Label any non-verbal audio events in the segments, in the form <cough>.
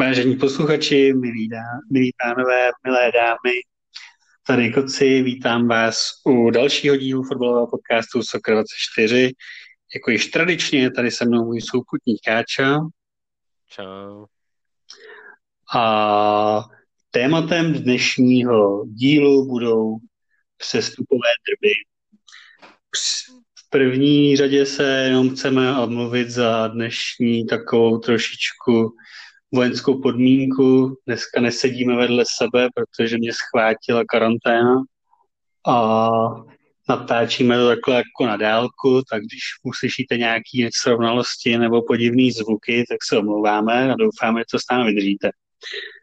Vážení posluchači, milí, dá, milí pánové, milé dámy, tady Koci, vítám vás u dalšího dílu fotbalového podcastu Soccer 24. Jako již tradičně, tady se mnou můj souputník Káča. Čau. A tématem dnešního dílu budou přestupové drby. V první řadě se jenom chceme omluvit za dnešní takovou trošičku vojenskou podmínku. Dneska nesedíme vedle sebe, protože mě schvátila karanténa a natáčíme to takhle jako na dálku, tak když uslyšíte nějaké nesrovnalosti nebo podivné zvuky, tak se omlouváme a doufáme, že to s námi vydržíte.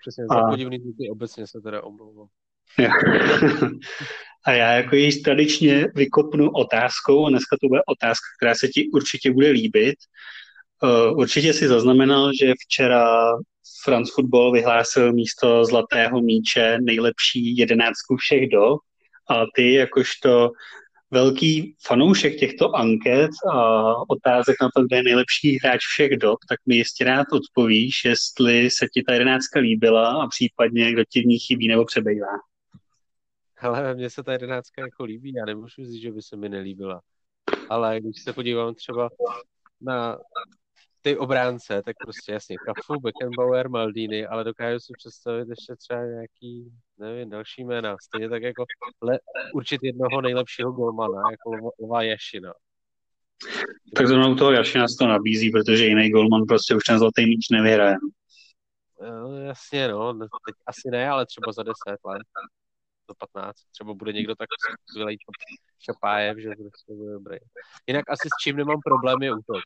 Přesně, za a... podivný zvuky obecně se teda omlouvám. a já jako již tradičně vykopnu otázkou, a dneska to bude otázka, která se ti určitě bude líbit, určitě si zaznamenal, že včera France Football vyhlásil místo zlatého míče nejlepší jedenáctku všech dob a ty jakožto velký fanoušek těchto anket a otázek na to, kde je nejlepší hráč všech dob, tak mi jistě rád odpovíš, jestli se ti ta jedenáctka líbila a případně kdo ti v ní chybí nebo přebývá. Ale mně se ta jedenáctka jako líbí, já nemůžu říct, že by se mi nelíbila. Ale když se podívám třeba na ty obránce, tak prostě jasně Kafu, Beckenbauer, Maldini, ale dokážu si představit ještě třeba nějaký, nevím, další jména. Stejně tak jako le, určit jednoho nejlepšího golmana, jako Lova Jašina. Tak zrovna u toho Jašina se to nabízí, protože jiný golman prostě už ten zlatý míč nevyhraje. No, jasně, no, teď asi ne, ale třeba za 10 let, za 15, třeba bude někdo tak skvělý Čapájev, že prostě bude dobrý. Jinak asi s čím nemám problém je útok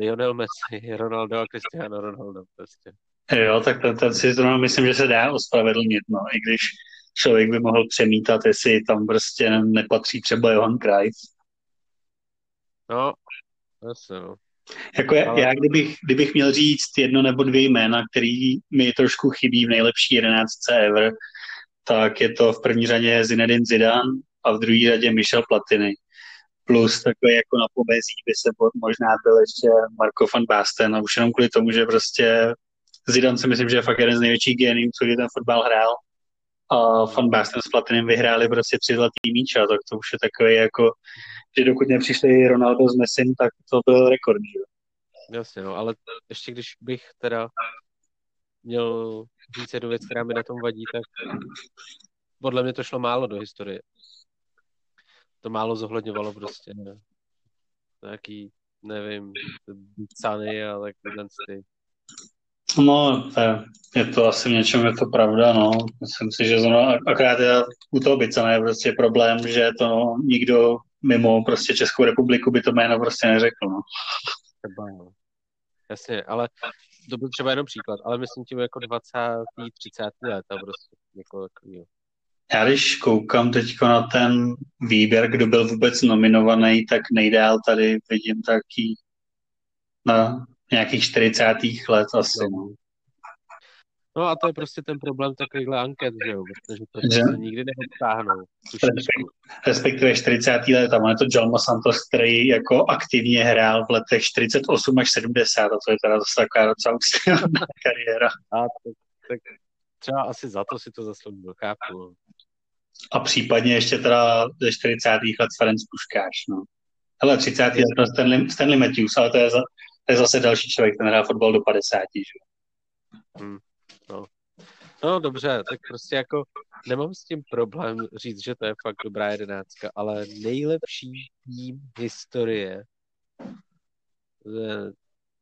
Lionel Messi, <laughs> Ronaldo a Cristiano Ronaldo prostě. Jo, tak ten, ten si zrovna myslím, že se dá ospravedlnit, no, i když člověk by mohl přemítat, jestli tam prostě nepatří třeba Johan Cruyff. No, jasně, no. Jako já, Ale... já kdybych, kdybych měl říct jedno nebo dvě jména, který mi trošku chybí v nejlepší jedenáctce ever, tak je to v první řadě Zinedine Zidane a v druhé řadě Michel Platini plus takový jako na pomezí by se možná byl ještě Marko van Basten a už jenom kvůli tomu, že prostě Zidane si myslím, že je fakt jeden z největších géniů, co kdy ten fotbal hrál a Van Basten s Platinem vyhráli prostě tři zlatý míče, tak to už je takový jako, že dokud nepřišli Ronaldo s Messim, tak to byl rekord? Jasně, no, ale ještě když bych teda měl říct jednu věc, která mi na tom vadí, tak podle mě to šlo málo do historie to málo zohledňovalo prostě. Ne? Nějaký, nevím, cany a tak ty. No, je to asi v něčem, je to pravda, no. Myslím si, že zrovna, akorát je u toho Bicana je prostě problém, že to no, nikdo mimo prostě Českou republiku by to jméno prostě neřekl, no. Třeba, no. Jasně, ale to byl třeba jenom příklad, ale myslím tím jako 20. 30. let a prostě někoho takového. Já když koukám teď na ten výběr, kdo byl vůbec nominovaný, tak nejdál tady vidím taky na nějakých 40. let asi. No. No a to je prostě ten problém takovýchhle anket, že jo, protože to že? se nikdy neodtáhnou. Respektive 40. let, a je to John Santos, který jako aktivně hrál v letech 48 až 70 a to je teda zase taková docela <laughs> kariéra. A tak, tak třeba asi za to si to zasloužil, chápu. A případně ještě teda ze 40. let Ferenc Puškáš, no. Hele, 30. let Stanley, Stanley Matthews, ale to je, za, to je zase další člověk, ten hrál fotbal do 50, že? Hmm, no. no dobře, tak prostě jako nemám s tím problém říct, že to je fakt dobrá jedenáctka, ale nejlepší tým historie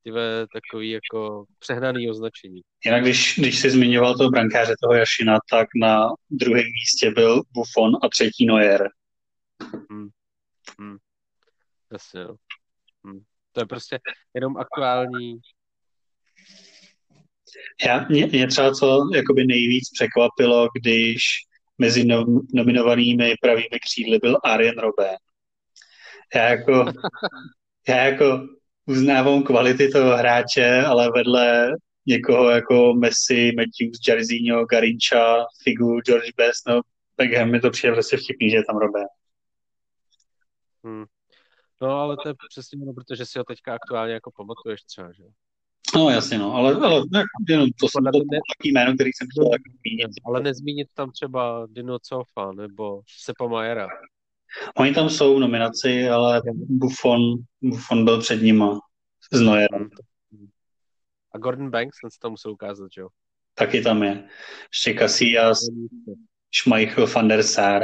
respektive takový jako přehnaný označení. Jinak když, když jsi zmiňoval toho brankáře, toho Jašina, tak na druhém místě byl Buffon a třetí Neuer. Hmm. Hmm. Jasně, no. Hmm. To je prostě jenom aktuální já, mě, mě třeba co jakoby nejvíc překvapilo, když mezi no, nominovanými pravými křídly byl Arjen Robben. Já jako, <laughs> já jako uznávám kvality toho hráče, ale vedle někoho jako Messi, Matthews, Jarzinho, Garincha, Figu, George Best, no Beckham mi to přijde prostě vtipný, že je tam Robé. Hmm. No ale to je přesně no, protože si ho teďka aktuálně jako pamatuješ třeba, že? No jasně, no, ale, ale ne, jenom to jsem to takový jméno, který jsem chtěl tak zmínit. Ale nezmínit tam třeba Dino Cofa nebo Sepa Majera. Oni tam jsou v nominaci, ale Buffon, Buffon byl před nima s Neuerem. A Gordon Banks, ten se tam musel ukázat, že jo? Taky tam je. Ještě Casillas, Schmeichel, Van der Sar.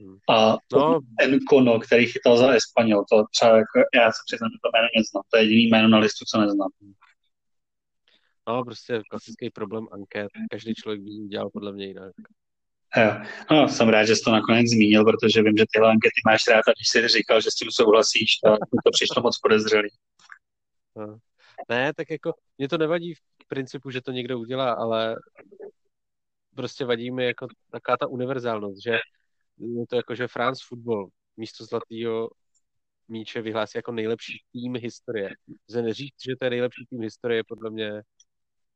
Hmm. A No, Encono, který chytal za Espanol, to třeba jako, já se přiznám, že to jméno neznám. To je jediný jméno na listu, co neznám. no, prostě klasický problém anket. Každý člověk by ji dělal podle mě jinak. Jo. No, jsem rád, že jsi to nakonec zmínil, protože vím, že tyhle ankety máš rád a když jsi říkal, že s tím souhlasíš, tak to přišlo moc podezřelý. Ne, tak jako, mě to nevadí v principu, že to někdo udělá, ale prostě vadí mi jako taková ta univerzálnost, že je to jako, že France Football místo zlatého míče vyhlásí jako nejlepší tým historie. Že neříct, že to je nejlepší tým historie, je podle mě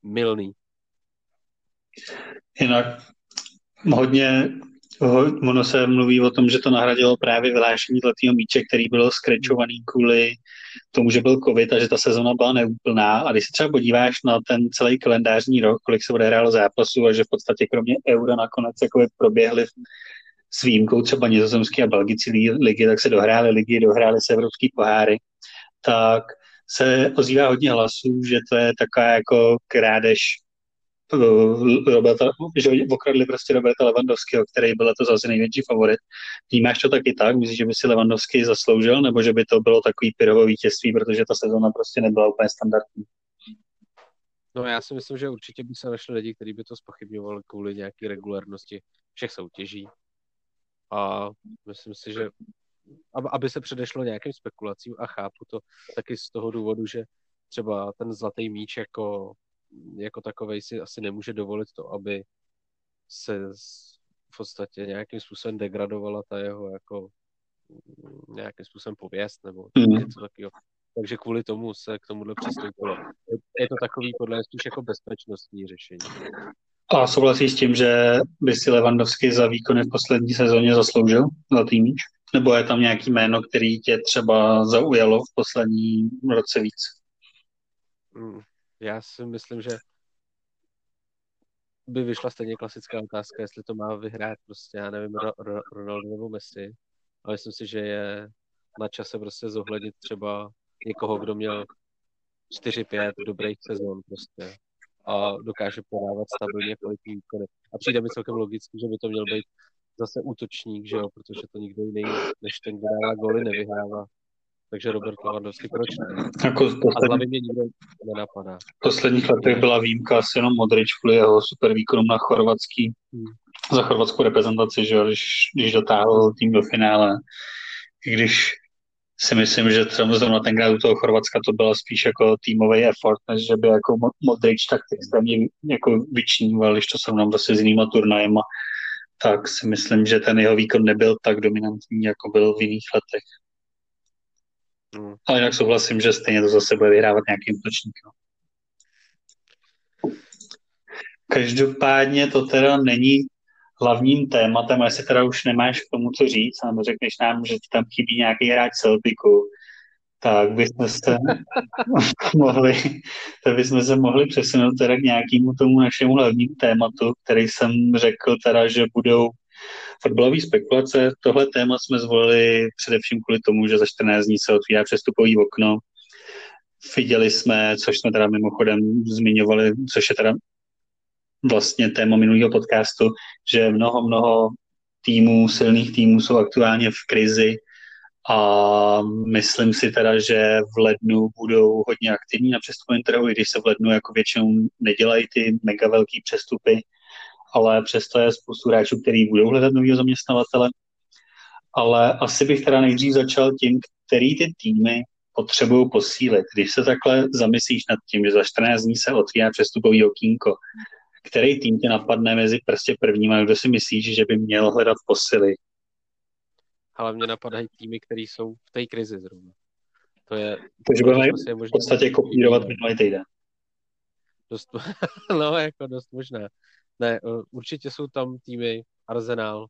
milný. Jinak hodně ho- ono se mluví o tom, že to nahradilo právě vyhlášení zlatého míče, který byl skrečovaný kvůli tomu, že byl covid a že ta sezona byla neúplná. A když se třeba podíváš na ten celý kalendářní rok, kolik se odehrálo zápasů a že v podstatě kromě eura nakonec jako proběhly s výjimkou třeba nizozemské a belgické ligy, tak se dohrály ligy, dohrály se evropský poháry, tak se ozývá hodně hlasů, že to je taková jako krádež eh, Roberta, že okradli prostě Roberta Levandovského, který byl to zase největší favorit. Vnímáš to taky tak? Myslíš, že by si Levandovský zasloužil, nebo že by to bylo takový pyrovo vítězství, protože ta sezona prostě nebyla úplně standardní? No já si myslím, že určitě by se našli lidi, kteří by to spochybňovali kvůli nějaké regulárnosti všech soutěží. A myslím si, že ab- aby se předešlo nějakým spekulacím a chápu to taky z toho důvodu, že třeba ten zlatý míč jako, jako takovej si asi nemůže dovolit to, aby se v podstatě nějakým způsobem degradovala ta jeho jako mm, nějakým způsobem pověst nebo Mhm. něco takového. Takže kvůli tomu se k tomuhle přistoupilo. Je- to takový podle mě spíš jako bezpečnostní řešení. A souhlasíš s tím, že by si Levandovský za výkony v poslední sezóně zasloužil zlatý míč? Nebo je tam nějaký jméno, který tě třeba zaujalo v poslední roce víc? Já si myslím, že by vyšla stejně klasická otázka, jestli to má vyhrát prostě, já nevím, Ro- Ro- Ronaldo nebo Messi. Ale myslím si, že je na čase prostě zohlednit třeba někoho, kdo měl 4-5 dobrých sezon prostě a dokáže podávat stabilně kvalitní výkony. A přijde mi celkem logicky, že by to měl být zase útočník, že jo, protože to nikdo jiný než ten, kdo dává góly, nevyhrává. Takže Robert Lewandowski, proč ne? Jako v poslední, mě nikdo nenapadá. v posledních letech byla výjimka asi jenom Modrič kvůli jeho super výkonům na chorvatský, Hmm. za chorvatskou reprezentaci, že když, když dotáhl tým do finále. I když si myslím, že třeba zrovna tenkrát u toho Chorvatska to byla spíš jako týmový effort, než že by jako Mo- Modrič tak extrémně jako vyčníval, když to srovnám prostě s jinýma turnajema, tak si myslím, že ten jeho výkon nebyl tak dominantní, jako byl v jiných letech. Hmm. Ale jinak souhlasím, že stejně to zase bude vyhrávat nějaký útočník. No. Každopádně to teda není hlavním tématem, jestli teda už nemáš k tomu co říct, nebo řekneš nám, že ti tam chybí nějaký hráč Celticu, tak bychom se <laughs> mohli, tak bychom se mohli přesunout teda k nějakému tomu našemu hlavnímu tématu, který jsem řekl teda, že budou fotbalové spekulace. Tohle téma jsme zvolili především kvůli tomu, že za 14 dní se otvírá přestupový okno. Viděli jsme, což jsme teda mimochodem zmiňovali, což je teda vlastně téma minulého podcastu, že mnoho, mnoho týmů, silných týmů jsou aktuálně v krizi a myslím si teda, že v lednu budou hodně aktivní na přestupovém trhu, i když se v lednu jako většinou nedělají ty mega velký přestupy, ale přesto je spoustu hráčů, který budou hledat nového zaměstnavatele. Ale asi bych teda nejdřív začal tím, který ty týmy potřebují posílit. Když se takhle zamyslíš nad tím, že za 14 dní se otvírá přestupový okýnko, který tým tě napadne mezi prostě prvníma, kdo si myslíš, že by měl hledat posily? Ale mě napadají týmy, které jsou v té krizi zrovna. To je... Takže budeme je v podstatě kopírovat minulý týden. Dost, <laughs> no, jako dost možná. Ne, uh, určitě jsou tam týmy Arsenal,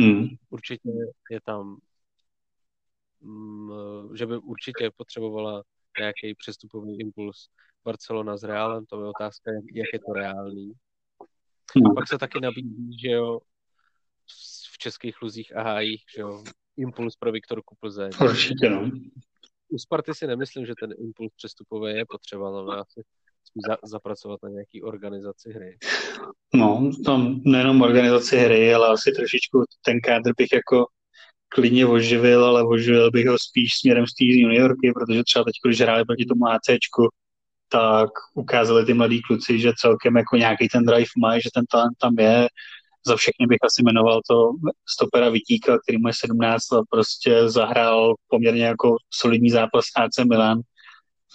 Hmm. určitě je tam, mm, že by určitě potřebovala nějaký přestupový impuls. Barcelona s Realem, to je otázka, jak, je to reálný. No. Pak se taky nabízí, že jo, v českých luzích a hájích, že jo, impuls pro Viktorku Plzeň. Určitě, no. U Sparty si nemyslím, že ten impuls přestupový je potřeba, ale asi za, zapracovat na nějaký organizaci hry. No, tam nejenom organizaci hry, ale asi trošičku ten kádr bych jako klidně oživil, ale oživil bych ho spíš směrem z té juniorky, protože třeba teď, když hráli proti tomu ACčku, tak ukázali ty mladí kluci, že celkem jako nějaký ten drive mají, že ten talent tam je. Za všechny bych asi jmenoval to stopera Vitíka, který mu je 17 a prostě zahrál poměrně jako solidní zápas AC Milan.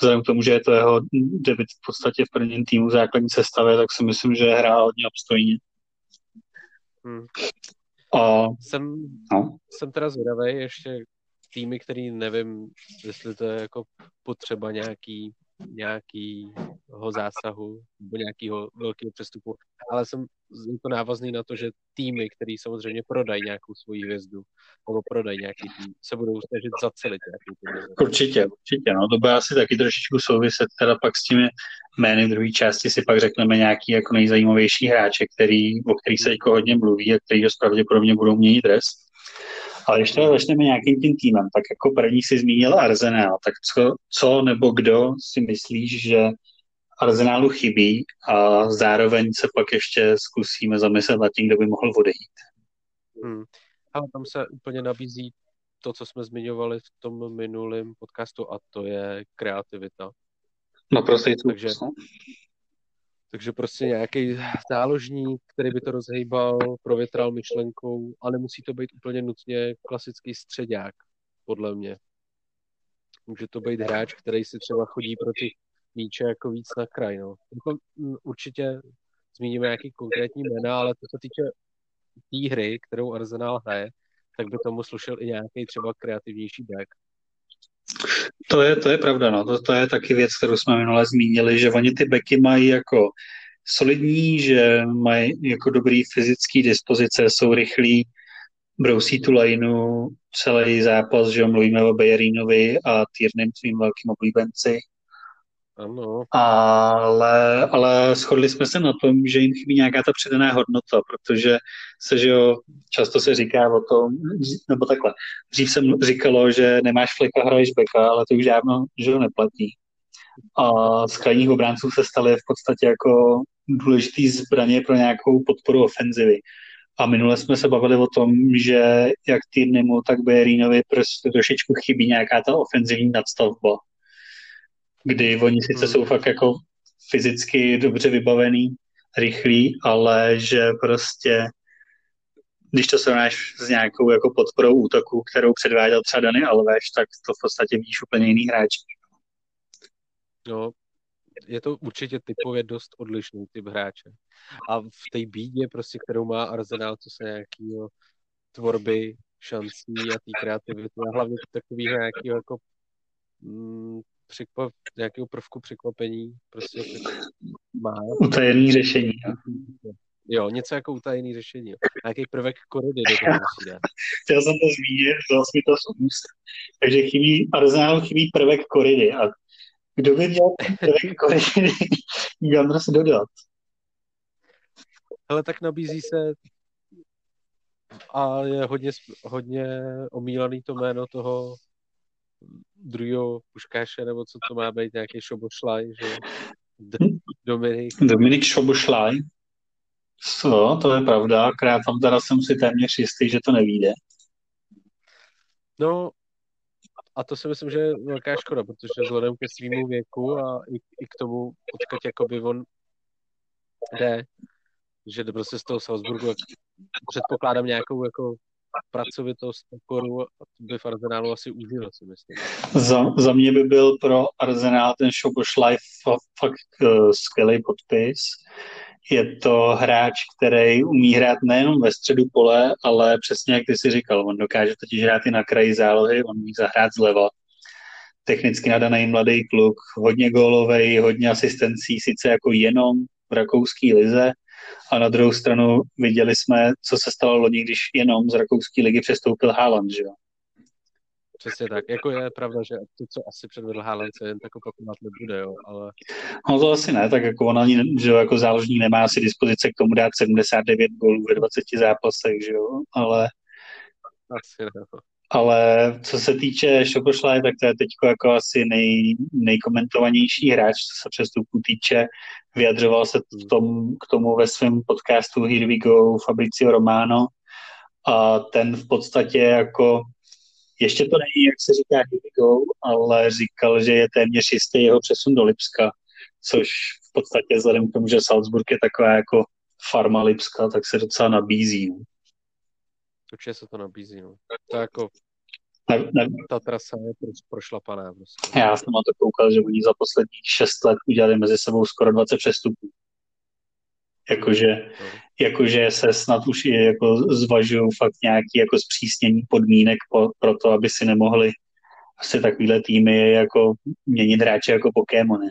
Vzhledem k tomu, že je to jeho debit v podstatě v prvním týmu základní sestavě, tak si myslím, že hrál hodně obstojně. Hmm. A, Jsem, no. jsem teda zvědavý ještě týmy, který nevím, jestli to je jako potřeba nějaký nějakého zásahu nebo nějakého velkého přestupu, ale jsem to návazný na to, že týmy, které samozřejmě prodají nějakou svoji hvězdu nebo prodají nějaký tým, se budou snažit zacelit. Určitě, určitě, no to bude asi taky trošičku souviset teda pak s těmi jmény druhé části si pak řekneme nějaký jako nejzajímavější hráče, který, o kterých se jako hodně mluví a který pravděpodobně budou měnit dres. Ale když teda začneme nějakým tím týmem, tak jako první si zmínil Arsenal, tak co, co nebo kdo si myslíš, že Arsenálu chybí a zároveň se pak ještě zkusíme zamyslet nad tím, kdo by mohl odejít. Hmm. Ale tam se úplně nabízí to, co jsme zmiňovali v tom minulém podcastu, a to je kreativita. Naprosto takže, takže prostě nějaký záložník, který by to rozhejbal, provětral myšlenkou, ale musí to být úplně nutně klasický středák, podle mě. Může to být hráč, který si třeba chodí proti míče jako víc na kraj. No. Jako, mm, určitě zmíníme nějaký konkrétní jména, ale to se týče té tý hry, kterou Arsenal hraje, tak by tomu slušel i nějaký třeba kreativnější back. To je, to je pravda, no. To, to je taky věc, kterou jsme minule zmínili, že oni ty beky mají jako solidní, že mají jako dobrý fyzický dispozice, jsou rychlí, brousí tu lineu celý zápas, že mluvíme o Bejerinovi a Tiernem, tvým velkým oblíbenci. Ano. Ale, ale shodli jsme se na tom, že jim chybí nějaká ta přidaná hodnota, protože se, že jo, často se říká o tom, nebo takhle, dřív jsem říkalo, že nemáš fleka, hraješ beka, ale to už dávno, že jo, neplatí. A z krajních obránců se staly v podstatě jako důležitý zbraně pro nějakou podporu ofenzivy. A minule jsme se bavili o tom, že jak Tyrnemu, tak Bejerínovi prostě trošičku chybí nějaká ta ofenzivní nadstavba kdy oni sice hmm. jsou fakt jako fyzicky dobře vybavený, rychlý, ale že prostě když to srovnáš s nějakou jako podporou útoku, kterou předváděl třeba Dani Alves, tak to v podstatě víš úplně jiný hráč. No, je to určitě typově dost odlišný typ hráče. A v té bídě, prostě, kterou má Arsenal, co se nějakého tvorby, šancí a té kreativity a hlavně takového nějakého jako mm, překvap, nějakého prvku překvapení prostě má. Utajený řešení. Jo. něco jako utajený řešení. Jo. Nějaký prvek koridy do toho musí dát. <laughs> Chtěl jsem to zmínit, vzal mi to z úst. Takže chybí, Arsenalu chybí prvek koridy. A kdo by měl prvek <laughs> koridy Gandros dodat? Ale tak nabízí se a je hodně, hodně omílaný to jméno toho druhého Puškáše, nebo co to má být, nějaký šobošlaj, že Dominik. Dominik Šobošlaj. Co, to je pravda, akorát tam teda jsem si téměř jistý, že to nevíde. No, a to si myslím, že je velká škoda, protože vzhledem ke svýmu věku a i, i k tomu, odkud jakoby on jde, že prostě z toho Salzburgu předpokládám nějakou jako pracovitost, pokoru by v Arsenálu asi užil, si myslím. Za, za mě by byl pro Arsenál ten Šobošlaj fakt uh, skvělý podpis. Je to hráč, který umí hrát nejenom ve středu pole, ale přesně jak ty si říkal, on dokáže totiž hrát i na kraji zálohy, on umí zahrát zleva. Technicky nadaný mladý kluk, hodně gólový, hodně asistencí, sice jako jenom v rakouské lize, a na druhou stranu viděli jsme, co se stalo loni, když jenom z rakouské ligy přestoupil Haaland, že jo? Přesně tak. Jako je pravda, že to, co asi předvedl Haaland, se jen tak opakovat nebude, jo, ale... No to asi ne, tak jako on ani, že jako záložník nemá asi dispozice k tomu dát 79 gólů ve 20 zápasech, že jo, ale... Asi ne. No. Ale co se týče Šokošlaj, tak to je teď jako asi nej, nejkomentovanější hráč, co se přestupu týče. Vyjadřoval se v tom, k tomu ve svém podcastu Here We Go Fabricio Romano a ten v podstatě jako ještě to není, jak se říká here we go, ale říkal, že je téměř jistý jeho přesun do Lipska, což v podstatě vzhledem k tomu, že Salzburg je taková jako farma Lipska, tak se docela nabízí. No. Určitě se to nabízí, no. To jako ne, ne. ta trasa je prošlapaná. Prostě. Já jsem na to koukal, že oni za posledních šest let udělali mezi sebou skoro 20 přestupů. Jakože, no. jakože se snad už i jako zvažují fakt nějaký jako zpřísnění podmínek po, pro to, aby si nemohli asi takovýhle týmy jako měnit hráče jako Pokémony.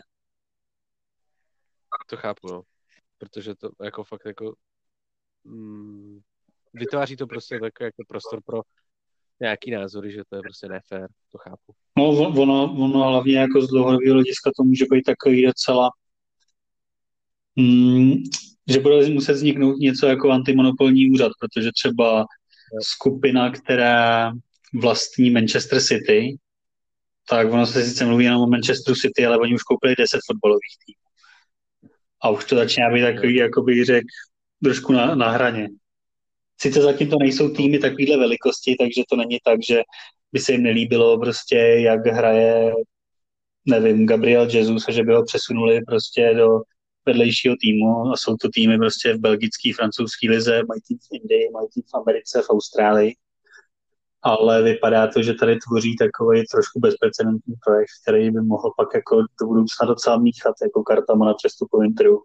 To chápu, no. Protože to jako fakt jako mm, vytváří to prostě takový jako prostor pro nějaký názory, že to je prostě nefér, to chápu. No ono, ono hlavně jako z dlouhodobého hlediska to může být takový docela mm, že bude muset vzniknout něco jako antimonopolní úřad, protože třeba skupina, která vlastní Manchester City, tak ono se sice mluví jenom o Manchesteru City, ale oni už koupili 10 fotbalových týmů. A už to začíná být takový, jako bych řekl, trošku na, na hraně. Sice zatím to nejsou týmy takovéhle velikosti, takže to není tak, že by se jim nelíbilo prostě, jak hraje, nevím, Gabriel Jesus a že by ho přesunuli prostě do vedlejšího týmu a jsou to týmy prostě v belgické, francouzské lize, mají tým v Indii, mají tým v Americe, v Austrálii. Ale vypadá to, že tady tvoří takový trošku bezprecedentní projekt, který by mohl pak jako do budoucna docela míchat jako kartama na přestupovém trhu.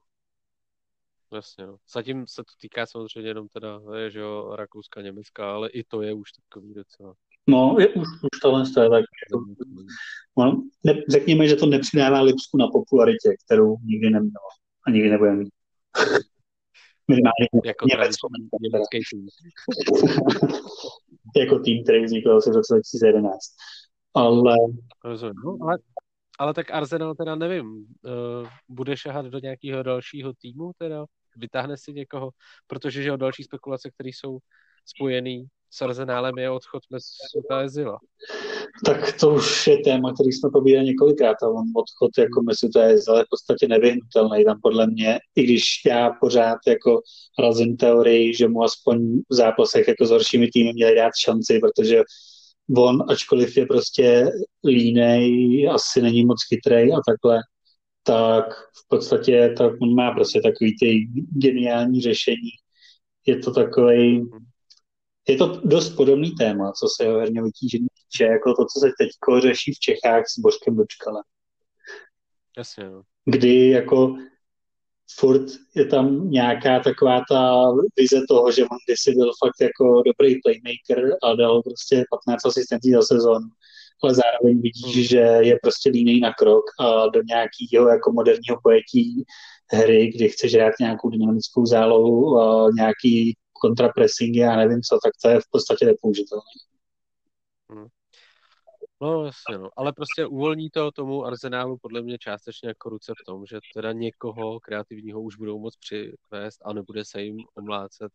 Jasně, no. Zatím se to týká samozřejmě jenom teda, že jo, Rakouska, Německa, ale i to je už takový docela. No, je, už, už tohle je tak. No, ne, řekněme, že to nepřidává Lipsku na popularitě, kterou nikdy nemělo a nikdy nebude mít. <laughs> Minimálně jako Německo. tým. <laughs> jako tým, který vznikl asi v roce 2011. Ale... Rozumím. No, ale, ale tak Arsenal teda nevím, uh, bude šahat do nějakého dalšího týmu teda? Vytáhne si někoho? Protože že o další spekulace, které jsou spojený s Arsenálem je odchod Mesuta Ezila. Tak to už je téma, který jsme pobírali několikrát a on odchod jako Mesuta Ezila je v podstatě nevyhnutelný tam podle mě, i když já pořád jako razím teorii, že mu aspoň v zápasech jako s horšími týmy měli dát šanci, protože on, ačkoliv je prostě línej, asi není moc chytrý a takhle, tak v podstatě tak on má prostě takový ty geniální řešení. Je to takový je to dost podobný téma, co se herně vytížení týče, jako to, co se teď řeší v Čechách s Božkem Dočkalem. Jasně, no. Kdy jako furt je tam nějaká taková ta vize toho, že on kdysi byl fakt jako dobrý playmaker a dal prostě 15 asistencí za sezon, ale zároveň vidíš, hmm. že je prostě línej na krok a do nějakého jako moderního pojetí hry, kdy chceš hrát nějakou dynamickou zálohu a nějaký kontrapressingy a nevím co, tak to je v podstatě nepoužitelné. Hmm. No jasně, no. ale prostě uvolní to tomu arzenálu podle mě částečně jako ruce v tom, že teda někoho kreativního už budou moc přivést a nebude se jim omlácet,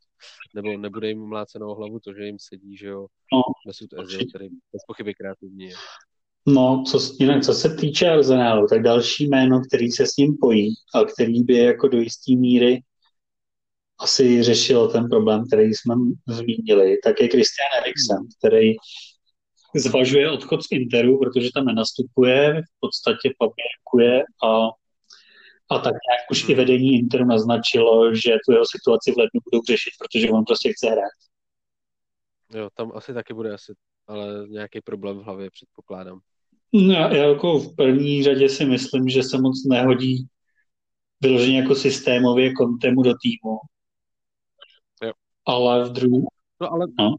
nebo nebude jim omlácenou hlavu to, že jim sedí, že jo, no, Mesut Ezil, který bez pochyby kreativní je. No, co, jinak, co se týče Arsenálu, tak další jméno, který se s ním pojí a který by jako do jisté míry asi řešil ten problém, který jsme zmínili, tak je Christian Eriksen, který zvažuje odchod z Interu, protože tam nenastupuje, v podstatě papírkuje a, a tak nějak už i vedení Interu naznačilo, že tu jeho situaci v lednu budou řešit, protože on prostě chce hrát. Jo, tam asi taky bude asi, ale nějaký problém v hlavě předpokládám. No, já jako v první řadě si myslím, že se moc nehodí vyloženě jako systémově kontemu do týmu, ale v druhém... No ale no.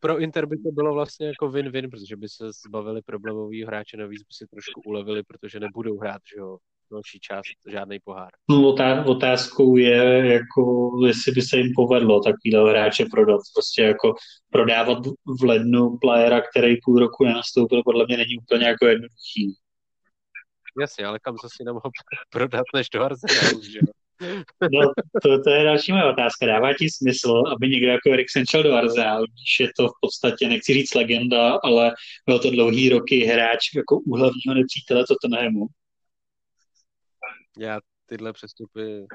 Pro Inter by to bylo vlastně jako win-win, protože by se zbavili problémový hráče, navíc by si trošku ulevili, protože nebudou hrát, že jo, další část žádný pohár. No, otázkou je, jako, jestli by se jim povedlo takovýhle hráče prodat. Prostě jako prodávat v lednu playera, který půl roku nenastoupil, podle mě není úplně jako jednoduchý. Jasně, ale kam se si nemohl prodat než do Arsenalu, že jo? No, to, to je další moje otázka. Dává ti smysl, aby někdo jako Eriksen šel do Arsenalu, když je to v podstatě, nechci říct legenda, ale byl to dlouhý roky hráč jako úhlavního nepřítele Tottenhamu. Já tyhle přestupy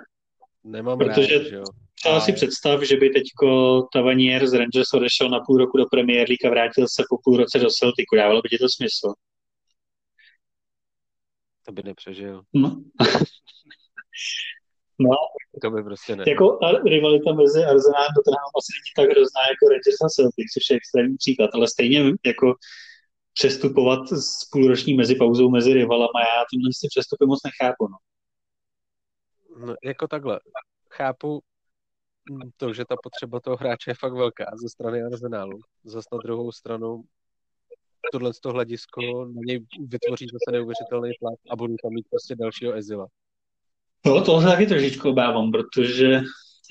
nemám Protože rád, že jo. si představ, že by teďko Tavanier z Rangers odešel na půl roku do Premier League a vrátil se po půl roce do Celticu. Dávalo by ti to smysl? To by nepřežil. No. <laughs> no. To by prostě ne. Jako rivalita mezi Arsenal a Tottenham asi není tak hrozná jako Rangers a Celtic, což je extrémní příklad, ale stejně jako přestupovat s půlroční mezipauzou mezi rivalama, já tímhle si přestupy moc nechápu. No. No, jako takhle. Chápu to, že ta potřeba toho hráče je fakt velká ze strany Arsenálu. Zas na druhou stranu tohle to hledisko na něj vytvoří zase neuvěřitelný tlak a budu tam mít prostě dalšího Ezila. No, to se taky trošičku obávám, protože,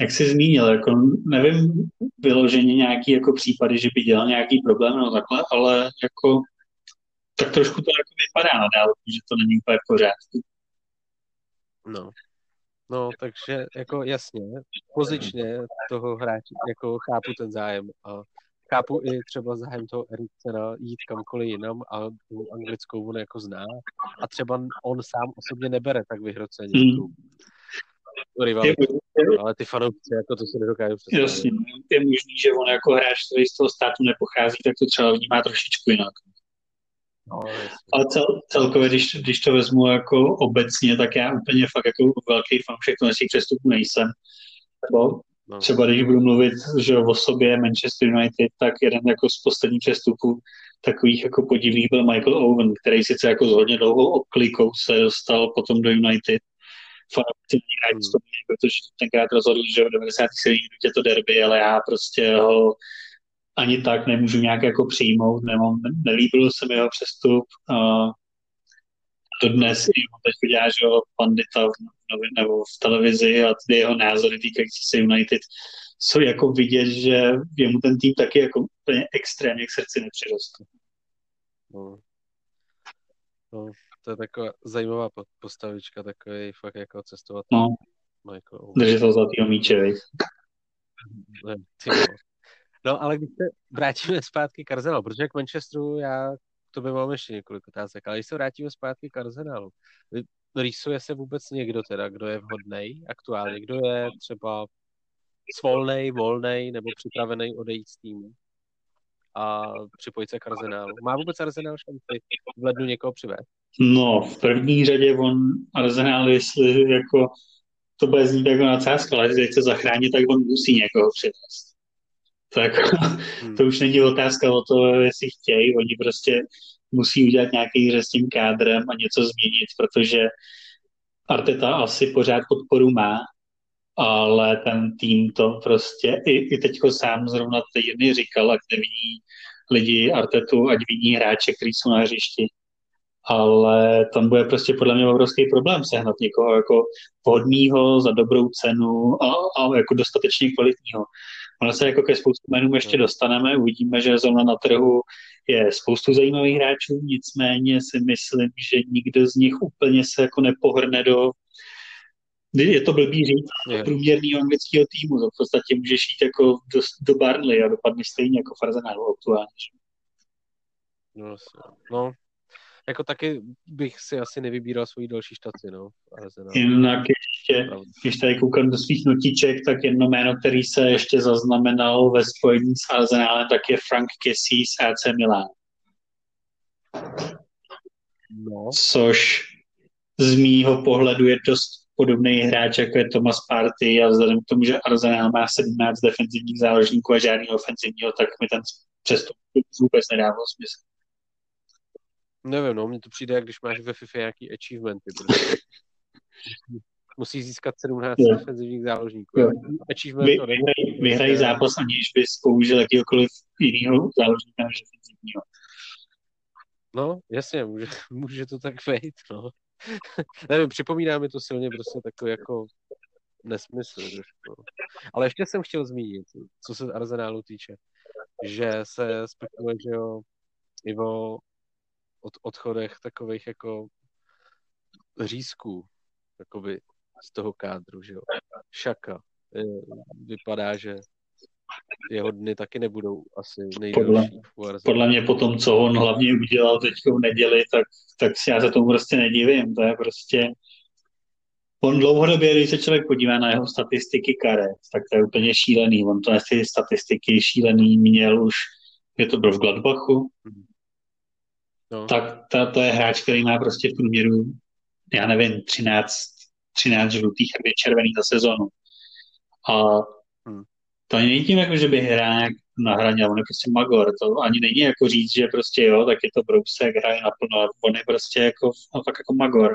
jak jsi zmínil, jako nevím vyloženě nějaký jako případy, že by dělal nějaký problém no takhle, ale jako tak trošku to jako vypadá na dálku, že to není úplně pořádku. No, No, takže jako jasně, pozičně toho hráče, jako chápu ten zájem a chápu i třeba zájem toho Eriksena jít kamkoliv jinam a tu anglickou on jako zná a třeba on sám osobně nebere tak vyhroceně mm. tu, tu rivalitu, ale ty fanoušci jako to si nedokážu představit. Jasně, je možný, že on jako hráč, který z toho státu nepochází, tak to třeba vnímá trošičku jinak. No, ale cel, celkově, když, když to vezmu jako obecně, tak já úplně fakt jako velký fanoušek těch přestupů nejsem. Nebo no. třeba když budu mluvit že o sobě Manchester United, tak jeden jako z posledních přestupů takových jako podivných byl Michael Owen, který sice jako z hodně dlouhou obklikou se dostal potom do United. Fanoušci hmm. protože tenkrát rozhodl, že v 97. je to derby, ale já prostě ho ani tak nemůžu nějak jako přijmout, nemám, nelíbil se mi jeho přestup. Uh, to dnes i teď dělá, že jo, pandita v novin, nebo v televizi a ty jeho názory týkající se United jsou jako vidět, že je mu ten tým taky jako úplně extrémně k srdci nepřirostl. No. no. to je taková zajímavá postavička, takový fakt jako cestovat. No. Michael. Držitel zlatýho míče, No, ale když se vrátíme zpátky k Arsenalu, protože k Manchesteru já to by mám ještě několik otázek, ale když se vrátíme zpátky k Arsenalu, rýsuje se vůbec někdo teda, kdo je vhodný aktuálně, kdo je třeba svolnej, volnej nebo připravený odejít z týmu a připojit se k Arsenálu. Má vůbec Arsenal šanci v lednu někoho přivést? No, v první řadě on Arsenal, jestli jako to bude znít jako nadsázka, ale když chce zachránit, tak on musí někoho přivést tak hmm. to už není otázka o to, jestli chtějí, oni prostě musí udělat nějaký hře s tím kádrem a něco změnit, protože Arteta asi pořád podporu má, ale ten tým to prostě, i, i teďko sám zrovna týdny říkal, ať neviní lidi Artetu, ať viní hráče, kteří jsou na hřišti. Ale tam bude prostě podle mě obrovský problém sehnat někoho jako vhodného za dobrou cenu a, a jako dostatečně kvalitního. Ono se jako ke spoustu jmenům ještě no. dostaneme, uvidíme, že zrovna na trhu je spoustu zajímavých hráčů, nicméně si myslím, že nikdo z nich úplně se jako nepohrne do je to blbý říct, do průměrného anglického týmu, to v podstatě můžeš jít jako do, do Barnley a dopadne stejně jako Farzenáru aktuálně. No, no, jako taky bych si asi nevybíral svoji další štaci, no. Arsenal. Jinak ještě, když tady koukám do svých notiček, tak jedno jméno, který se ještě zaznamenal ve spojení s Arsenálem, tak je Frank Kessie z AC Milan. No. Což z mýho pohledu je dost podobný hráč, jako je Thomas Party a vzhledem k tomu, že Arsenal má 17 defenzivních záložníků a žádný ofenzivního, tak mi ten přestup vůbec nedává smysl. Nevím, no, mně to přijde, jak když máš ve FIFA nějaký achievementy, protože <laughs> musíš získat 17 yeah. defenzivních záložníků. Achievement Vy, vyhrají, vyhrají zápas, aniž bys použil jakýkoliv jiného záložníka než defenzivního. No, jasně, může, může to tak vejít, no. <laughs> Nevím, připomíná mi to silně prostě takový jako nesmysl trošku. Ale ještě jsem chtěl zmínit, co se Arsenálu týče, že se spekuluje, že jo, i o od odchodech takových jako řízků, jakoby z toho kádru, že jo. Šaka. Vypadá, že jeho dny taky nebudou asi nejdelší. Podle, podle mě po tom, co on hlavně udělal teď v neděli, tak, tak si já se tomu prostě nedivím. To je prostě... On dlouhodobě, když se člověk podívá na jeho statistiky karet, tak to je úplně šílený. On to ty statistiky šílený měl už, je to byl v Gladbachu, no. tak ta, to je hráč, který má prostě v průměru, já nevím, 13, 13 žlutých a 2 červených za sezonu. A hmm to ani není tím, jako, že by hrál na hraně, on je prostě magor, to ani není jako říct, že prostě jo, tak je to brousek, hraje naplno, on je prostě jako, no, fakt jako magor.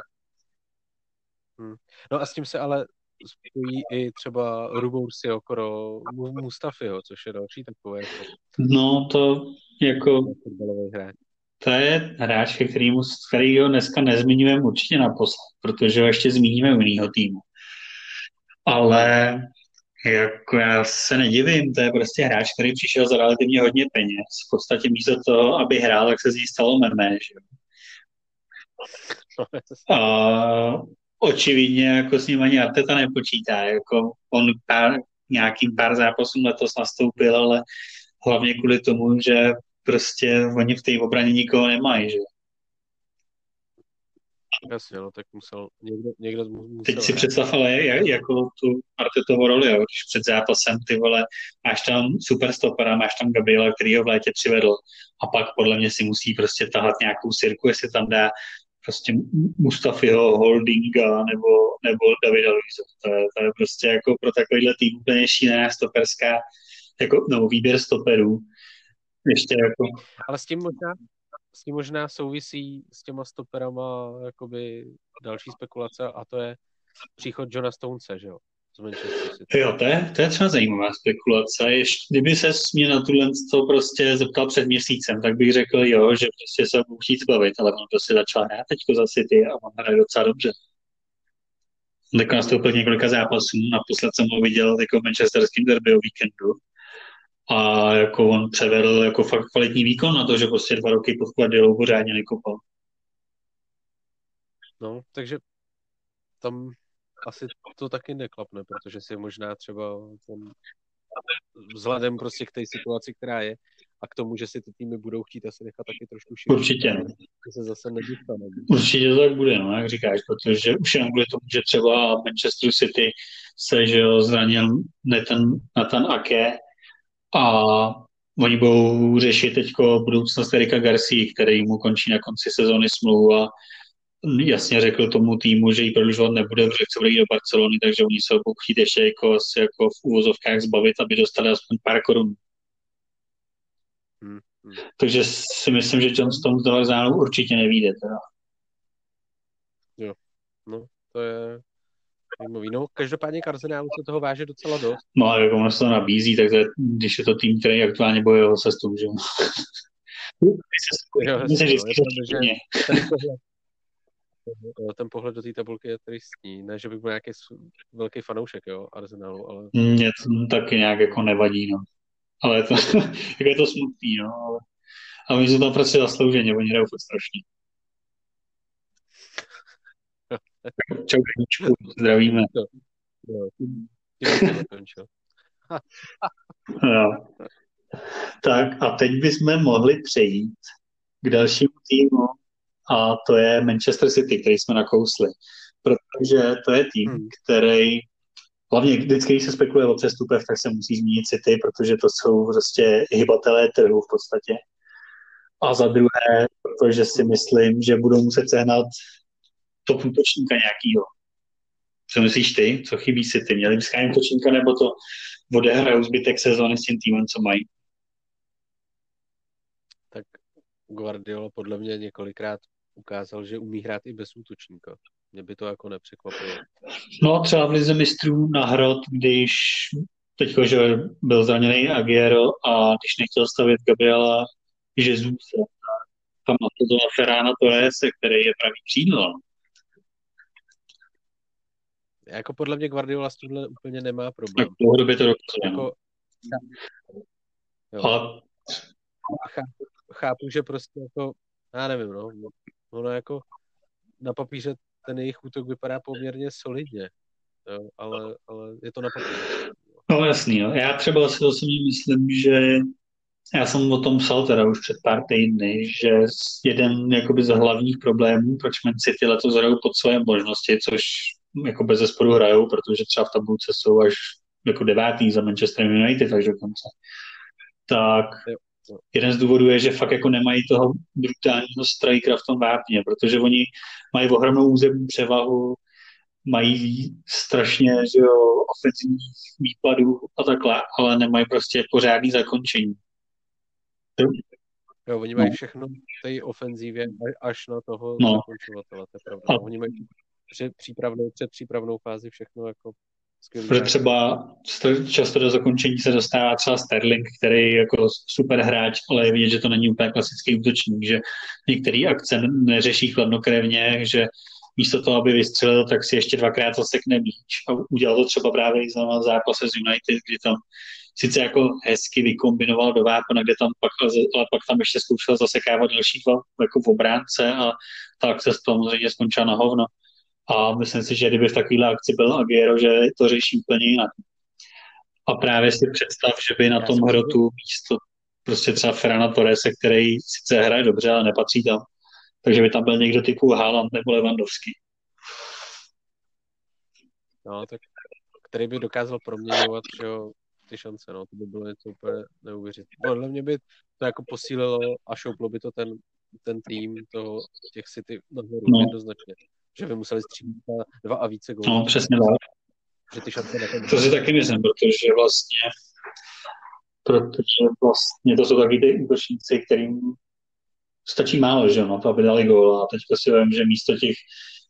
Hmm. No a s tím se ale spojí i třeba Ruboursi okolo Mustafiho, což je další takové jako... No to jako... To je hráč, který ho dneska nezmiňujeme určitě naposled, protože ho ještě zmíníme u jiného týmu. Ale jako já se nedivím, to je prostě hráč, který přišel za relativně hodně peněz. V podstatě místo toho, aby hrál, tak se z ní stalo mermé, že? A očividně jako s ním ani Arteta nepočítá. Jako on pár, nějakým pár zápasům letos nastoupil, ale hlavně kvůli tomu, že prostě oni v té obraně nikoho nemají, že? Jasně, no, tak musel, někdo, někdo musel Teď si představ, ale jako tu Artetovo roli, jo, když před zápasem ty vole, máš tam super stopera, máš tam Gabriela, který ho v létě přivedl a pak podle mě si musí prostě tahat nějakou sirku, jestli tam dá prostě Mustafiho, Holdinga nebo, nebo Davida Luiza. To je, to je prostě jako pro takovýhle tým úplně šílená stoperská, jako, no, výběr stoperů. Ještě jako... Ale s tím možná, s tím možná souvisí s těma stoperama jakoby další spekulace a to je příchod Johna Stonese, že jo? Jo, to je, to je třeba zajímavá spekulace. Ještě, kdyby se mě na tuhle to prostě zeptal před měsícem, tak bych řekl jo, že prostě se budu chtít zbavit, ale on prostě začal hrát teďko za City a on hraje docela dobře. Tak nastoupil několika zápasů, naposled jsem ho viděl jako v manchesterském derby o víkendu a jako on převedl jako fakt kvalitní výkon na to, že prostě dva roky pod Guardiolou pořádně nekopal. No, takže tam asi to taky neklapne, protože si možná třeba ten, vzhledem prostě k té situaci, která je, a k tomu, že si ty týmy budou chtít asi nechat taky trošku šířit. Určitě. Že se zase nedostane. Určitě to tak bude, no, jak říkáš, protože už jenom kvůli tomu, že třeba Manchester City se že jo, zranil Nathan, Nathan Ake, a oni budou řešit teď budoucnost Erika Garcia, který mu končí na konci sezóny smlouvu a jasně řekl tomu týmu, že ji prodlužovat nebude, protože chce do Barcelony, takže oni se budou chtít ještě jako, jako v úvozovkách zbavit, aby dostali aspoň pár korun. Hmm, hmm. Takže si myslím, že Johnston z toho určitě nevíde. Teda. Jo, no, to je, Zajímavý. No, každopádně Karzenálu se toho váže docela dost. No a jak ono se to nabízí, tak to je, když je to tým, který aktuálně bojuje o sestup, že jo. ten pohled, do té tabulky je tristní. Ne, že bych byl nějaký velký fanoušek, jo, Arsenalu, ale... Mě to taky nějak jako nevadí, no. Ale je to, <laughs> jak je to smutný, no. Ale, ale my jsme tam prostě zaslouženě, oni hrajou strašně. Čau, Kaničku, zdravíme. no. Tak a teď bychom mohli přejít k dalšímu týmu a to je Manchester City, který jsme nakousli. Protože to je tým, hmm. který hlavně vždycky, když se spekuluje o přestupech, tak se musí zmínit City, protože to jsou prostě hybatelé trhu v podstatě. A za druhé, protože si myslím, že budou muset sehnat top útočníka nějakýho. Co myslíš ty? Co chybí si ty? Měli byste útočníka nebo to odehrajou zbytek sezóny s tím týmem, co mají? Tak Guardiola podle mě několikrát ukázal, že umí hrát i bez útočníka. Mě by to jako nepřekvapilo. No třeba v Lize mistrů na hrot, když teďko, že byl zraněný Aguero a když nechtěl stavit Gabriela Jesus, tam na to Ferrana Torres, který je pravý křídlo. Jako podle mě Guardiola s tímhle úplně nemá problém. Tak dlouhodobě to dokazuje. no. Jako, jo. Ale chápu, chápu, že prostě jako, já nevím, no, ono jako na papíře ten jejich útok vypadá poměrně solidně, jo, ale, ale je to na papíře. No jasný, no. Já třeba si osobně myslím, že já jsem o tom psal teda už před pár týdny, že jeden jakoby z hlavních problémů, proč Man City letos hrajou pod své možnosti, což jako bez zesporu hrajou, protože třeba v tabulce jsou až jako devátý za Manchester United až dokonce. Tak Jo, jo. jeden z důvodů je, že fakt jako nemají toho brutálního strikera v tom vápně, protože oni mají ohromnou územní převahu, mají strašně že jo, ofenzivních výpadů a takhle, ale nemají prostě pořádný zakončení. Jo, oni mají všechno v té ofenzívě až na toho No. zakončovatele, to je pravda. A- Oni mají před přípravnou, před přípravnou fázi všechno jako. Protože třeba sto- často do zakončení se dostává třeba Sterling, který je jako super hráč, ale je vidět, že to není úplně klasický útočník, že některé akce neřeší chladnokrevně, že místo toho, aby vystřelil, tak si ještě dvakrát zasekne míč. A udělal to třeba právě i za zápase z United, kdy tam sice jako hezky vykombinoval do vápna, kde tam pak, ale pak tam ještě zkoušel zasekávat další dva jako v obránce a ta akce samozřejmě skončila na hovno. A myslím si, že kdyby v takovéhle akci byl Aguero, že to řeší úplně jinak. A právě si představ, že by na tom hrotu místo prostě třeba Ferrana Torrese, který sice hraje dobře, ale nepatří tam. Takže by tam byl někdo typu Haaland nebo Lewandowski. No, tak který by dokázal proměňovat že jo, ty šance, no, to by bylo něco úplně neuvěřitelné. Podle mě by to jako posílilo a šouplo by to ten, ten tým toho, těch City nahoru No. jednoznačně. Že by museli střílet na dva a více gólů. No, přesně tak. Že ty šance na ten To si taky myslím, protože vlastně protože vlastně to jsou taky ty útočníci, kterým stačí málo, že no, to aby dali gól a teď si vím, že místo těch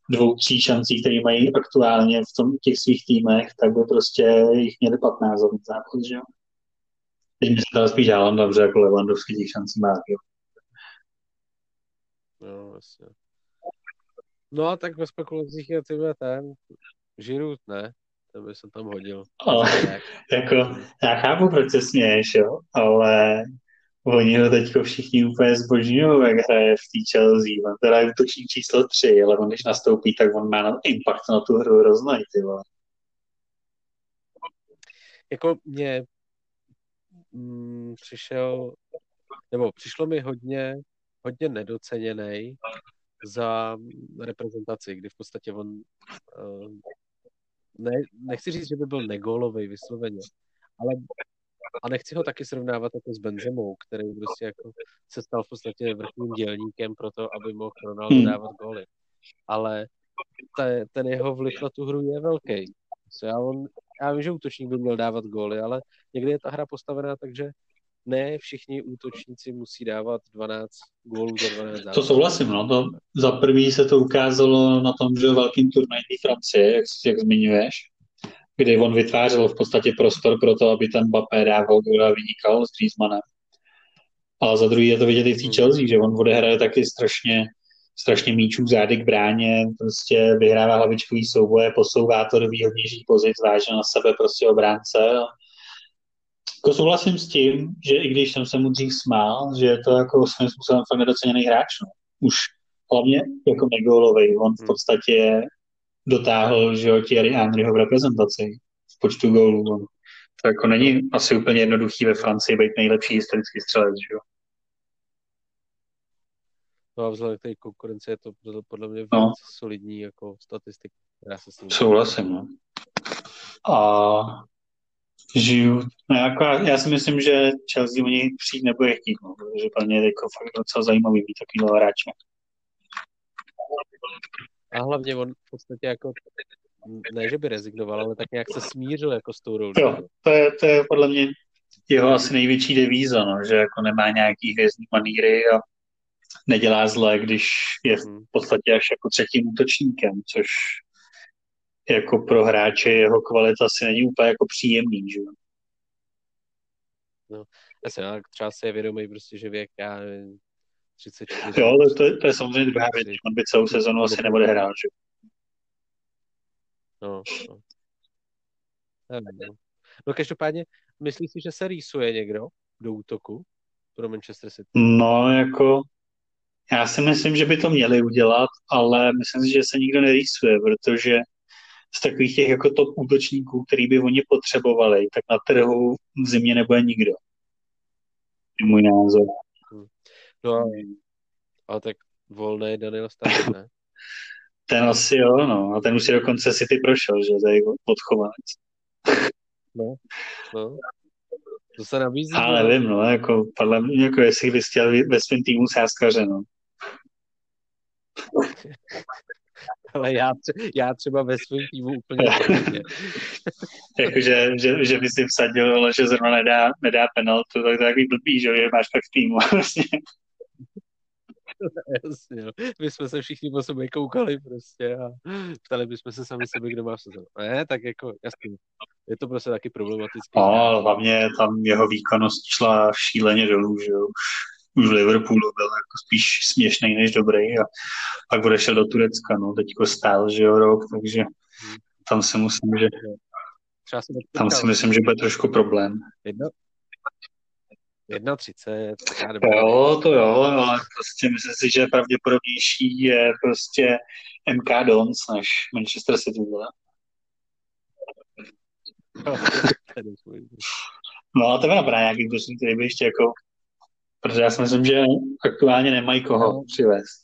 dvou, tří šancí, které mají aktuálně v tom, těch svých týmech, tak by prostě jich měli 15 za ten zápas, že jo. Teď mi se dá spíš Haaland, dobře, jako Lewandowski těch šancí má, jo. No, vlastně. No a tak ve spekulacích je tyhle ten Žirut, ne? Ten by se tam hodil. Ale <laughs> Tak. jako, já chápu, proč se směješ, jo, ale oni ho teďko všichni úplně zbožňují, jak hraje v té Chelsea. On teda je útočník číslo 3, ale on když nastoupí, tak on má na impact na tu hru hrozný, ty vole. Jako mě mm, přišel, nebo přišlo mi hodně, hodně nedoceněný za reprezentaci, kdy v podstatě on uh, ne, nechci říct, že by byl nególový vysloveně, ale a nechci ho taky srovnávat jako s Benzemou, který prostě jako se stal v podstatě vrchním dělníkem pro to, aby mohl Ronaldo Hmm. dávat góly. Ale te, ten jeho vliv na tu hru je velký. Já, on, já vím, že útočník by měl dávat góly, ale někdy je ta hra postavená tak, že ne všichni útočníci musí dávat 12 gólů za 12 To zápasů. souhlasím, no. To, za prvý se to ukázalo na tom, že velkým turnaji Francie, jak, jak zmiňuješ, kdy on vytvářel v podstatě prostor pro to, aby ten Mbappé dával gól a vynikal s Griezmannem. Ale za druhý je to vidět i v té Hmm. Chelsea, že on odehraje taky strašně, strašně míčů zády k bráně, prostě vyhrává hlavičkový souboje, posouvá to do výhodnějších pozic, váže na sebe prostě obránce. Jako souhlasím s tím, že i když jsem se mu dřív smál, že je to jako svým způsobem fakt nedoceněný hráč. No. Už hlavně jako nególovej. On v Hmm. podstatě dotáhl, že jo, Thierry Henryho v reprezentaci v počtu gólů. On. To jako není asi úplně jednoduchý ve Francii být nejlepší historický střelec, že jo. No a vzhledem k té konkurenci je to podle- podle mě No. víc solidní jako statistika, která se s ním Souhlasím, no. A žiju, no jako já, já si myslím, že Chelsea o něj přijít nebude chtít, no, protože pro ně je jako fakt docela zajímavý mít takovýhle hráče. A hlavně on v podstatě jako ne, že by rezignoval, ale tak nějak se smířil jako s tou rolí. Jo, to je, to je podle mě jeho asi největší devíza, no, že jako nemá nějaký hvězdný maníry a nedělá zle, když je v Hmm. podstatě až jako třetím útočníkem, což jako pro hráče jeho kvalita asi není úplně jako příjemný, že jo. Jasně, ale třeba si je vědomý prostě, že věk, já nevím, 34. Jo, to, to, to je samozřejmě druhá věc, on by celou sezonu asi neodehrál, že jo. No, no. No každopádně, myslíš si, že se rýsuje někdo do útoku pro Manchester City? No, jako já si myslím, že by to měli udělat, ale myslím si, že se nikdo nerýsuje, protože z takových těch jako top útočníků, který by oni potřebovali, tak na trhu v zimě nebude nikdo. Je můj názor. Hmm. No a, ale tak volný Daniel Stark, ne? <laughs> ten asi jo, no. A ten už si dokonce City prošel, že tady odchovanec. <laughs> No, no. To se nabízí. Ale nevím, no, jako, podle mě, jako jestli bys chtěl ve svém týmu sáskaře, no. <laughs> <laughs> Ale já, tře- já třeba ve svém týmu úplně <laughs> Jakože, že, že by si vsadil, ale že zrovna nedá, nedá penaltu, tak to je takový blbý, že máš tak v týmu. <laughs> Vlastně. Jasně, no. My jsme se všichni po sobě koukali prostě a ptali bychom se sami sebe, kdo má sezónu. Ne, tak jako, jasně, je to prostě taky problematické. No, hlavně tam jeho výkonnost šla šíleně dolů, že jo. Už v Liverpoolu byl jako spíš směšný než dobrý a pak odešel do Turecka, no, teďko stál, že jo, rok, takže tam si myslím, že tam si myslím, že bude trošku problém. Jedno, 1,30. Jo, to jo, ale prostě myslím si, že pravděpodobnější je prostě MK Dons než Manchester City. <laughs> No a to mi napadá nějaký útočník, který by ještě jako, protože já si myslím, že aktuálně nemají koho no. přivést.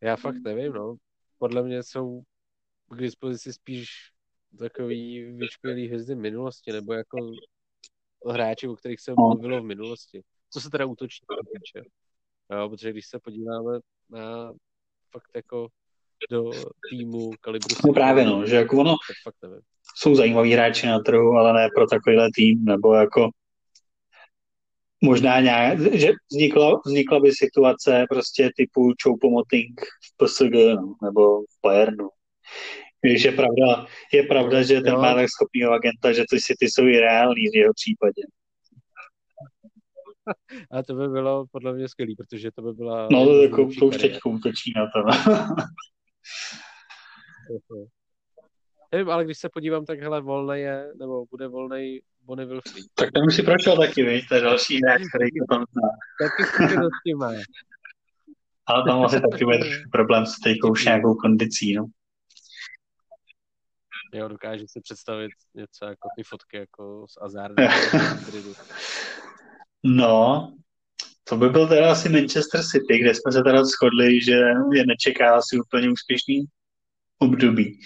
Já fakt nevím, no. Podle mě jsou k dispozici spíš takový vyčpělý hvězdy minulosti, nebo jako hráči, o kterých se no. mluvilo v minulosti. Co se teda útočníků týče. Jo, protože když se podíváme na fakt jako do týmu kalibru... No právě no, že jako ono fakt nevím. jsou zajímaví hráči na trhu, ale ne pro takovýhle tým, nebo jako možná nějak, že vznikla, vznikla by situace prostě typu Choupo-Moting v PSG, no, nebo v Bayernu. Když je pravda, je pravda, že ten má tak schopného agenta, že ty City jsou i reální v jeho případě. <laughs> A to by bylo podle mě skvělý, protože to by byla... No to, jako, to už teď útočí na to. <laughs> Nevím, ale když se podívám, tak hele, volný je, nebo bude volný Bonnie Wilfried. Tak ten už si prošel taky, víš, to je další hráč, který to tam zná. Taky zkušenosti má. Ale tam asi taky bude problém s teďkou už nějakou kondicí, no. Jo, dokáže si představit něco jako ty fotky jako z Azarda. <laughs> no, to by byl teda asi Manchester City, kde jsme se teda shodli, že je nečeká asi úplně úspěšný období.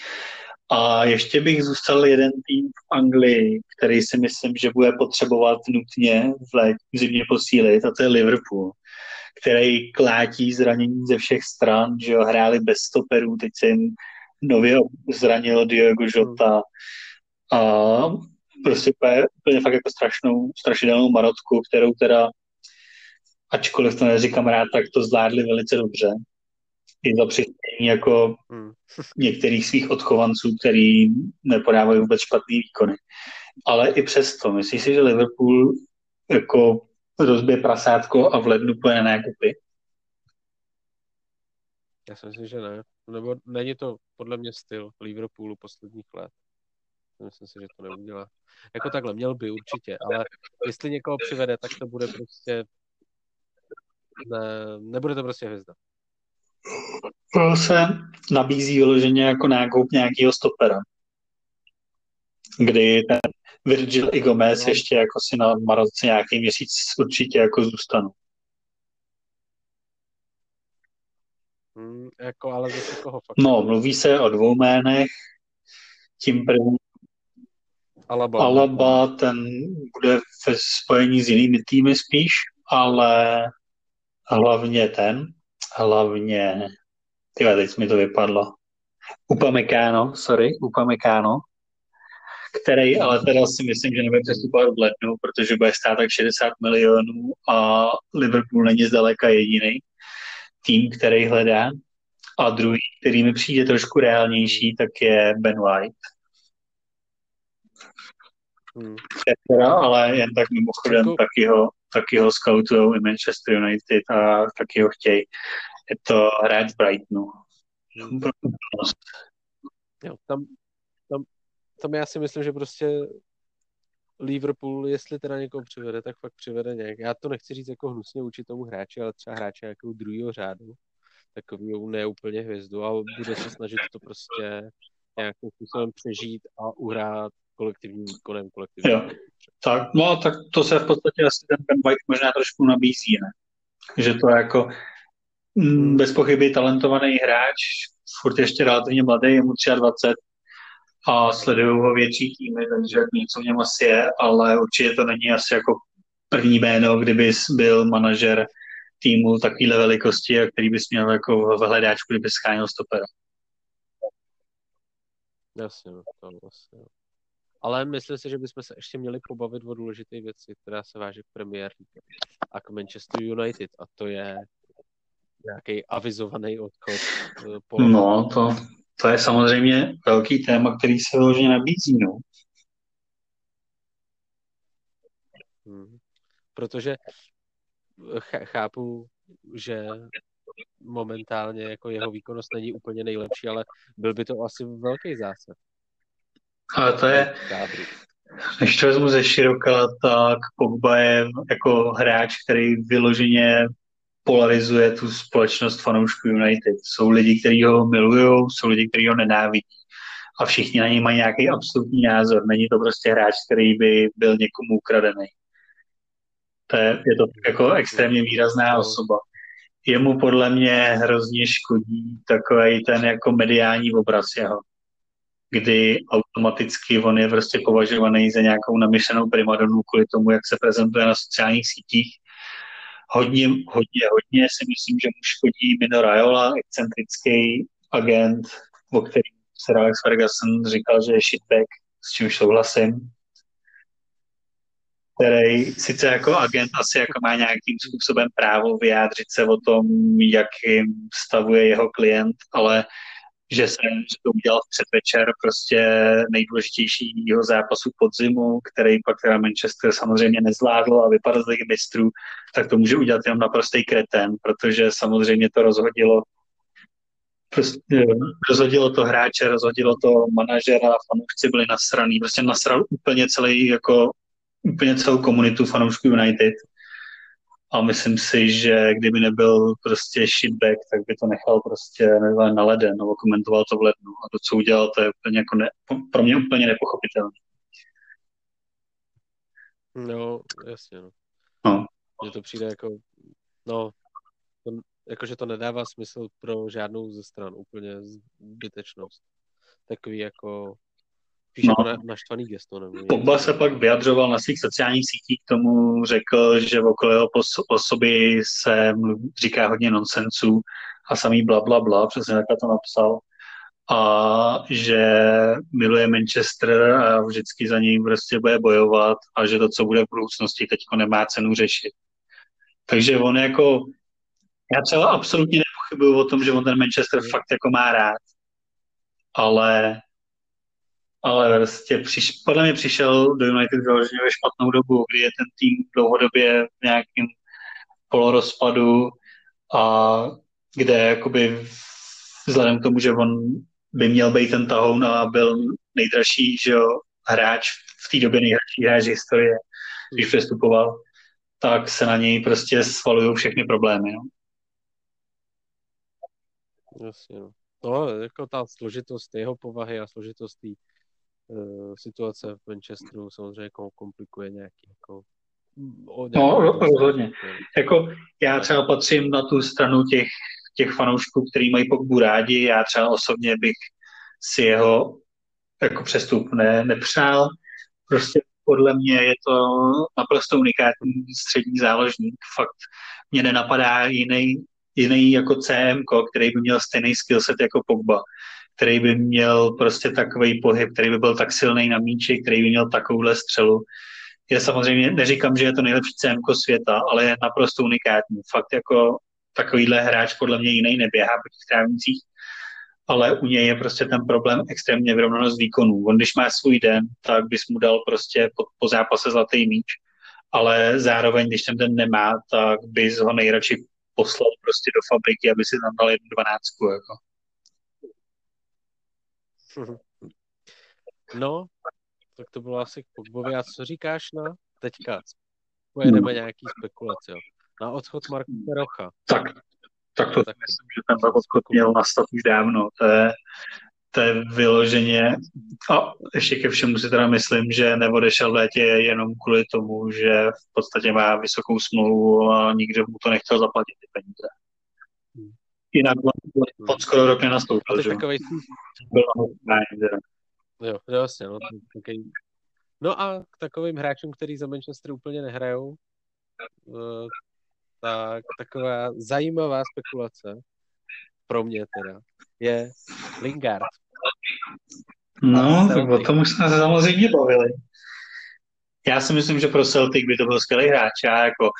A ještě bych zůstal jeden tým v Anglii, který si myslím, že bude potřebovat nutně v, let, v zimě posílit, a to je Liverpool, který klátí zranění ze všech stran, že jo, hráli bez stoperů, teď se jim nově zranil Diego Jota a prostě úplně fakt jako strašnou, strašidelnou marotku, kterou teda, ačkoliv to neříkám rád, tak to zvládli velice dobře. I za přispění jako hmm. <laughs> některých svých odchovanců, který nepodávají vůbec špatný výkony. Ale i přesto, myslíš si, že Liverpool jako rozbije prasátko a v lednu pojede na nákupy? Já si myslím, že ne. Nebo není to podle mě styl Liverpoolu posledních let. Myslím si, že to neudělá. Jako takhle, měl by určitě, ale jestli někoho přivede, tak to bude prostě ne, nebude to prostě hvězda. To se nabízí vyloženě jako nákup nějakého stopera. Kdy ten Virgil i Gomez ještě jako si na Marotce nějaký měsíc určitě jako zůstanou. Hmm, jako, ale zase koho fakt? No, mluví se o dvou jménech. Tím prvním Alaba. Alaba, ten bude ve spojení s jinými týmy spíš, ale hlavně ten, hlavně, tyhle, teď mi to vypadlo, Upamecano, sorry, Upamecano, který ale teda si myslím, že nebude přestupovat v lednu, protože bude stát tak 60 milionů a Liverpool není zdaleka jediný tým, který hledá. A druhý, který mi přijde trošku reálnější, tak je Ben White. Hmm. Teda, ale jen tak mimochodem jako... taky ho, taky ho scoutujou i Manchester United a taky ho chtějí. Je to hráč Brightonu. Jo, tam, tam, tam já si myslím, že prostě Liverpool, jestli teda někoho přivede, tak fakt přivede nějak. Já to nechci říct jako hnusně učit tomu hráči, ale třeba hráče jako druhého řádu, takový neúplně hvězdu a bude se snažit to prostě nějakým způsobem přežít a uhrát kolektivním výkonem. Kolektivním jo. Tak, no tak to se v podstatě asi ten Ben White možná trošku nabízí, ne? Že to je jako mm, hmm. bez pochyby talentovaný hráč, furt ještě relativně mladý, je mu 23 a sledují ho větší týmy, takže něco v něm asi je, ale určitě to není asi jako první jméno, kdyby byl manažer týmu takovéhle velikosti, a který bys měl jako v hledáčku, kdyby scháněl stopera. Jasně, no, to vlastně. Ale myslím si, že bychom se ještě měli pobavit o důležité věci, která se váže k Premier League a k Manchester United a to je nějaký avizovaný odchod. Eh, no, to, to je samozřejmě velký téma, který se vyloženě nabízí. No. Hmm. Protože chápu, že momentálně jako jeho výkonnost není úplně nejlepší, ale byl by to asi velký zásah. Ale to je, když to vezmu ze široka, tak Pogba je jako hráč, který vyloženě polarizuje tu společnost fanoušků United. Jsou lidi, kteří ho milují, jsou lidi, kteří ho nenávidí. A všichni na něj mají nějaký absolutní názor. Není to prostě hráč, který by byl někomu ukradený. To je, je to jako extrémně výrazná osoba. Jemu podle mě hrozně škodí takový ten jako mediální obraz jeho kdy automaticky on je prostě považovaný za nějakou namyšlenou primadonu kvůli tomu, jak se prezentuje na sociálních sítích. Hodně, hodně, hodně si myslím, že mu škodí Mino Raiola, excentrický agent, o kterém se Alex Ferguson říkal, že je shitbag, s čímž souhlasím který sice jako agent asi jako má nějakým způsobem právo vyjádřit se o tom, jakým stavu je jeho klient, ale že se že to udělal v předvečer prostě nejdůležitějšího zápasu podzimu, který pak teda Manchester samozřejmě nezvládl a vypadl z ligy mistrů, tak to může udělat jenom naprostý kreten, protože samozřejmě to rozhodilo prostě rozhodilo to hráče, rozhodilo to manažera, fanoušci byli nasraný, prostě nasral úplně celý jako úplně celou komunitu fanoušků United a myslím si, že kdyby nebyl prostě shitback, tak by to nechal prostě nevím, na leden nebo komentoval to v lednu. A to, co udělal, to je úplně jako ne, pro mě úplně nepochopitelné. No, jasně, no. no. Že to přijde jako, no, to, jako, že to nedává smysl pro žádnou ze stran, úplně zbytečnost. Takový jako Spíš no. jako naštvaný gesto. Nebo Pogba se pak vyjadřoval na svých sociálních sítích k tomu, řekl, že okolo jeho osoby se říká hodně nonsensů a samý bla, bla, bla, přesně tak to napsal. A že miluje Manchester a vždycky za něj prostě bude bojovat a že to, co bude v budoucnosti, teďko nemá cenu řešit. Takže on jako, já třeba absolutně nepochybuju o tom, že on ten Manchester fakt jako má rád, ale ale prostě přiš, podle mě přišel do United vyloženě ve špatnou dobu, kdy je ten tým dlouhodobě v nějakém polorozpadu a kde jakoby vzhledem k tomu, že on by měl být ten tahoun a byl nejdražší že jo, hráč, v té době nejdražší hráč historie, když přestupoval, tak se na něj prostě svalují všechny problémy. No. Jasně, no. no. jako ta složitost jeho povahy a složitost situace v Manchesteru samozřejmě komplikuje nějaký jako No, rozhodně. Jako, já třeba patřím na tu stranu těch, těch fanoušků, kteří mají Pogbu rádi. Já třeba osobně bych si jeho jako přestup ne, nepřál. Prostě podle mě je to naprosto unikátní střední záložník. Fakt mě nenapadá jiný, jiný jako CM, který by měl stejný skillset jako Pogba který by měl prostě takový pohyb, který by byl tak silný na míči, který by měl takovouhle střelu. Je samozřejmě, neříkám, že je to nejlepší CMK světa, ale je naprosto unikátní. Fakt jako takovýhle hráč podle mě jiný neběhá po těch trávnicích, ale u něj je prostě ten problém extrémně vyrovnanost výkonů. On když má svůj den, tak bys mu dal prostě po, po zápase zlatý míč, ale zároveň, když ten den nemá, tak bys ho nejradši poslal prostě do fabriky, aby si tam dal jednu dvanáctku. Jako. No, tak to bylo asi k Pogbovi. A co říkáš na teďka? Pojedeme hmm. nějaký spekulace, jo. Na odchod Marka Rocha. Tak, tak to tak myslím, že ten odchod měl nastat už dávno. To je, to je vyloženě, a ještě ke všemu si teda myslím, že neodešel v létě jenom kvůli tomu, že v podstatě má vysokou smlouvu a nikdo mu to nechtěl zaplatit ty peníze. Jinak on, on skoro rok nenastoupil, že? Takový... Byl Jo, jasně, no. Takový... No a k takovým hráčům, který za Manchester úplně nehrajou, eh, tak taková zajímavá spekulace pro mě teda je Lingard. No, tak o tom už jsme se samozřejmě bavili. Já si myslím, že pro Celtic by to byl skvělý hráč. Já jako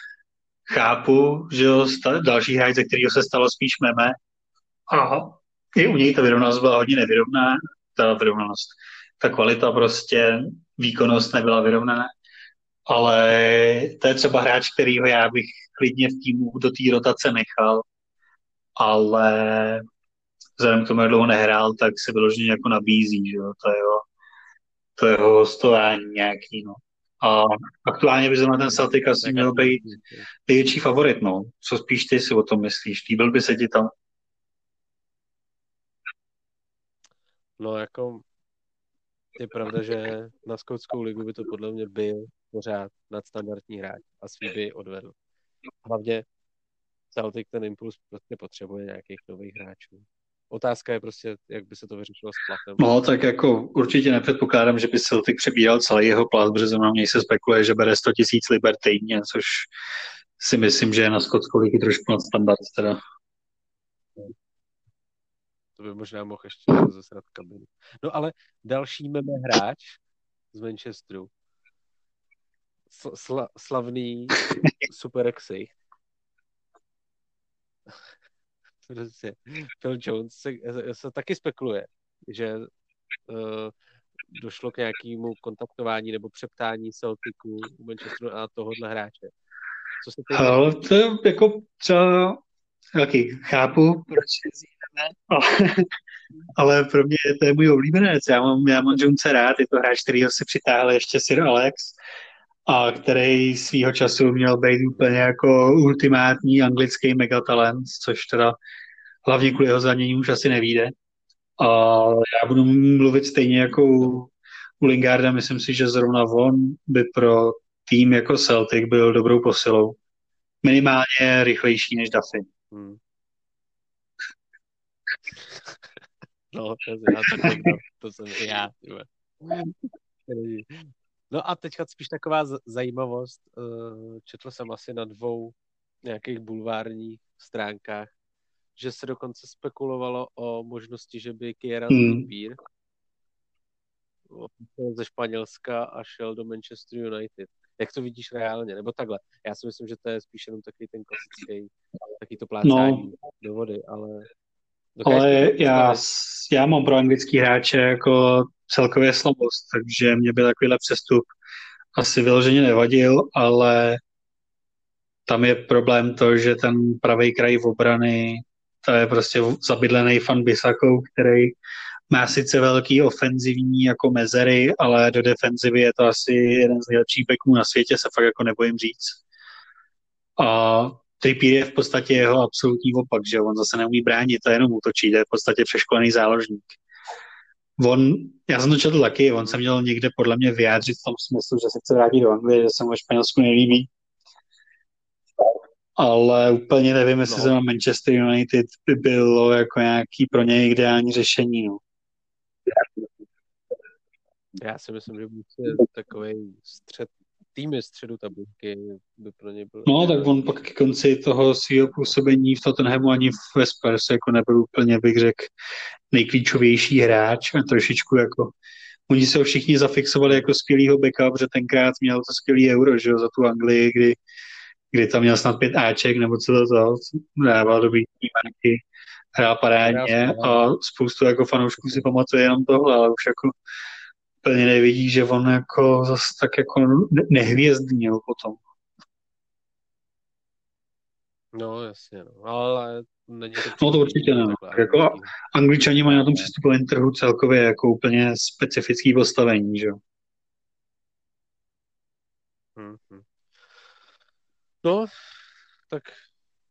chápu, že jo, další hráč, ze kterého se stalo spíš meme. A i u něj ta vyrovnanost byla hodně nevyrovná, ta vyrovnanost. Ta kvalita prostě, výkonnost nebyla vyrovnaná. Ale to je třeba hráč, kterýho já bych klidně v týmu do té rotace nechal. Ale vzhledem k tomu, jak dlouho nehrál, tak se vyloženě jako nabízí, že jo, to je jeho, to jeho hostování nějaký, no. A aktuálně by na ten Celtic asi měl být největší favorit, no. Co spíš ty si o tom myslíš? Líbil by se ti tam? No jako je pravda, že na skotskou ligu by to podle mě byl pořád nadstandardní hráč a svý by odvedl. Hlavně Celtic ten impuls prostě potřebuje nějakých nových hráčů. Otázka je prostě, jak by se to vyřešilo s platem. No, tak jako určitě nepředpokládám, že by Celtic přebíral celý jeho plat, protože zrovna něj se spekuluje, že bere 100 tisíc liber týdně, což si myslím, že je na Skotskou ligy trošku nad standard teda. To by možná mohl ještě zasrat kabinu. No ale další meme hráč z Manchesteru. Sla, slavný <laughs> super exicht prostě Phil Jones se, se taky spekuluje, že uh, došlo k nějakému kontaktování nebo přeptání Celticu u Manchesteru a tohohle hráče. Co se ty... Ale to je jako třeba taky chápu, proč ale, <laughs> ale pro mě to je můj oblíbenec. Já mám, já mám Jonesa rád, je to hráč, kterýho si přitáhl ještě Sir Alex a který svýho času měl být úplně jako ultimátní anglický megatalent, což teda hlavně kvůli jeho zranění už asi nevíde. A já budu mluvit stejně jako u Lingarda, myslím si, že zrovna on by pro tým jako Celtic byl dobrou posilou. Minimálně rychlejší než Duffy. Hmm. <laughs> No, to, já, to, to jsem já. <laughs> No a teďka spíš taková zajímavost. Eh, četl jsem asi na dvou nějakých bulvárních stránkách, že se dokonce spekulovalo o možnosti, že by Kieran hmm. Trippier ze Španělska a šel do Manchester United. Jak to vidíš reálně? Nebo takhle. Já si myslím, že to je spíš jenom takový ten klasický, taky to plácání no. do vody, ale... Ale já, já mám pro anglický hráče jako celkově slabost, takže mě by takovýhle přestup asi vyloženě nevadil, ale tam je problém to, že ten pravý kraj v obrany, to je prostě zabydlený fan Bisakou, který má sice velký ofenzivní jako mezery, ale do defenzivy je to asi jeden z nejlepších backů na světě, se fakt jako nebojím říct. A Trippier je v podstatě jeho absolutní opak, že on zase neumí bránit, to jenom útočí, to je v podstatě přeškolený záložník. On, já jsem to četl taky, on se měl někde podle mě vyjádřit v tom smyslu, že se chce vrátit do Anglie, že se mu ve Španělsku nelíbí. Ale úplně nevím, jestli no. se na Manchester United by bylo jako nějaký pro něj ideální řešení. No. Já si myslím, že bude takový střed týmy středu tabulky by pro ně byl... No, tak on pak k konci toho svého působení v Tottenhamu ani v Spurs jako nebyl úplně, bych řekl, nejklíčovější hráč a trošičku jako oni se ho všichni zafixovali jako skvělýho backup, že tenkrát měl to skvělý euro, že jo, za tu Anglii, kdy, kdy tam měl snad pět Aček, nebo co to to, dával dobrý marky, hrál parádně a spoustu jako fanoušků si pamatuje jenom tohle, ale už jako úplně nevidí, že on jako zase tak jako nehvězdnil potom. No, jasně, no. ale není to... No to určitě ne. Jako angličani mají na tom přestupovém trhu celkově jako úplně specifický postavení, že jo? Hmm. No, tak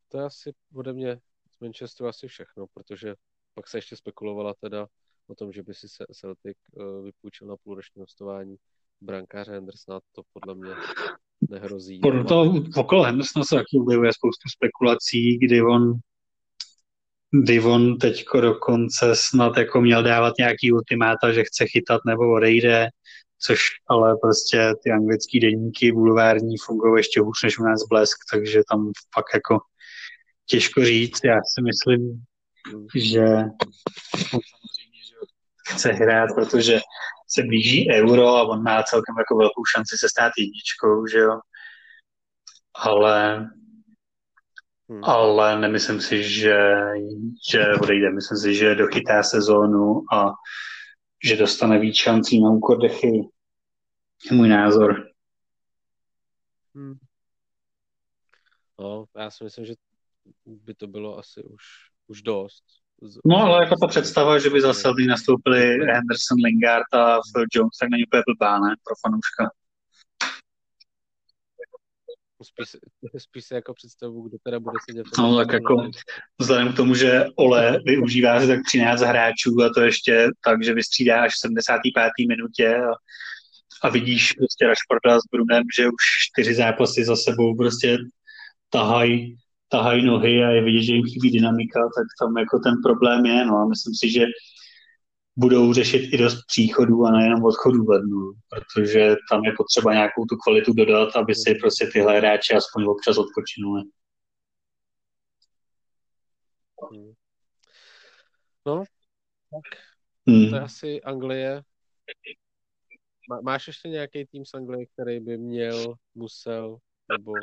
to je asi ode mě z Manchesteru asi všechno, protože pak se ještě spekulovala teda o tom, že by si Celtic eh, vypůjčil na půlroční hostování brankáře Hendersona, to podle mě nehrozí. Podle toho okolo Hendersona se taky objevuje spoustu spekulací, kdy on kdy on teďko dokonce snad jako měl dávat nějaký ultimáta, že chce chytat nebo odejde, což ale prostě ty anglické denníky bulvární fungují ještě hůř než u nás Blesk, takže tam fakt jako těžko říct. Já si myslím, samozřejmě, že chce hrát, protože se blíží euro a on má celkem jako velkou šanci se stát jedničkou, že jo. Ale Hmm. Ale nemyslím si, že, že odejde. Myslím si, že dochytá sezónu a že dostane víc šancí na úkor dechy. Je můj názor. Hmm. No, já si myslím, že by to bylo asi už, už dost. No, ale jako ta představa, že by zase nastoupili Henderson, Lingard a Phil Jones, tak není úplně blbá, ne, pro fanouška. Spíš, spíš se jako představu, kdo teda bude sedět. No, tak jako vzhledem k tomu, že Ole využívá se tak 13 hráčů a to ještě tak, že vystřídá až v 75. minutě a, a vidíš prostě Rashforda s Brunem, že už čtyři zápasy za sebou prostě tahají tahaj nohy a je vidět, že jim chybí dynamika, tak tam jako ten problém je, no a myslím si, že budou řešit i dost příchodů a nejenom odchodů v lednu, protože tam je potřeba nějakou tu kvalitu dodat, aby si prostě tyhle hráči aspoň občas odpočinuli. No, tak hmm. to je asi Anglie. Má, máš ještě nějaký tým z Anglie, který by měl, musel, nebo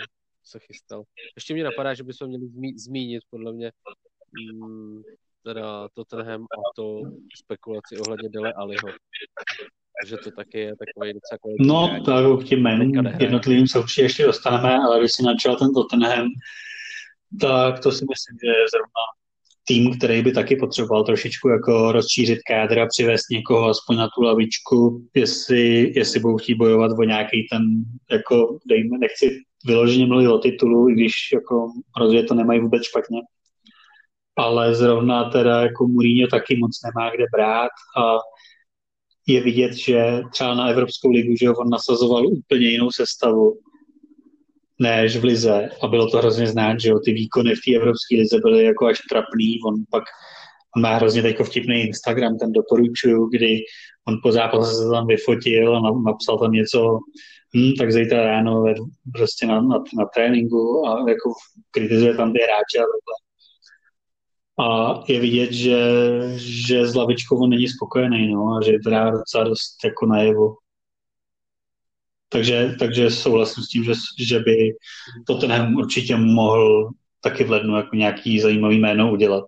se chystal? Ještě mě napadá, že bychom měli zmí, zmínit, podle mě, mm, teda Tottenham a to spekulaci ohledně Dele Aliho. že to taky je takový docela kvalitní No, to jako k těm jménům jednotlivým se určitě ještě dostaneme, ale když si načal ten Tottenham, tak to si myslím, že je zrovna tým, který by taky potřeboval trošičku jako rozšířit kádr a přivést někoho aspoň na tu lavičku, jestli, jestli budou chtít bojovat o nějaký ten, jako dejme, nechci vyloženě mluvit o titulu, i když jako rozhodně to nemají vůbec špatně, ale zrovna teda jako Mourinho taky moc nemá kde brát a je vidět, že třeba na Evropskou ligu, že on nasazoval úplně jinou sestavu než v Lize. A bylo to hrozně znát, že jo, ty výkony v té Evropské lize byly jako až trapný, on pak on má hrozně jako vtipný Instagram, ten doporučuju, kdy on po zápase se tam vyfotil a napsal tam něco, hm, tak zítra ráno prostě na, na, na tréninku a jako kritizuje tam ty hráče a takhle a je vidět, že, že s lavičkou on není spokojený, no, a že dá docela dost jako najevo. Takže, takže souhlasím s tím, že, že by to ten určitě mohl taky v lednu jako nějaký zajímavý jméno udělat.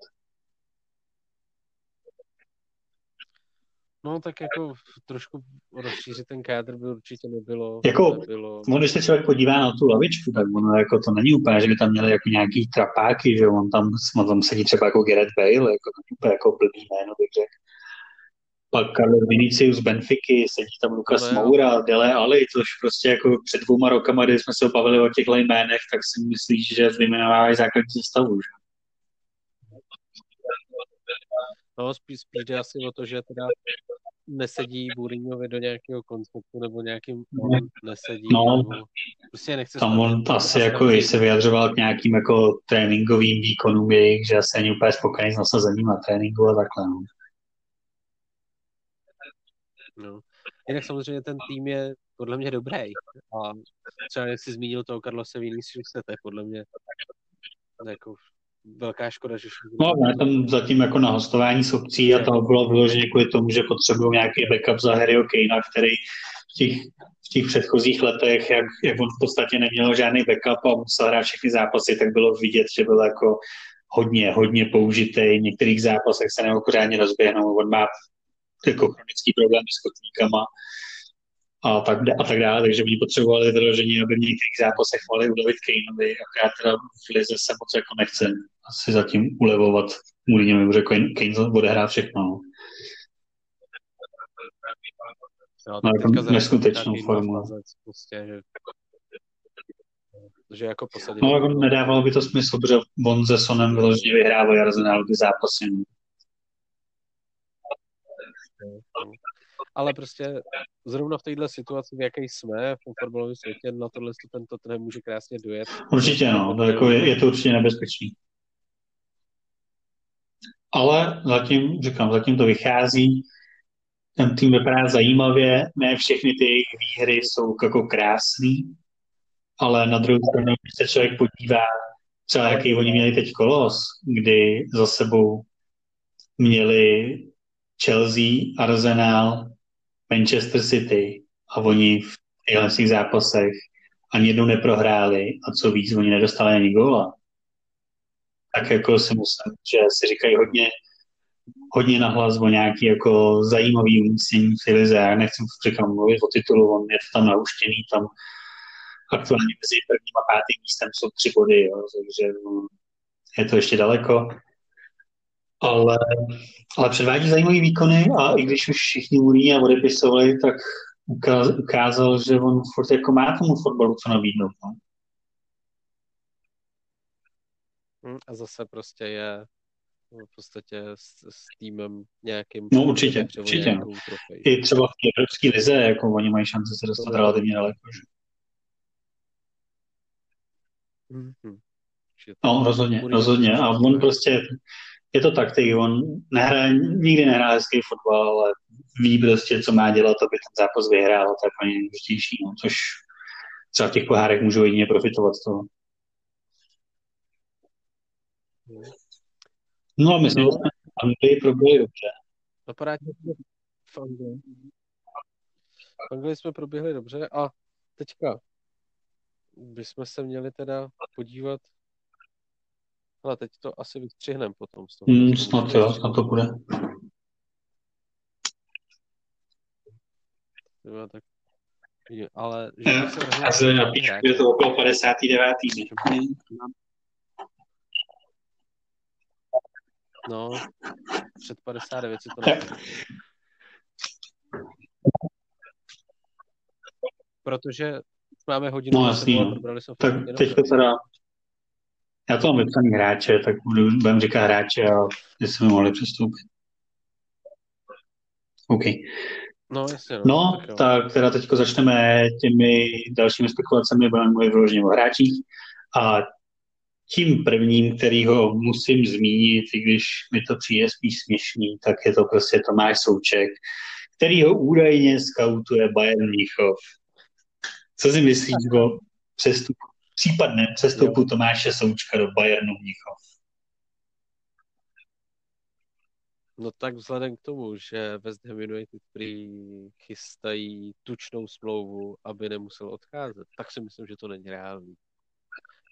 No tak jako trošku rozšířit ten kádr by určitě nebylo. Jako, nebylo... No, když se člověk podívá na tu lavičku, tak ono jako to není úplně, že by tam měli jako nějaký trapáky, že on tam, on tam sedí třeba jako Gareth Bale, jako to úplně jako blbý jméno, bych řekl. Pak Carlos Vinicius Benfiky, sedí tam Lukas no, Moura, Dele Ali, což prostě jako před dvouma rokama, kdy jsme se bavili o těchto jménech, tak si myslíš, že vyjmenovávají základní stavu, že? No, spíš, spíš jde asi o to, že teda nesedí Buriňovi do nějakého konceptu nebo nějakým nesedí. No, nebo prostě nechce tam on asi jako i se vyjadřoval k nějakým jako tréninkovým výkonům jejich, že asi není úplně spokojený s nasazením na tréninku a takhle. No. No. Jinak samozřejmě ten tým je podle mě dobrý. A třeba jak jsi zmínil toho Karlose Viniciuse, to je podle mě jako velká škoda, že... No, ne, tam zatím jako na hostování s obcí a to bylo vyloženě kvůli tomu, že potřebují nějaký backup za Harryho Kanea, který v těch, v těch předchozích letech, jak, jak on v podstatě neměl žádný backup a musel hrát všechny zápasy, tak bylo vidět, že byl jako hodně, hodně použitý. V některých zápasech se nebo pořádně rozběhnou. On má jako chronický problémy s kotníkama a tak, a tak dále, takže oni potřebovali vyložení, aby v některých zápasech mohli ulevit Kaneovi, akorát teda v Lize se moc jako nechce. Asi zatím ulevovat Mourinhovi, že Kane bude hrát všechno. No. Jo, tak jako teďka neskutečnou formu. Prostě, že, že jako posadit. No jako nedávalo by to smysl, protože on se Sonem vyloženě vyhrávají Arsenal ty zápasy. no. No. Ale prostě zrovna v této situaci, v jaké jsme, v tom fotbalovém světě, na tohle ten Tottenham může krásně dojet. Určitě, no, to jako je, je to určitě nebezpečný. Ale zatím, říkám, zatím to vychází. Ten tým vypadá zajímavě, ne všechny ty jejich výhry jsou jako krásný, ale na druhou stranu, když se člověk podívá, třeba jaký oni měli teď kolos, kdy za sebou měli Chelsea, Arsenal, Manchester City a oni v těchto zápasech ani jednou neprohráli a co víc, oni nedostali ani góla. Tak jako si myslím, že si říkají hodně, hodně nahlas o nějaký jako zajímavý umístění v lize. Já nechci říkám mluvit o titulu, on je tam nauštěný, tam aktuálně mezi prvním a pátým místem jsou tři body, jo, takže no, je to ještě daleko. Ale, ale předvádí zajímavý výkony a i když už všichni Mourinho odepisovali, tak ukázal, ukázal, že on furt jako má tomu fotbalu co nabídnout. No. Hm, A zase prostě je v podstatě s, s týmem nějakým. No určitě, určitě. I třeba v té evropské lize, jako oni mají šanci se dostat relativně daleko. Že? Mhm. Že No, rozhodně, rozhodně. A on prostě, je to taktik, on nehraje, nikdy nehrá hezký fotbal, ale ví prostě, co má dělat, aby ten zápas vyhrál, to je nejdůležitější, no, což třeba v těch pohárech můžou jedině profitovat z toho. No a myslím, No. že jsme Anglii probili dobře. Tě v Anglii. V Anglii jsme proběhli dobře a teďka bychom se měli teda podívat ale teď to asi vystřihneme potom. Z toho, Hmm, snad jo, snad to bude. Jo, tak, ale že se Já se na napíšu, že to okolo 59. ne? No, před 59 si to <laughs> napíšu. Protože máme hodinu, No, jasný, no. jsme Tak jenom teď to. teda, já to mám vypsaný hráče, tak budu, budem říkat hráče a jestli by mohli přestoupit. OK. No, jasně, no. No, tak jo. tak teda teď začneme těmi dalšími spekulacemi, budeme mluvit vyloženě o hráčích. A tím prvním, kterýho musím zmínit, i když mi to přijde spíš směšný, tak je to prostě Tomáš Souček, který ho údajně skautuje Bayern Mnichov. Co si myslíš o přestupu, případném přestupu Tomáše Součka do Bayernu Mnichov? No tak vzhledem k tomu, že West Ham United prý chystají tučnou smlouvu, aby nemusel odcházet, tak si myslím, že to není reálný.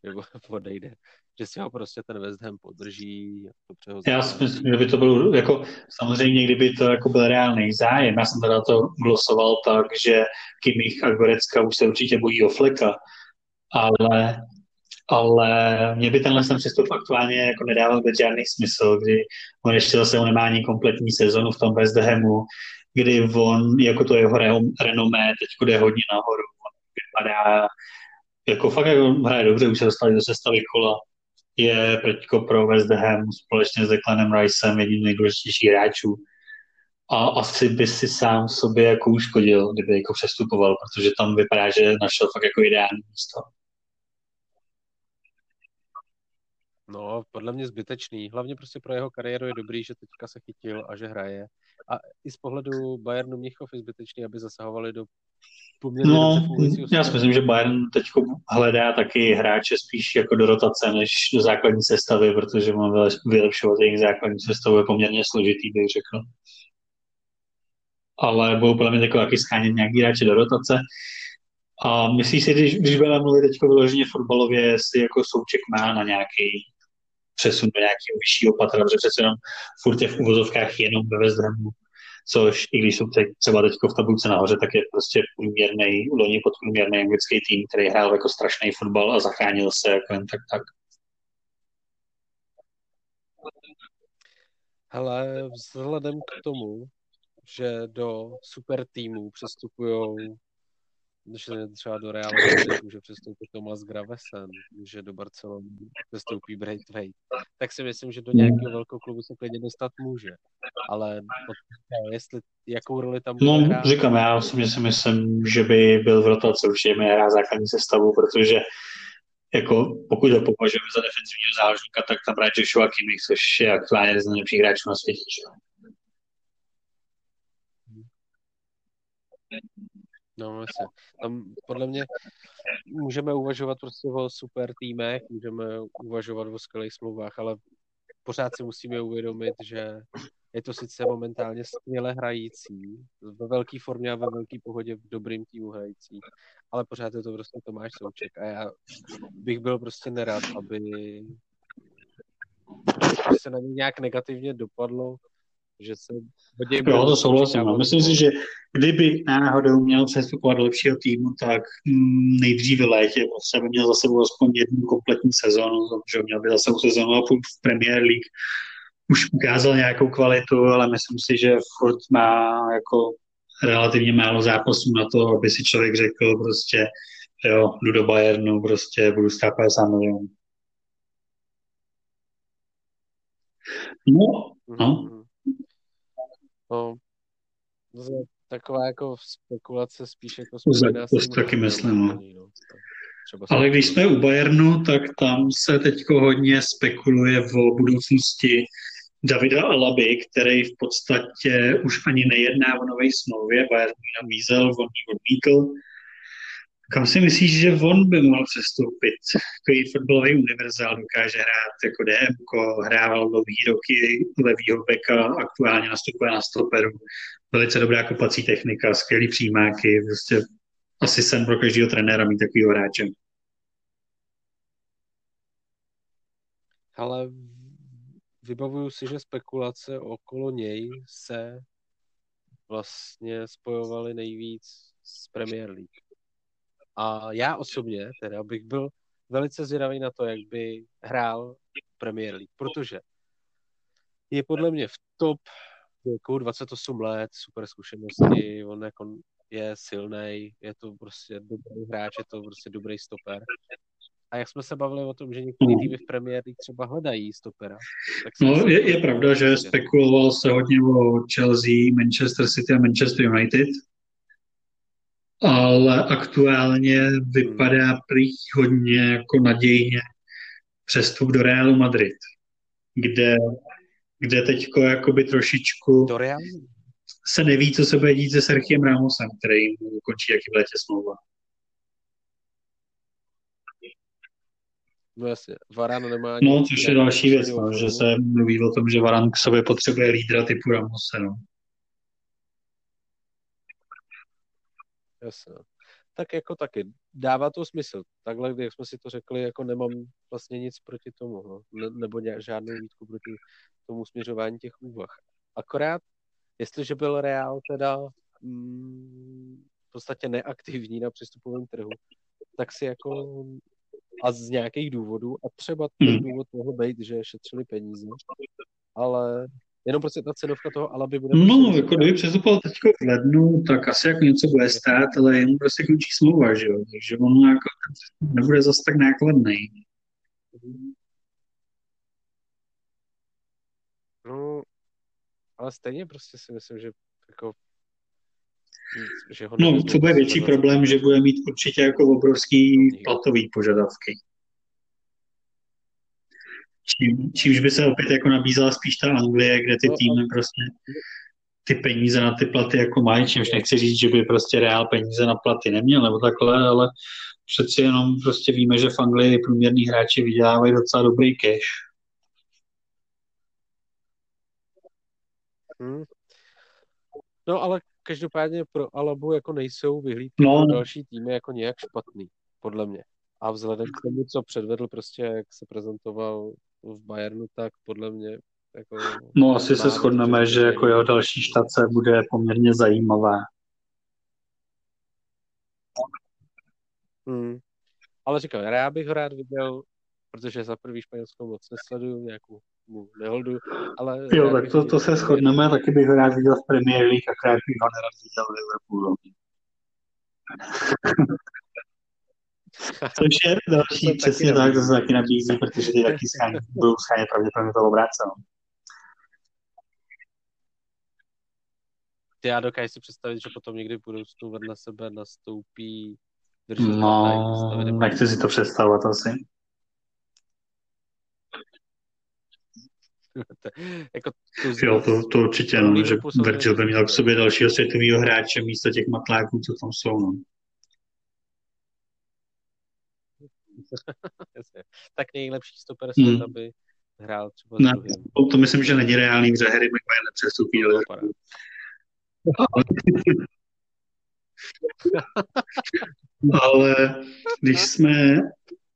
Nebo <laughs> odejde. Že si ho prostě ten West Ham podrží. Dobře Já si myslím, že by to bylo, jako samozřejmě, kdyby to jako byl reálný zájem, já jsem teda to glosoval tak, že Kimmich a Gorecka už se určitě bojí o Fleka, ale, ale mě by tenhle ten přestup aktuálně jako nedával vůbec žádný smysl, kdy on ještě zase on nemá ani kompletní sezonu v tom West Hamu, kdy on, jako to jeho re- renomé, teď jde hodně nahoru, on vypadá jako fakt jako hraje dobře, už se dostali do sestavy kola, je teďko pro West Ham společně s Declanem Ricem jedním z nejdůležitějších hráčů. A asi by si sám sobě jako uškodil, kdyby jako přestupoval, protože tam vypadá, že našel fakt jako ideální místo. No, podle mě zbytečný. Hlavně prostě pro jeho kariéru je dobrý, že teďka se chytil a že hraje. A i z pohledu Bayernu Mnichov je zbytečný, aby zasahovali do poměrně No, dobře já si myslím, že Bayern teď hledá taky hráče spíš jako do rotace než do základní sestavy, protože vyle- vylepšovat jejich základní sestavu je poměrně složitý, bych řekl. Ale budou podle mě takové taky schánět nějaký hráče do rotace. A myslíš si, když, když budeme mluvit teď vyloženě fotbalově, jestli jako Souček má na nějaký přesun do nějakého vyššího patra, protože přece jenom furt je v uvozovkách jenom ve West Hamu, což i když jsou teď třeba teď v tabulce nahoře, tak je prostě průměrný, loni podprůměrný anglický tým, který hrál jako strašný fotbal a zachránil se jako jen tak tak. Hele, vzhledem k tomu, že do super týmů přestupují že třeba do Realu může přestoupit Tomas Gravesen, že do Barcelony přestoupí Braithwaite, tak si myslím, že do nějakého velkého klubu se klidně dostat může. Ale jestli, jakou roli tam bude No, hrát, říkám, já osobně si myslím, že by byl v rotaci určitě mi hrát základní sestavu, protože jako pokud ho považujeme za defenzivního záložníka, tak tam hraje Joshua Kimmich, což je aktuálně jeden z nejlepších hráčů na světě. No, vlastně. Tam podle mě můžeme uvažovat prostě o super týmech, můžeme uvažovat o skvělých smlouvách, ale pořád si musíme uvědomit, že je to sice momentálně skvěle hrající, ve velké formě a ve velké pohodě v dobrým týmu hrající, ale pořád je to prostě Tomáš Souček a já bych byl prostě nerad, aby se na něj nějak negativně dopadlo, že se hodně... Jo, to souhlasím. No. Myslím si, že kdyby náhodou měl přestupovat do lepšího týmu, tak mm, nejdříve létě prostě by měl za sebou aspoň jednu kompletní sezónu, že měl by za sebou sezónu a v Premier League. Už ukázal nějakou kvalitu, ale myslím si, že furt má jako relativně málo zápasů na to, aby si člověk řekl prostě, jo, jdu do Bayernu, prostě budu stát 50 milionů. No, no. No, taková jako spekulace spíš jako spojená s tím taky myslím, no. no. Třeba Ale když jsme u Bayernu, tak tam se teď hodně spekuluje o budoucnosti Davida Alaby, který v podstatě už ani nejedná o nové smlouvě. Bayern ji nabízel, on ji odmítl. Kam si myslíš, že on by mohl přestoupit? Takový fotbalový univerzál dokáže hrát jako DM, hrával dlouhý roky levýho beka, aktuálně nastupuje na stoperu. Velice dobrá kopací technika, skvělý přímáky, prostě asi sen pro každého trenéra mít takovýho hráče. Ale vybavuju si, že spekulace okolo něj se vlastně spojovaly nejvíc s Premier League. A já osobně teda bych byl velice zvědavý na to, jak by hrál Premier League, protože je podle mě v top věku 28 let, super zkušenosti, on jako je silný, je to prostě dobrý hráč, je to prostě dobrý stoper. A jak jsme se bavili o tom, že některé týmy v Premier League třeba hledají stopera. Tak no, je, je pravda, že spekuloval se hodně o Chelsea, Manchester City a Manchester United ale aktuálně vypadá prý hodně jako nadějně přestup do Realu Madrid, kde, kde teďko jakoby trošičku do Realu? se neví, co se bude dít se Sergiem Ramosem, který mu končí jaký v létě smlouva. No jasně, nemá... No, což je další věc, no, že se mluví o tom, že Varan k sobě potřebuje lídra typu Ramose, no. Jasně. Tak jako taky, dává to smysl. Takhle, jak jsme si to řekli, jako nemám vlastně nic proti tomu, no. ne, nebo žádnou výtku proti tomu směřování těch úvah. Akorát, jestliže byl Real teda mm, v podstatě neaktivní na přístupovém trhu, tak si jako a z nějakých důvodů, a třeba ten hmm. důvod mohl být, že šetřili peníze, ale Jenom prostě ta cenovka toho Alaby bude... No, prostě jako kdyby přestupoval teď v lednu, tak asi jako něco bude stát, ale jen prostě končí smlouva, že jo? Takže ono jako nebude zase tak nákladný. No, ale stejně prostě si myslím, že jako že ho no, co bude větší problém, že bude mít určitě jako obrovský platový požadavky. Čím, čímž by se opět jako nabízela spíš ta Anglie, kde ty no, týmy prostě ty peníze na ty platy jako mají, čímž nechci říct, že by prostě reál peníze na platy neměl nebo takhle, ale přeci jenom prostě víme, že v Anglii průměrní hráči vydělávají docela dobrý cash. Hmm. No ale každopádně pro Alabu jako nejsou vyhlídky no. pro další týmy jako nějak špatný, podle mě. A vzhledem k tomu, co předvedl prostě, jak se prezentoval v Bayernu, tak podle mě jako... No asi se shodneme, že jako jeho další štace bude poměrně zajímavá. Hmm. Ale říkám, já bych ho rád viděl, protože za prvý španělskou moc nesleduju, nějakou mu neholdu, ale... Jo, tak to, to se shodneme, taky bych ho rád viděl v Premier League, akorát bych ho nerad viděl v Liverpoolu. Což je další, to přesně tak, to se taky nabízí, protože ty taky schání, budou schánět pravděpodobně toho obráce. No. Já dokážu si představit, že potom někdy v budoucnu vedle sebe nastoupí No, nechci si to představovat asi. <laughs> jako to jo, to, to určitě, no, že Virgil by měl k sobě dalšího světového hráče místo těch matláků, co tam jsou. No. <laughs> tak nejlepší stoper světa hmm. by hrál třeba ne, to, to myslím, že není reálný, že Harry Maguire nepřestupí do <laughs> Ale když <laughs> jsme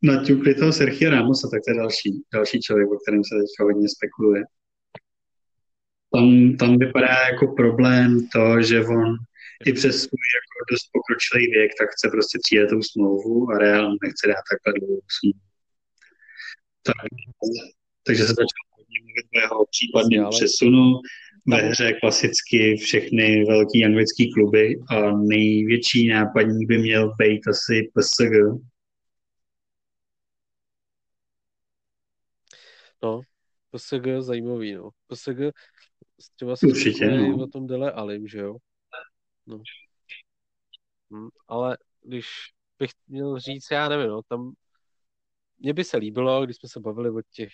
naťukli toho Sergio Ramosa, tak to je další, další člověk, o kterém se teďka hodně spekuluje. Tam, tam vypadá jako problém to, že on i přes svůj jako dost pokročilý věk, tak chce prostě tříletou smlouvu a Real nechce dát takhle dlouhou smlouvu. Tak, takže se začal hodně mluvit o jeho případném přesunu. Ve hře klasicky všechny velký anglický kluby a největší nápadník by měl být asi PSG. No, PSG zajímavý, no. PSG třeba se Určitě, no. o tom Dele Alim, že jo? No. Hm, ale když bych měl říct, já nevím, no, tam mně by se líbilo, když jsme se bavili o těch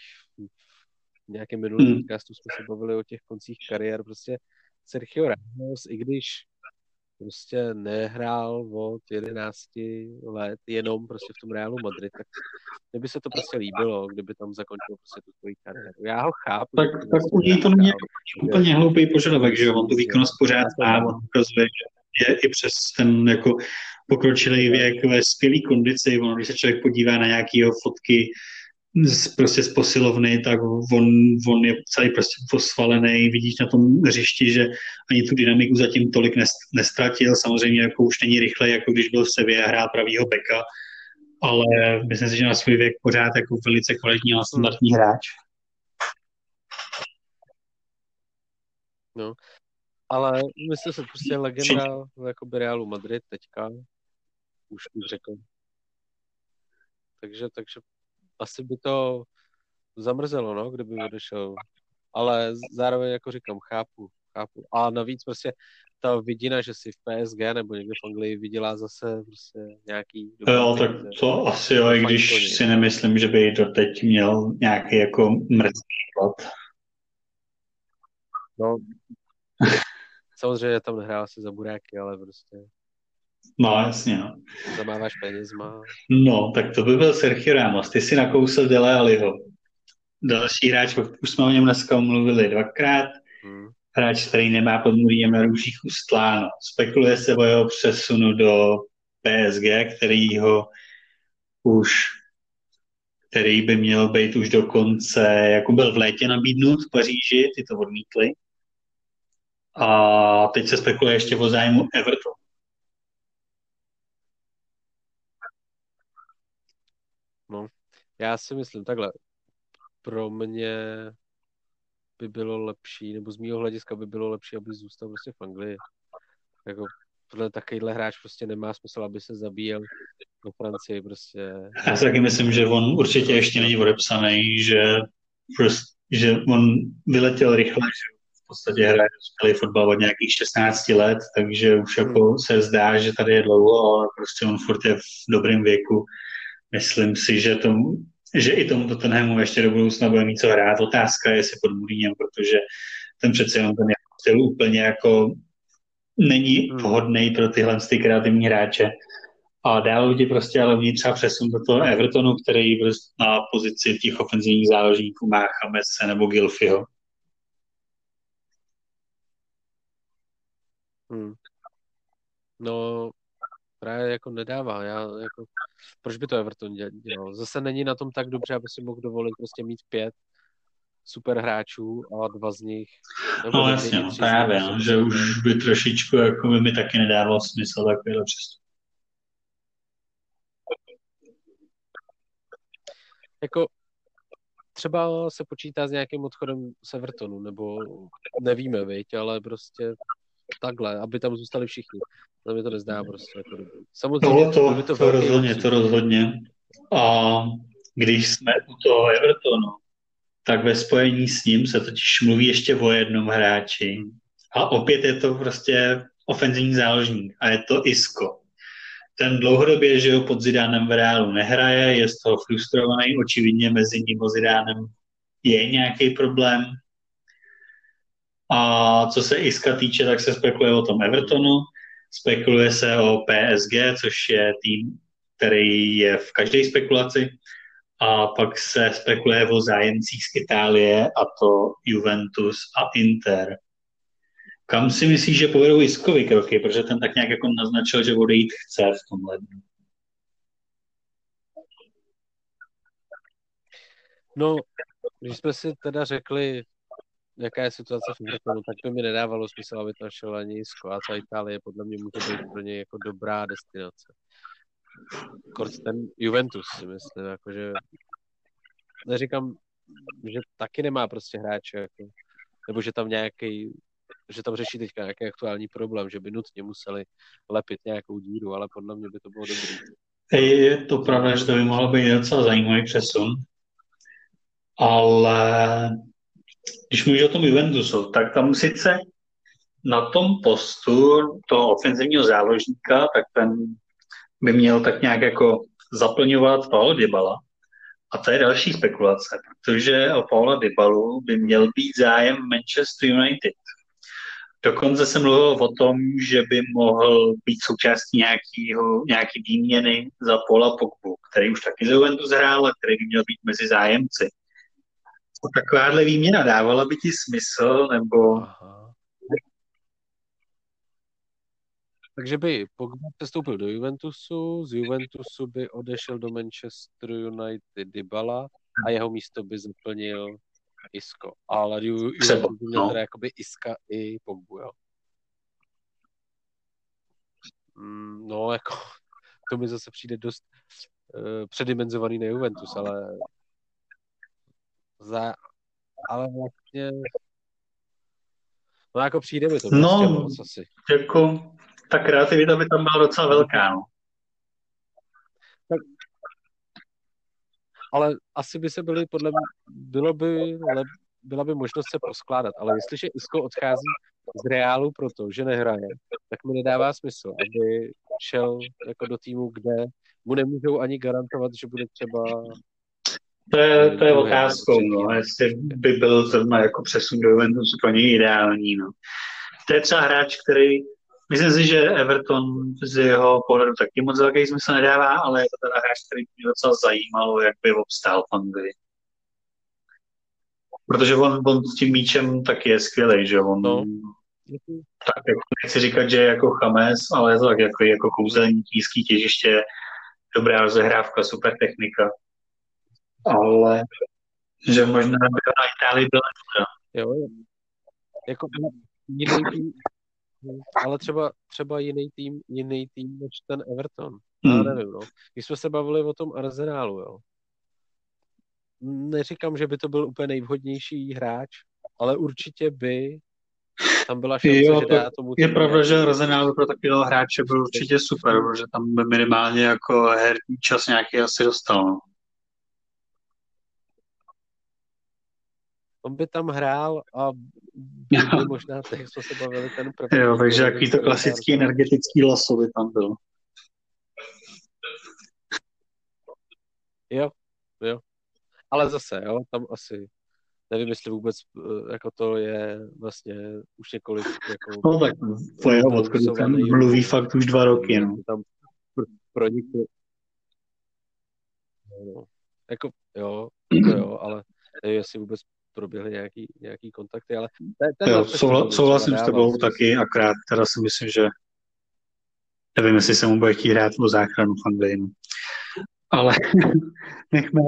nějakém minulém hmm. podcastu jsme se bavili o těch koncích kariér, prostě Sergio Ramos, i když prostě nehrál od 11 let jenom prostě v tom Realu Madrid, tak mně by se to prostě líbilo, kdyby tam zakončil prostě tu svoji kariéru. Já ho chápu. Tak, tak u něj to není úplně hloupý požadavek, že jo, on tu výkonnost pořád má, on ukazuje, že je i přes ten jako pokročilý věk ve skvělé kondici. Ono, když se člověk podívá na nějaké fotky z, prostě z posilovny, tak on, on je celý prostě posvalený, vidíš na tom hřišti, že ani tu dynamiku zatím tolik nestratil, samozřejmě jako už není rychle, jako když byl v Sevě a hrál pravýho beka, ale myslím si, že na svůj věk pořád jako velice kvalitní a standardní hráč. No, ale myslím se prostě legenda jako by Realu Madrid teďka, už bych řekl. Takže, takže asi by to zamrzelo, no, kdyby odešel. Ale zároveň, jako říkám, chápu, chápu. A navíc prostě ta vidina, že si v PSG nebo někde v Anglii vydělá zase prostě nějaký... Jo, tak to asi jo, i když si nemyslím, že by to teď měl nějaký jako mrzký plat. No, <laughs> samozřejmě tam nehrál si za buráky, ale prostě No, jasně, no. Zamáváš penězma. No, tak to by byl Sergio Ramos. Ty si nakousil Dele Aliho. Další hráč, už jsme o něm dneska mluvili dvakrát. Hmm. Hráč, který nemá pod Mourinhem na růžích ustláno. Spekuluje se o jeho přesunu do PSG, který ho už který by měl být už do konce, jako byl v létě nabídnut v Paříži, ty to odmítli. A teď se spekuluje ještě o zájmu Everton. No, já si myslím takhle. Pro mě by bylo lepší, nebo z mého hlediska by bylo lepší, aby zůstal prostě v Anglii. Jako podle takovýhle hráč prostě nemá smysl, aby se zabíjel do Francii prostě. Já si taky myslím, že on určitě ještě není odepsaný, že, prostě, že on vyletěl rychle, že v podstatě hraje dospělý fotbal od nějakých 16 let, takže už jako hmm. se zdá, že tady je dlouho, ale prostě on furt je v dobrém věku myslím si, že, tomu, že i tomu Tottenhamu ještě do budoucna bude mít co hrát. Otázka je, jestli pod Mourinhem, protože ten přece jenom ten styl úplně jako není hmm. vhodný pro tyhle ty kreativní hráče. A dál lidi prostě ale vnitř třeba přesun do toho Evertonu, který na pozici těch ofenzivních záložníků má Chamese nebo Gilfyho. Hmm. No, právě jako nedává. Já, jako, proč by to Everton dělal? Zase není na tom tak dobře, aby si mohl dovolit prostě mít pět super hráčů a dva z nich. No jasně, no, právě, no, že už by trošičku jako by mi taky nedávalo smysl takovýhle přestup. Jako třeba se počítá s nějakým odchodem z Evertonu, nebo nevíme, viď, ale prostě takhle, aby tam zůstali všichni. To mi to nezdá prostě jako dobrý. Samozřejmě, to, to, to, to rozhodně, to rozhodně. A když jsme u toho Evertonu, tak ve spojení s ním se totiž mluví ještě o jednom hráči. A opět je to prostě ofenzivní záložník a je to Isko. Ten dlouhodobě, že jo, pod Zidánem v Reálu nehraje, je z toho frustrovaný, očividně mezi ním a Zidánem je nějaký problém. A co se Iska týče, tak se spekuluje o tom Evertonu, spekuluje se o PSG, což je tým, který je v každé spekulaci. A pak se spekuluje o zájemcích z Itálie, a to Juventus a Inter. Kam si myslíš, že povedou Iskovi kroky, protože ten tak nějak jako naznačil, že odejít chce v tom lednu? No, když jsme si teda řekli, jaká je situace v Evertonu, tak by mi nedávalo smysl, aby to šel ani Isko. A ta Itálie podle mě může být pro něj jako dobrá destinace. Kort ten Juventus si myslím, jakože neříkám, že taky nemá prostě hráče, jako, nebo že tam nějaký že tam řeší teďka nějaký aktuální problém, že by nutně museli lepit nějakou díru, ale podle mě by to bylo dobrý. Je to pravda, že to by mohlo být docela zajímavý přesun, ale když mluvíš o tom Juventusu, tak tam sice na tom postu toho ofenzivního záložníka, tak ten by měl tak nějak jako zaplňovat Paolo Dybala. A to je další spekulace, protože o Paula Dybalu by měl být zájem Manchester United. Dokonce se mluvil o tom, že by mohl být součástí nějakýho, nějaký výměny za Paula Pogbu, který už taky za Juventus hrál a který by měl být mezi zájemci. Takováhle výměna dávala by ti smysl, nebo Aha. Takže by Pogba přestoupil do Juventusu, z Juventusu by odešel do Manchester United Dybala a jeho místo by zaplnil Isko. Ale Juventus by měl no. teda jakoby Iska i Pogbu, jo. Mm, no, jako to mi zase přijde dost uh, předimenzovaný na Juventus, ale za, ale vlastně no jako přijde mi to no, prostě moc asi. jako ta kreativita by tam byla docela velká, no. Tak, ale asi by se byly, podle mě, bylo by, lep, byla by možnost se poskládat, ale jestliže Isko odchází z Reálu proto, že nehraje, tak mi nedává smysl, aby šel jako do týmu, kde mu nemůžou ani garantovat, že bude třeba to je, to je otázkou, no, jestli by byl zrovna jako přesun do Juventusu pro něj ideální. No. To je třeba hráč, který Myslím si, že Everton z jeho pohledu taky moc velký smysl nedává, ale je to teda hráč, který mě docela zajímalo, jak by obstál v Anglii. Protože on, on s tím míčem taky je skvělý, že on no. tak jako nechci říkat, že je jako chames, ale je to tak jako, jako kouzelník, nízký těžiště, dobrá rozehrávka, super technika. Ale že možná by na Itálii byla Jo, jo. Jako jiný, ale třeba, třeba jiný tým, jiný tým než ten Everton. Hmm. Já nevím, no. Když jsme se bavili o tom Arsenálu, jo. Neříkám, že by to byl úplně nejvhodnější hráč, ale určitě by tam byla šance, jo, že dá tomu... Je pravda, že Arsenal pro takového hráče byl určitě super, protože tam by minimálně jako herní čas nějaký asi dostal. No. On by tam hrál a <laughs> by možná teď jsme se bavili ten první. Jo, takže jaký to klasický energetický laso by tam byl. Jo, jo. Ale zase, jo, tam asi nevím, jestli vůbec eh, jako to je vlastně už několik jako... No tak po jeho odchodu tam mluví fakt už dva roky, no. Tam pronikl. No, jako, jo, to jo, ale nevím, jestli vůbec proběhly nějaký, nějaký kontakty, ale... Ten, jo, soula, souhlasím s tebou taky, akrát teda si myslím, že nevím, jestli se mu bude chtít hrát o záchranu v Anglii. No. Ale nechme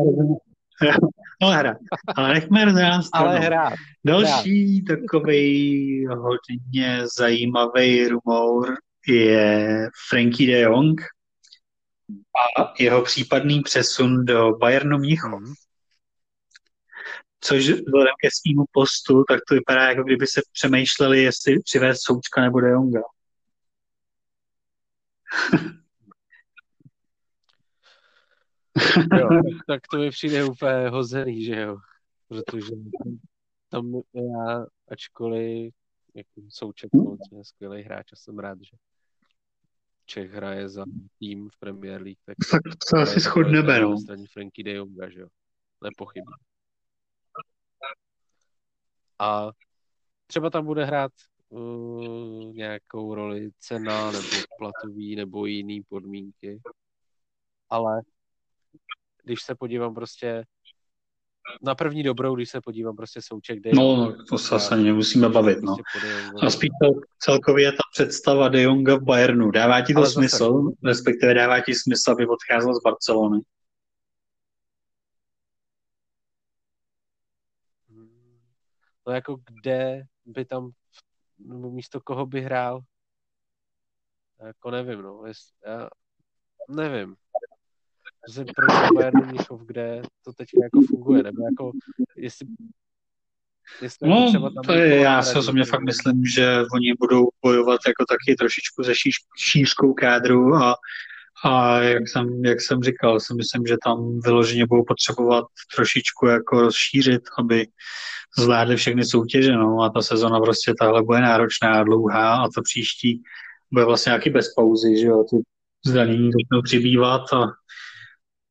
ale hra. Ale nechme hrát Ale hra. Další takový hodně zajímavý rumor je Frankie de Jong a jeho případný přesun do Bayernu Mnichov. Což vzhledem ke svýmu postu, tak to vypadá, jako kdyby se přemýšleli, jestli přivést Součka nebo De Jonga. <laughs> jo, tak, <laughs> tak to mi přijde úplně hozený, že jo. Protože tam já, ačkoliv jako Souček je skvělý hráč a jsem rád, že Čech hraje za tým v Premier League, tak, tak to asi shodneme, no. straně Franky de Jonga, že jo. Nepochybně. A třeba tam bude hrát uh, nějakou roli cena nebo platový nebo jiný podmínky. Ale když se podívám prostě na první dobrou, když se podívám prostě souček, De No, to se asi nemusíme bavit, no. Prostě A spíš celkově ta představa De Jonga v Bayernu, dává ti to Ale smysl, zase... respektive dává ti smysl, aby odcházel z Barcelony? No jako kde by tam, nebo místo koho by hrál? Jako nevím, no. Jest, já nevím. Že proč Bayern Mnichov, kde to teď jako funguje, nebo jako jestli Jestli no, jako to je, já si osobně fakt myslím, že oni budou bojovat jako taky trošičku ze šíř, šířkou kádru a, a jak, jsem, jak jsem říkal, si myslím, že tam vyloženě budou potřebovat trošičku jako rozšířit, aby zvládli všechny soutěže, no a ta sezona prostě tahle bude náročná a dlouhá a to příští bude vlastně nějaký bez pauzy, že jo, ty zranění začnou přibývat a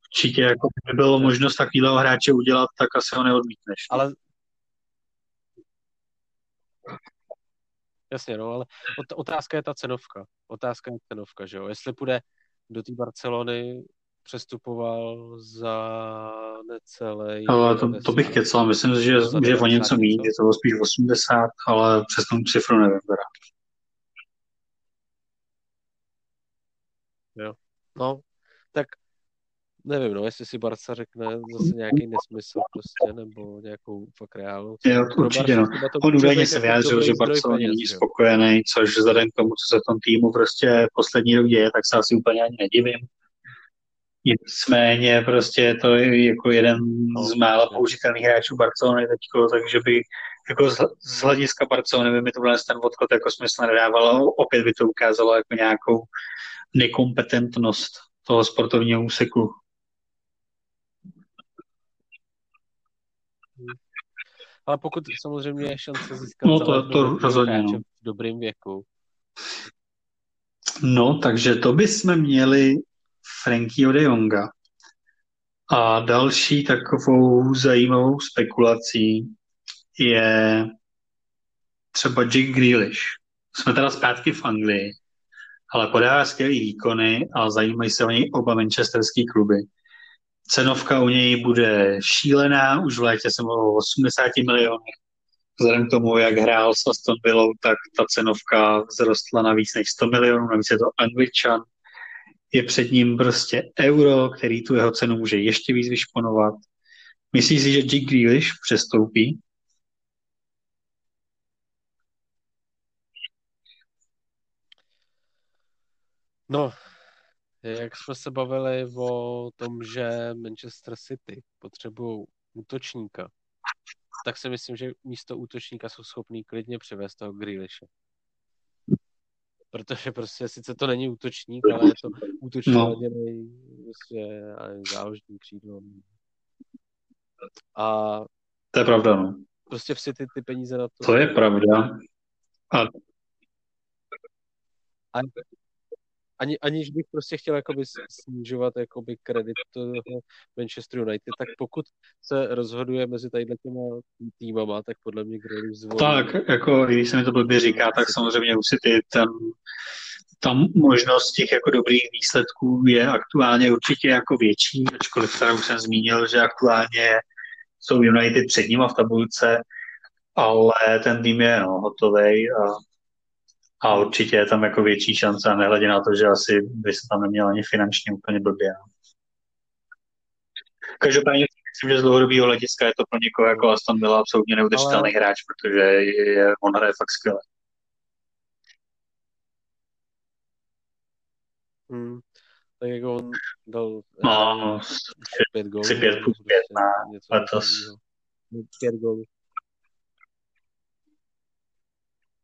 určitě jako by bylo možnost takovýhle hráče udělat, tak asi ho neodmítneš. Ale Jasně, no, ale otázka je ta cenovka. Otázka je cenovka, že jo. Jestli půjde do té Barcelony přestupoval za necelý... Ale to, to bych kecal, myslím, že, že o něco méně, je to spíš 80, ale přes tu cifru nevím teda. Jo, no, tak nevím, no, jestli si Barca řekne zase nějaký nesmysl prostě, nebo nějakou fakt reálnou. Jo, určitě, no. On údajně se vyjádřil, že Barcelona není spokojený, což vzhledem k tomu, co se v tom týmu prostě poslední rok děje, tak se asi úplně ani nedivím. Nicméně prostě je to jako jeden no, z mála použitelných hráčů Barcelony teďko, takže by jako z, hlediska Barcelony by mi to ten odchod jako smysl nedávalo. Opět by to ukázalo jako nějakou nekompetentnost toho sportovního úseku. Ale pokud samozřejmě je šance získat no, to, to rozhodně, no. v dobrým věku. No, takže to bychom měli Frankie de Jonga. A další takovou zajímavou spekulací je třeba Jack Grealish. Jsme teda zpátky v Anglii, ale podává skvělý výkony a zajímají se o něj oba manchesterský kluby. Cenovka u něj bude šílená, už v létě jsem o 80 milionech. Vzhledem k tomu, jak hrál s Aston Villou, tak ta cenovka vzrostla na víc než 100 milionů, navíc je to Angličan, je před ním prostě euro, který tu jeho cenu může ještě víc vyšponovat. Myslíš si, že Jake Grealish přestoupí? No, jak jsme se bavili o tom, že Manchester City potřebují útočníka, tak si myslím, že místo útočníka jsou schopní klidně přivést toho Grealishe protože prostě sice to není útočník, ale je to útočník no. prostě záložní křídlo. A to je pravda, no. Prostě v City ty peníze na to... To je pravda. A... a ani, aniž bych prostě chtěl jakoby snižovat jakoby kredit toho Manchester United, tak pokud se rozhoduje mezi tady těma týmama, tak podle mě Grealish zvolí. Tak, jako když se mi to blbě říká, tak samozřejmě u City ten, tam možnost těch jako dobrých výsledků je aktuálně určitě jako větší, ačkoliv už jsem zmínil, že aktuálně jsou United před nimi v tabulce, ale ten tým je no, hotový a a určitě je tam jako větší šance a nehledě na to, že asi by se tam neměl ani finančně úplně blbě. Každopádně myslím, že z dlouhodobého hlediska je to pro někoho jako Aston byl absolutně neudržitelný Ale... hráč, protože je, on hraje fakt skvěle. Hmm. Tak jako on dal no, no, pět gólů. 5 plus 5 na letos. pět gólů.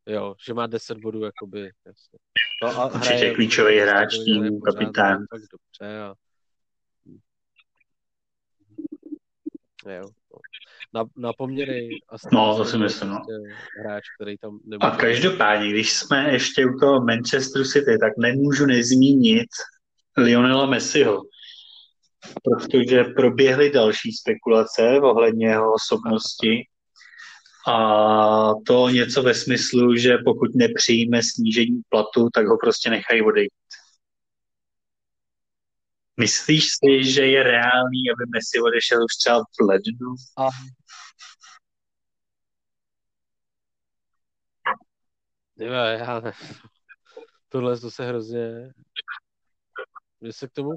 Jo, že má 10 bodů, jakoby, jasně. No a Určitě klíčový hráč týmu, kapitán. Tak dobře a... Jo, no. na, na poměry asi no, to si myslím, no. Prostě hráč, který tam nebude. A každopádně, když jsme ještě u toho Manchester City, tak nemůžu nezmínit Lionela Messiho, protože proběhly další spekulace ohledně jeho osobnosti a to něco ve smyslu, že pokud nepřijme snížení platu, tak ho prostě nechají odejít. Myslíš si, že je reálný, aby Messi odešel už třeba v lednu? A... Ne, já ne. Tohle to se hrozně... Mě se k tomu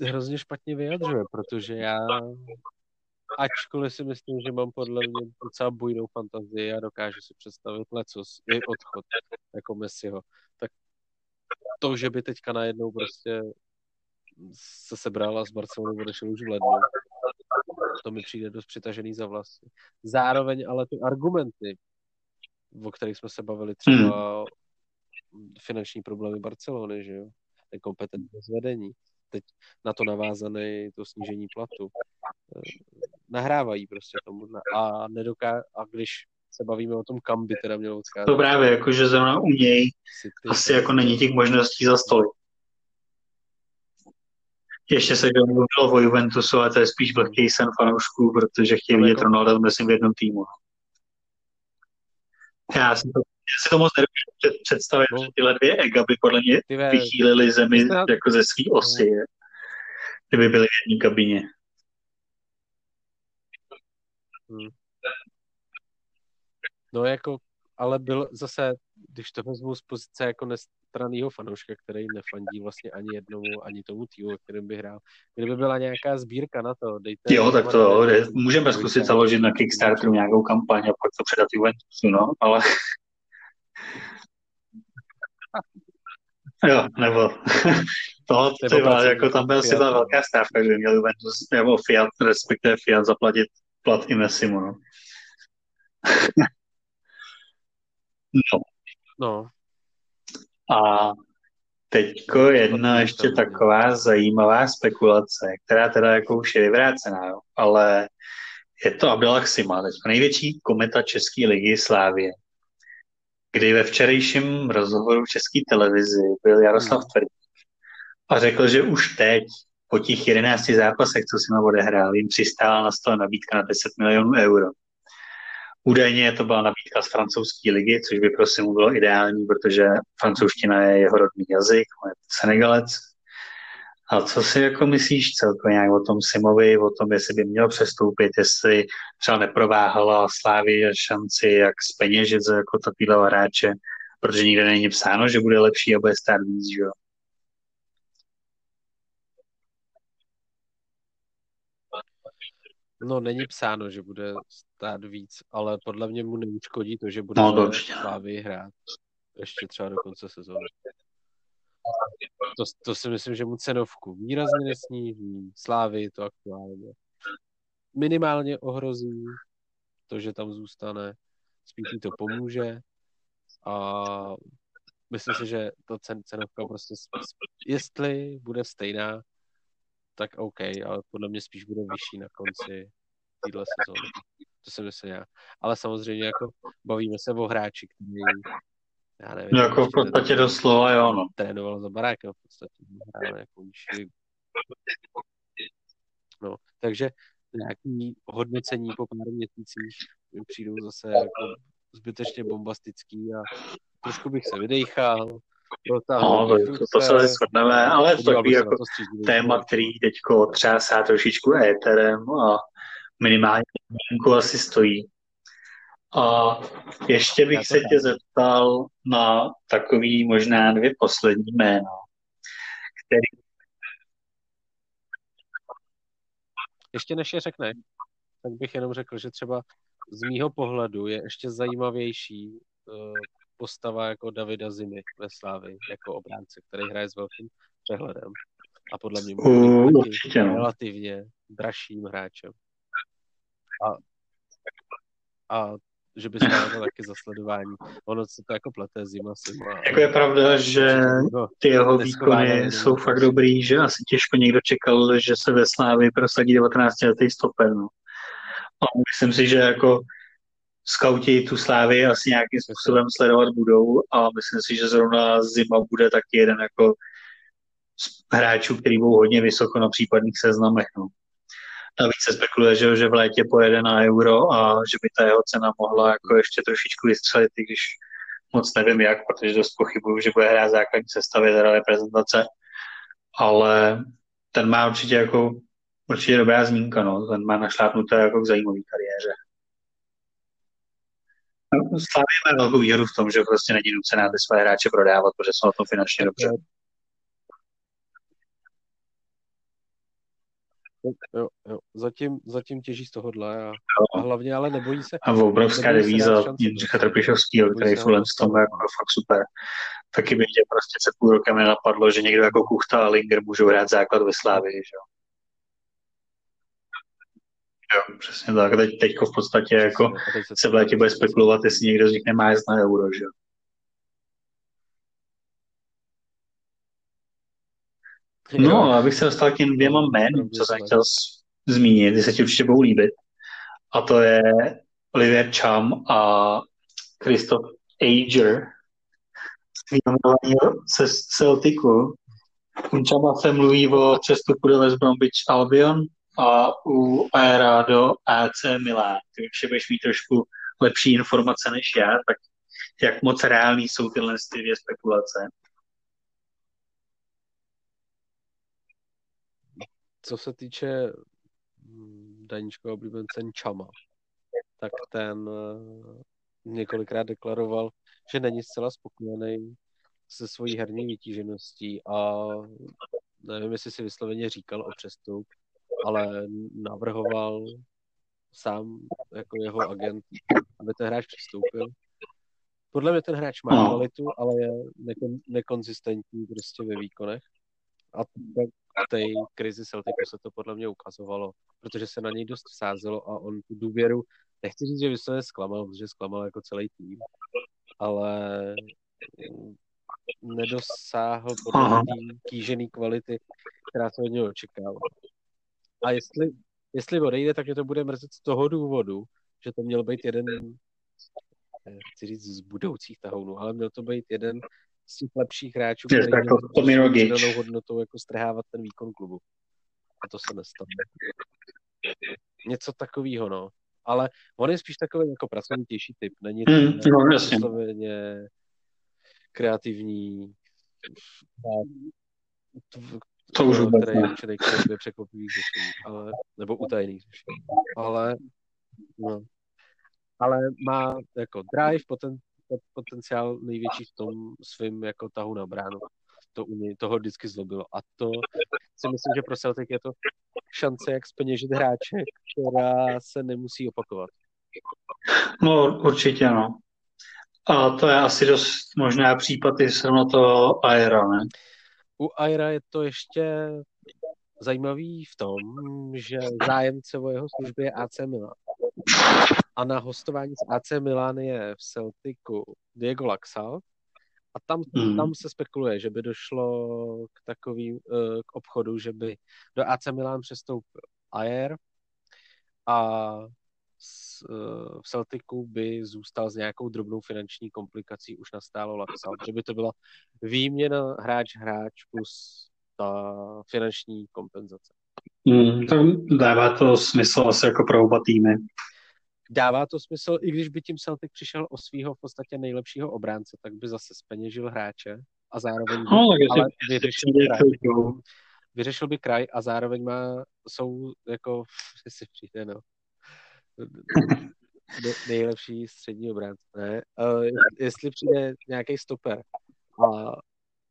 hrozně špatně vyjadřuje, protože já ačkoliv si myslím, že mám podle mě docela bujnou fantazii a dokážu si představit lecos, i odchod jako Messiho, tak to, že by teďka najednou prostě se sebral a z Barcelony odešel už v lednu, to mi přijde dost přitažený za vlasy. Zároveň ale ty argumenty, o kterých jsme se bavili třeba hmm. finanční problémy Barcelony, že jo, nekompetentní zvedení, teď na to navázané to snížení platu, nahrávají prostě tomu a nedoká a když se bavíme o tom, kam by teda mělo odcházet. To právě, jakože zrovna u něj City, asi jako není těch možností za stolik. Ještě se mluvilo o Juventusu, ale to je spíš vlhký sen fanoušků, protože chtějí vidět jako... Ronaldo myslím v jednom týmu. Já si to, já si to moc nedokážu představit, no. že tyhle dvě ega by podle mě vychýlily zemi jako ze svý osy, no. kdyby byly v jedné kabině. Hmm. No jako, ale byl zase, když to vezmu z pozice jako nestranného fanouška, který nefandí vlastně ani jednomu, ani tomu týmu, kterým by hrál. Kdyby byla nějaká sbírka na to, dejte... Jo, tak to ne, můžeme zkusit založit na Kickstarteru nějakou kampaň a pak to předat Juventusu, no, ale... jo, nebo <laughs> to, ty jako tam by asi byla velká stávka, že měl Juventus nebo Fiat, respektive Fiat zaplatit plat i Messimu, no. <laughs> no. No. A teďko jedna ještě taková zajímavá spekulace, která teda jako už je vyvrácená, jo. ale je to Abdelach Sima, největší kometa České ligy Slávě, kdy ve včerejším rozhovoru v České televizi byl Jaroslav hmm. Tvrdý a řekl, že už teď po těch 11 zápasech, co si odehrál, jim přistála na stole nabídka na 10 milionů euro. Údajně to byla nabídka z francouzské ligy, což by prosím mu bylo ideální, protože francouzština je jeho rodný jazyk, je Senegalec. A co si jako myslíš celkově nějak o tom Simovi, o tom, jestli by měl přestoupit, jestli třeba neprováhala Slávy šanci, jak speněžit za jako takovýhle hráče, protože nikde není psáno, že bude lepší a bude stát víc, že jo? No, není psáno, že bude stát víc, ale podle mě mu neuškodí to, že bude no, Slávy hrát ještě třeba do konce sezóny. To, to si myslím, že mu cenovku výrazně nesníží. Slávy to aktuálně. Minimálně ohrozí to, že tam zůstane. Spíš to pomůže. A myslím si, že to cen, cenovka prostě, jestli bude stejná, tak OK, ale podle mě spíš bude vyšší na konci téhle sezóny. To si myslím já. Ale samozřejmě jako bavíme se o hráči, který já nevím, no jako v podstatě doslova, jo, no. Trénoval za barákem v podstatě. Hrál jako No, takže nějaký hodnocení po pár měsících přijdou zase jako zbytečně bombastický a trošku bych se vydejchal, No, to, to se shodneme, ale to takový jako téma, který teď otřásá trošičku éterem a minimálně asi stojí. A ještě bych se tě zeptal na takový možná dvě poslední jména, který... Ještě než je řekne, tak bych jenom řekl, že třeba z mýho pohledu je ještě zajímavější uh, postava jako Davida Zimy ve Slávi, jako obránce, který hraje s velkým přehledem. A podle mě uh, určitě, relativně dražším hráčem. A, a že by stálo taky za sledování. Ono se to jako plete zima, zima. Jako je pravda, že ty jeho výkony jsou fakt dobrý, že asi těžko někdo čekal, že se ve Slávě prosadí 19 letý stoper. No. A myslím si, že jako skauti tu Slávy asi nějakým způsobem sledovat budou a myslím si, že zrovna zima bude taky jeden jako hráčů, který budou hodně vysoko na případných seznamech. No. Navíc se spekuluje, že, že v létě pojede na euro a že by ta jeho cena mohla jako ještě trošičku vystřelit, i když moc nevím jak, protože dost pochybuju, že bude hrát základní sestavě teda reprezentace, ale ten má určitě jako určitě dobrá zmínka, no. ten má našlápnuté jako k zajímavé kariéře. Slavě má velkou výhodu v tom, že prostě není nucená ty své hráče prodávat, protože jsou na tom finančně dobře. Jo, jo. Zatím, zatím těží z tohohle a, a hlavně ale nebojí se. A obrovská devíza Jindřicha Trpišovského, který v tom jako fakt super. Taky by mě prostě před půl rokem nenapadlo, že někdo jako Kuchta a Linger můžou hrát základ ve Slávii, že jo. Jo, přesně tak. Teď, teďko v podstatě jako se v létě bude spekulovat, jestli někdo z nich nemá jezd na euro, že jo. No, abych se dostal k těm dvěma jménům, co jsem chtěl zmínit, ty se ti určitě budou líbit. A to je Olivier Cham a Christoph Ager se Celticu. U Chama se mluví o přestupu do West Bromwich Albion a u Aera do AC Milan. Ty už budeš mít trošku lepší informace než já, tak jak moc reální jsou tyhle dvě spekulace? Co se týče mm, Daničkova oblíbence Čama, tak ten eh, několikrát deklaroval, že není zcela spokojený se svojí herní vytížeností a nevím, jestli si vysloveně říkal o přestup, ale navrhoval sám jako jeho agent, aby ten hráč přistoupil. Podle mě ten hráč má no. kvalitu, ale je nekon, nekonzistentní prostě ve výkonech. A tak té krizi Celticu se to podle mě ukazovalo, protože se na něj dost vsázelo a on tu důvěru, nechci říct, že vysloveně zklamal, protože zklamal jako celý tým, ale nedosáhl podle kýžený kvality, která se od něho očekává. A jestli, jestli odejde, tak mě to bude mrzet z toho důvodu, že to měl být jeden, chci říct z budoucích tahounů, ale měl to být jeden z těch lepších hráčů, který jako měl přidanou hodnotou jako strhávat ten výkon klubu. A to se nestane. Něco takového, no. Ale on je spíš takový jako pracovitější typ. Není to mm, no, jasně. kreativní, to už vůbec který je určený k překvapivých řešení, ale, nebo řešení. Ale, no. ale má jako drive, poten, potenciál největší v tom svým jako tahu na bránu. To u něj, toho vždycky zlobilo. A to si myslím, že pro Celtic je to šance, jak speněžit hráče, která se nemusí opakovat. No, určitě, no. A to je asi dost možná případ i se to Aira, ne? U Aira je to ještě zajímavý v tom, že zájemce o jeho službě je AC Milan. A na hostování s AC Milan je v Celticu Diego Laxal. A tam, mm. tam se spekuluje, že by došlo k takovým eh, k obchodu, že by do AC Milan přestoupil Ayer a s, eh, v Celticu by zůstal s nějakou drobnou finanční komplikací už nastálo Laxal. Že by to byla výměna hráč-hráč plus ta finanční kompenzace. Mm, to dává to smysl asi jako pro oba týmy. Dává to smysl, i když by tím Celtic přišel o svého v podstatě nejlepšího obránce, tak by zase speněžil hráče a zároveň by, no, ale vyřešil, by kraj, vyřešil by kraj a zároveň má, jsou jako, <laughs> si přijde, no, nejlepší střední obránce. Ne? Uh, jestli přijde nějaký stoper a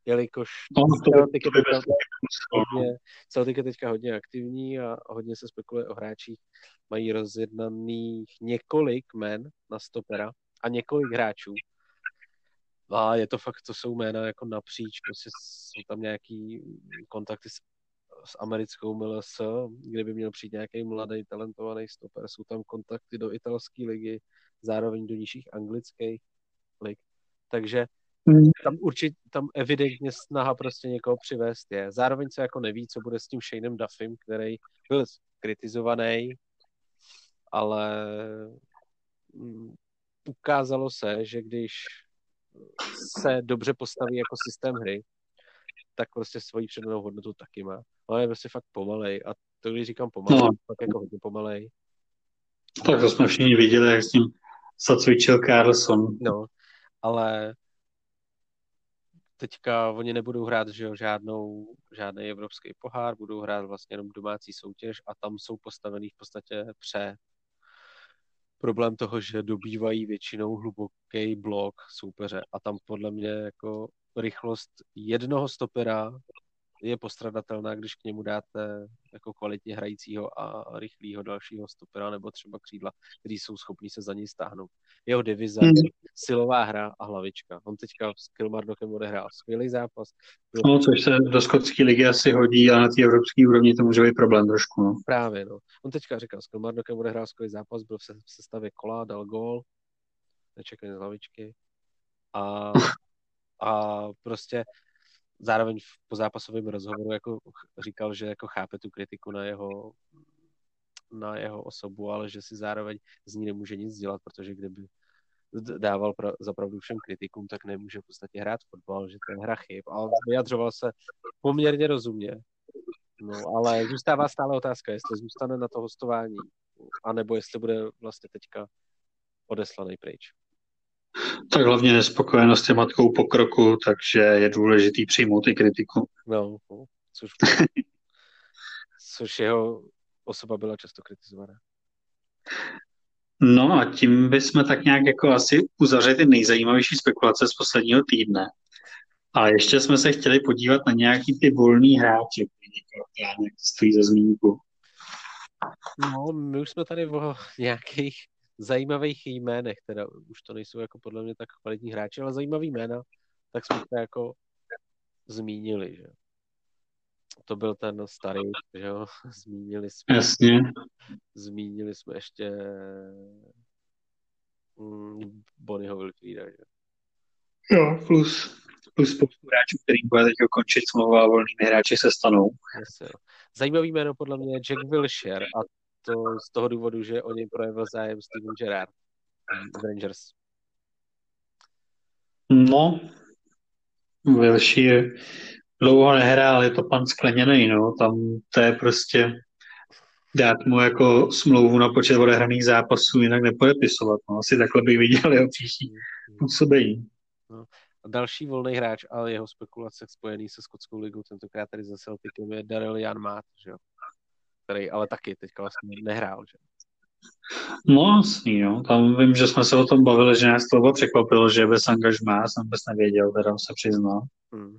jelikož no, Celtic, je teďka hodně, Celtic je teďka hodně aktivní a hodně se spekuluje o hráčích. Mají rozjednaných několik men na stopera a několik hráčů. A je to fakt, to jsou jména jako napříč, prostě jsou tam nějaký kontakty s s americkou MLS, kdyby měl přijít nějaký mladý, talentovaný stoper. Jsou tam kontakty do italské ligy, zároveň do nižších anglických lig. Takže hmm. tam určitě, tam evidentně snaha prostě někoho přivést je. Zároveň se jako neví, co bude s tím Shaneem Duffym, který byl kritizovaný, ale mm, ukázalo se, že když se dobře postaví jako systém hry, tak prostě svoji předanou hodnotu taky má. Ale je prostě fakt pomalej. A to, když říkám pomalej, no. tak jako hodně pomalej. Tak to jsme všichni viděli, jak s tím zacvičil Carlson. No, ale teďka oni nebudou hrát že jo, žádnou, žádný evropský pohár, budou hrát vlastně jenom domácí soutěž a tam jsou postavený v podstatě pře problém toho, že dobývají většinou hluboký blok soupeře a tam podle mě jako rychlost jednoho stopera je postradatelná, když k němu dáte jako kvalitně hrajícího a rychlého dalšího stopera nebo třeba křídla, který jsou schopní se za něj stáhnout. Jeho divize, hmm. Silová hra a hlavička. On teďka s Kilmarnockem odehrál skvělý zápas. No, což se do skotské ligy asi hodí a na té evropské úrovni to může být problém trošku. No. Právě, no. On teďka říkal, s Kilmarnockem odehrál skvělý zápas, byl v sestavě kola, dal gól, nečekaný z hlavičky. A, <laughs> a prostě zároveň v pozápasovém rozhovoru jako říkal, že jako chápe tu kritiku na jeho, na jeho osobu, ale že si zároveň z ní nemůže nic dělat, protože kdyby dával pra, zapravdu všem kritikům, tak nemůže v podstatě hrát fotbal, že to je hra chyb. A vyjadřoval se poměrně rozumně. No, ale zůstává stále otázka, jestli zůstane na to hostování, anebo jestli bude vlastně teďka odeslaný pryč tak hlavně nespokojenost je matkou pokroku, takže je důležitý přijmout i kritiku. No, no což, <laughs> což jeho osoba byla často kritizovaná. No a tím bychom tak nějak jako asi uzavřeli ty nejzajímavější spekulace z posledního týdne. A ještě jsme se chtěli podívat na nějaký ty volný hráče, které stojí za zmínku. No, my už jsme tady o nějakých zajímavých jménech, teda už to nejsou jako podle mě tak kvalitní hráči, ale zajímavý jména, tak jsme to jako zmínili, že to byl ten starý, že jo, <laughs> zmínili jsme. Jasně. Zmínili jsme ještě mm, Bonnieho Wilfrieda, že Jo, plus, plus spoustu hráčů, kterým bude teď končit smlouva a volnými hráči se stanou. Jasně, Zajímavý jméno podle mě je Jack Wilshere a to z toho důvodu, že o něj projevil zájem Steven Gerrard z Rangers. No, Wilshire dlouho nehrál, je to pan skleněný, no, tam to je prostě dát mu jako smlouvu na počet odehraných zápasů, jinak nepodepisovat, no, asi takhle bych viděl jeho příští působení. No. A další volný hráč, ale jeho spekulace spojený se Skotskou ligou, tentokrát tady za Celticem, je Daryl Jan Mát, že jo? který ale taky teďka vlastně nehrál, že? No, jasný, jo. Tam vím, že jsme se o tom bavili, že nás to překvapilo, že bez angažmá, jsem vůbec nevěděl, teda se přiznal. Hmm.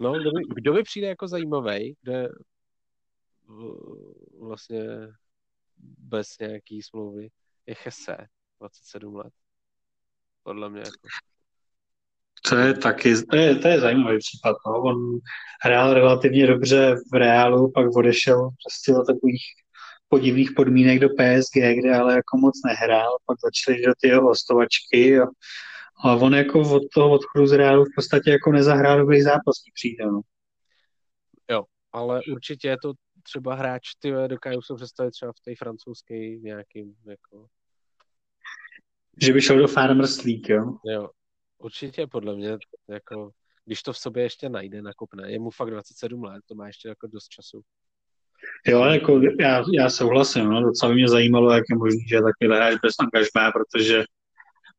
No, kdo by, kdo by přijde jako zajímavý, kde vlastně bez nějaký smlouvy je Chese, 27 let. Podle mě jako. To je taky, to je, to je zajímavý případ. No. On hrál relativně dobře v Reálu, pak odešel prostě do takových podivných podmínek do PSG, kde ale jako moc nehrál, pak začali do ty jeho hostovačky a, a on jako od toho odchodu z Reálu v podstatě jako nezahrál dobrý zápas, přijde. No. Jo, ale určitě je to třeba hráč, ty dokážu se představit třeba v té francouzské nějakým jako že by šel do Farmers League, jo? Jo, Určitě podle mě, jako, když to v sobě ještě najde, nakopne. Je mu fakt 27 let, to má ještě jako dost času. Jo, jako já, já souhlasím, no, docela by mě zajímalo, jak je možné, že takový hráč bez angažmá, protože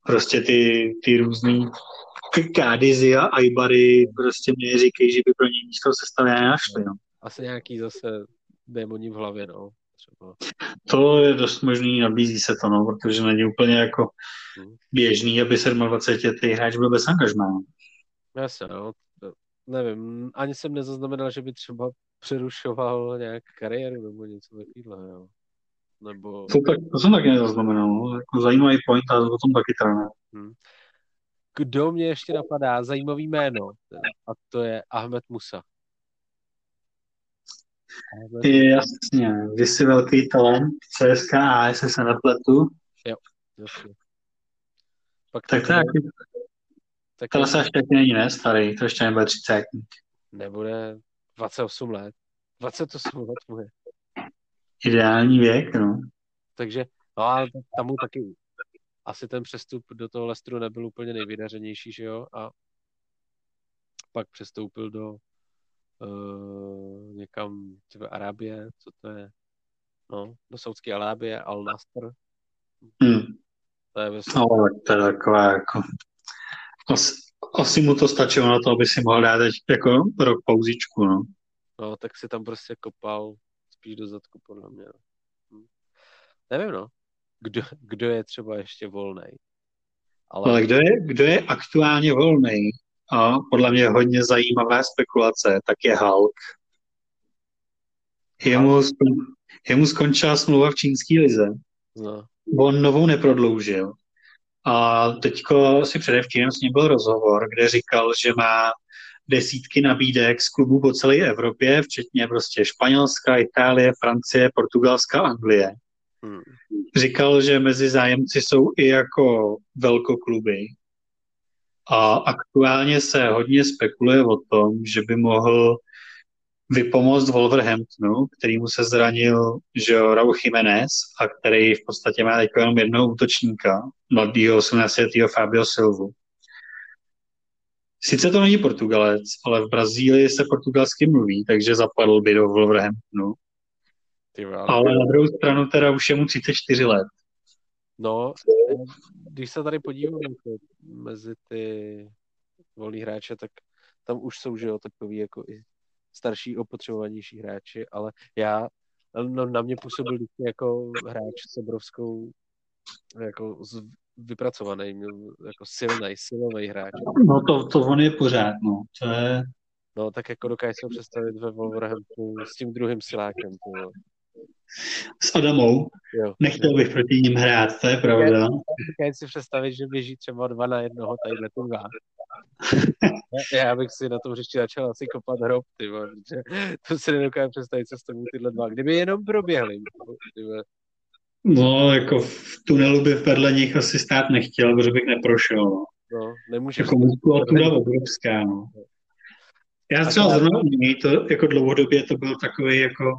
prostě ty, ty různý Kádizy a Aibary prostě mě říkají, že by pro ně místo se stavě nenašli. No. Asi nějaký zase démoni v hlavě, no. Třeba. To je dost možný, nabízí se to, no, protože není úplně jako hmm. běžný, aby 27 ty hráč byl bez angažmá. Jasně, no. Nevím, ani jsem nezaznamenal, že by třeba přerušoval nějak kariéru nebo něco takového, jo. Nebo... To, tak, to jsem taky nezaznamenal, no. jako zajímavý point a o tom taky teda Hmm. Kdo mě ještě napadá? Zajímavý jméno. A to je Ahmed Musa. Je, jasně, vy jsi velký talent, CSKA, jestli se nepletu. Jo, jasně. Pak tak to, taky, tak to se ještě není, ne, starý, to ještě nebude 30. Nebude 28 let. 28 let mu je. Ideální věk, no. Takže, no a tam mu taky asi ten přestup do toho Lestru nebyl úplně nejvydařenější, že jo? A pak přestoupil do uh, někam třeba Arábie, co to je? No, do Saudské Arábie, Al Nasr. Hmm. To je vlastně... No, to je taková jako... Asi, asi mu to stačilo na to, aby si mohl dát teď jako rok pauzičku, no. No, tak si tam prostě kopal spíš do zadku, podle mě. Hm. Nevím, no. Kdo, kdo je třeba ještě volný? Ale... Ale kdo je, kdo je aktuálně volný? A podle mě hodně zajímavé spekulace, tak je Hulk. Jemu, jemu skončila smlouva v čínské lize. No. On novou neprodloužil. A teďko si předevčírem s ním byl rozhovor, kde říkal, že má desítky nabídek z klubů po celé Evropě, včetně prostě Španělska, Itálie, Francie, Portugalska, Anglie. Hmm. Říkal, že mezi zájemci jsou i jako velkokluby. A aktuálně se hodně spekuluje o tom, že by mohl vypomoct Wolverhamptonu, kterýmu se zranil že Raul Jiménez a který v podstatě má teď jenom jednoho útočníka, mladýho 18 Fabio Silvu. Sice to není Portugalec, ale v Brazílii se portugalsky mluví, takže zapadl by do Wolverhamptonu. Ale na druhou stranu teda už je mu 34 let. No, když se tady podívám mezi ty volní hráče, tak tam už jsou, že jo, takový jako i starší, opotřebovanější hráči, ale já, no, na mě působil jako hráč s obrovskou jako z, vypracovaný, jako silný, silový hráč. No to, to on je pořád, no. To je... No tak jako dokážu si představit ve Wolverhamptonu s tím druhým silákem. To, s Adamou. Jo. Nechtěl bych proti ním hrát, to je pravda. Já si představit, že běží třeba dva na jednoho tadyhle tu dva. <laughs> Já bych si na tom hřišti začal asi kopat hrob, ty protože to si nedokážu představit, co s tomu tyhle dva. Kdyby jenom proběhli. Ty No, jako v tunelu by vedle nich asi stát nechtěl, protože bych neprošel. No, no nemůžeš... Jako muskulatura obrovská, no. Já třeba zrovna u to jako dlouhodobě to byl takový jako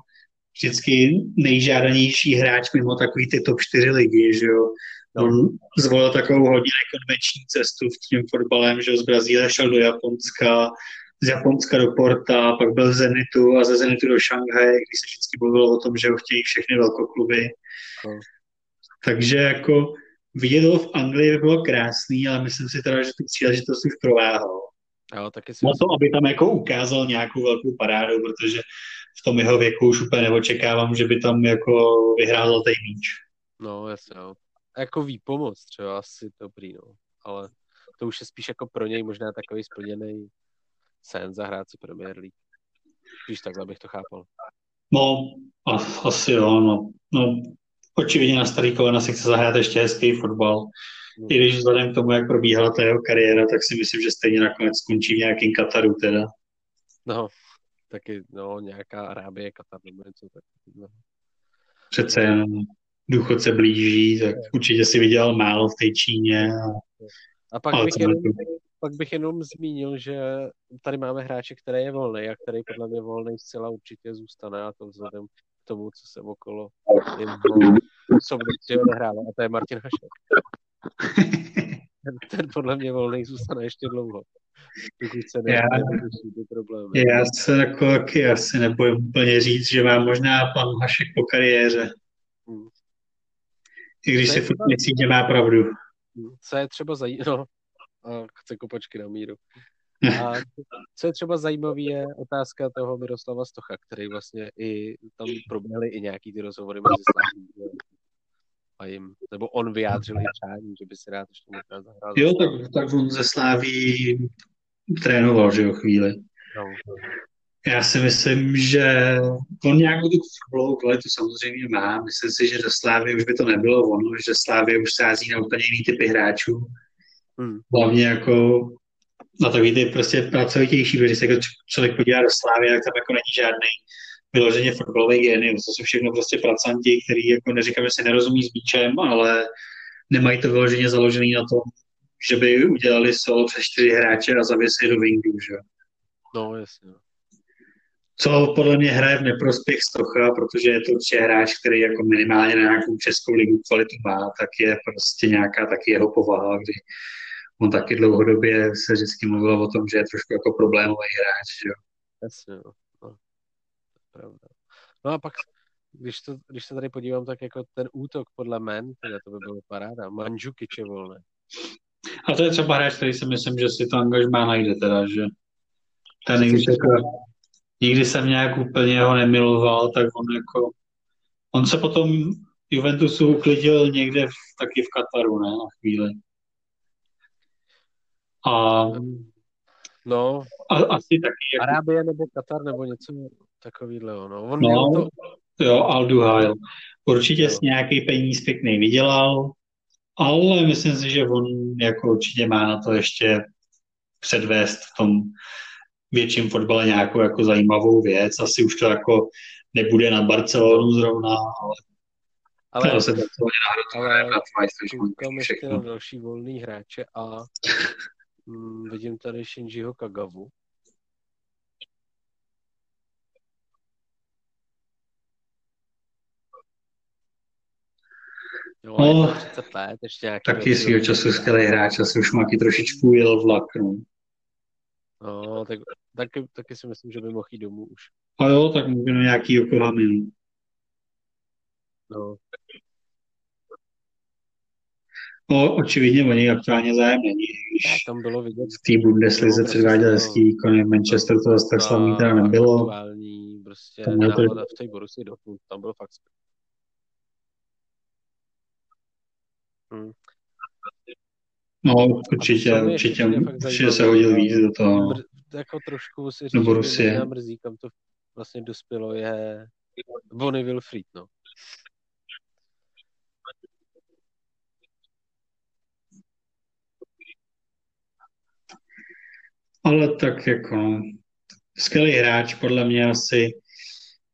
vždycky nejžádanější hráč mimo takový ty top 4 ligy, že jo. No. On zvolil takovou hodně nekonvenční cestu v tím fotbalem, že z Brazílie šel do Japonska, z Japonska do Porta, pak byl v Zenitu a ze Zenitu do Šanghaje, když se vždycky mluvilo o tom, že ho chtějí všechny velkokluby. No. Takže jako vidět ho v Anglii by bylo krásný, ale myslím si teda, že tu příležitost už prováhal. Jo, taky si no to, aby tam jako ukázal nějakou velkou parádu, protože v tom jeho věku už úplně neočekávám, že by tam jako vyhrál zlatý míč. No, jasně, no. Jako výpomoc třeba asi dobrý, no. Ale to už je spíš jako pro něj možná takový splněný sen zahrát si Premier League. Spíš takhle bych to chápal. No, asi jo, no. no očividně na starý kolena si chce zahrát ještě hezký fotbal. Hmm. I když vzhledem k tomu, jak probíhala ta jeho kariéra, tak si myslím, že stejně nakonec skončí v nějakým Kataru teda. No, taky, no, nějaká Arábie, Katar nebo něco takového. Přece jen důchod se blíží, tak určitě si viděl málo v té Číně. A, a pak, bych jenom, pak bych jenom zmínil, že tady máme hráče, který je volný a který podle mě volný zcela určitě zůstane a to vzhledem k tomu, co se okolo osobnosti odehrává a to je Martin Hašek. ten, ten podle mě volný zůstane ještě dlouho. Se já, já se jako taky asi nebojím úplně říct, že mám možná pan Hašek po kariéře. Hmm. I když se furt myslí, že má pravdu. Hmm. Co je třeba zajímavé, no, a chce kopačky na míru. <laughs> A co je třeba zajímavé, je otázka toho Miroslava Stocha, který vlastně i tam proběhly i nějaký ty rozhovory mezi Slaví a jim, nebo on vyjádřil i přání, že by se rád ještě možná zahrál. Jo, tak, tak on ze Sláví trénoval, že jo, chvíli. No. Já si myslím, že on nějakou tu fotbalovou kvalitu samozřejmě má. Myslím si, že do Slávy už by to nebylo ono, že Slávy už sází na úplně jiný typy hráčů. Hmm. Hlavně jako na takový ty prostě pracovitější, protože se jako člověk podívá do Slávy, tak tam jako není žádný vyloženě fotbalový genius. To jsou všechno prostě pracanti, který jako neříkám, že si nerozumí s míčem, ale nemají to vyloženě založený na tom, že by udělali solo přes čtyři hráče a zavěsili do wingu, že No, jasně. no. Co podle mě hraje v neprospěch Stocha, protože je to určitě hráč, který jako minimálně na nějakou českou ligu kvalitu má, tak je prostě nějaká taky jeho povaha, kdy on taky dlouhodobě se vždycky mluvil o tom, že je trošku jako problémový hráč, že jo. Jasně, no. no. To je pravda. No a pak, když, to, když se tady podívám, tak jako ten útok podle men, teda to by bylo paráda. Mandžukič je volný. A to je třeba hráč, který si myslím, že si to angažmá najde teda, že ten nejvíc jako, nikdy jsem nějak úplně ho nemiloval, tak on jako, on se potom Juventusu uklidil někde v, taky v Kataru, ne, na chvíli. A, No, a asi taky jako, Arábie nebo Katar nebo něco takového. No. On No. měl to, jo, Al Duhail. Určitě Jo. si nějaký peníz pěkný vydělal, ale myslím si, že on jako určitě má na to ještě předvést v tom větším fotbale nějakou jako zajímavou věc. Asi už to jako nebude na Barcelonu zrovna, ale, ale ale se Barceloně ale nahrozuje na Twice, takže koukám ještě na všechno. další volný hráče a <laughs> mm, vidím tady Shinjiho Kagavu. Jo, No, je to 30 let, ještě nějaký Taky velký svýho rozdíl. času skvělý hráč, asi už má trošičku jel vlak. No. No, tak, taky, taky si myslím, že by mohl jít domů už. A jo, tak můžeme nějaký Yokohamy. no. No, očividně o něj aktuálně zájem není, když tam bylo vidět, v té Bundeslize předváděl prostě hezký výkony, v Manchesteru to zase tak slavný teda nebylo. prostě Tam to- v té Borussii Dortmund, tam byl fakt skvělý. Hm. No, určitě, určitě, určitě se hodil víc do toho. jako trošku si Do říct, že Borussie. mě mrzí, kam to vlastně dospělo, je Bonnie Wilfried, no. Ale tak jako, no, skvělý hráč, podle mě asi,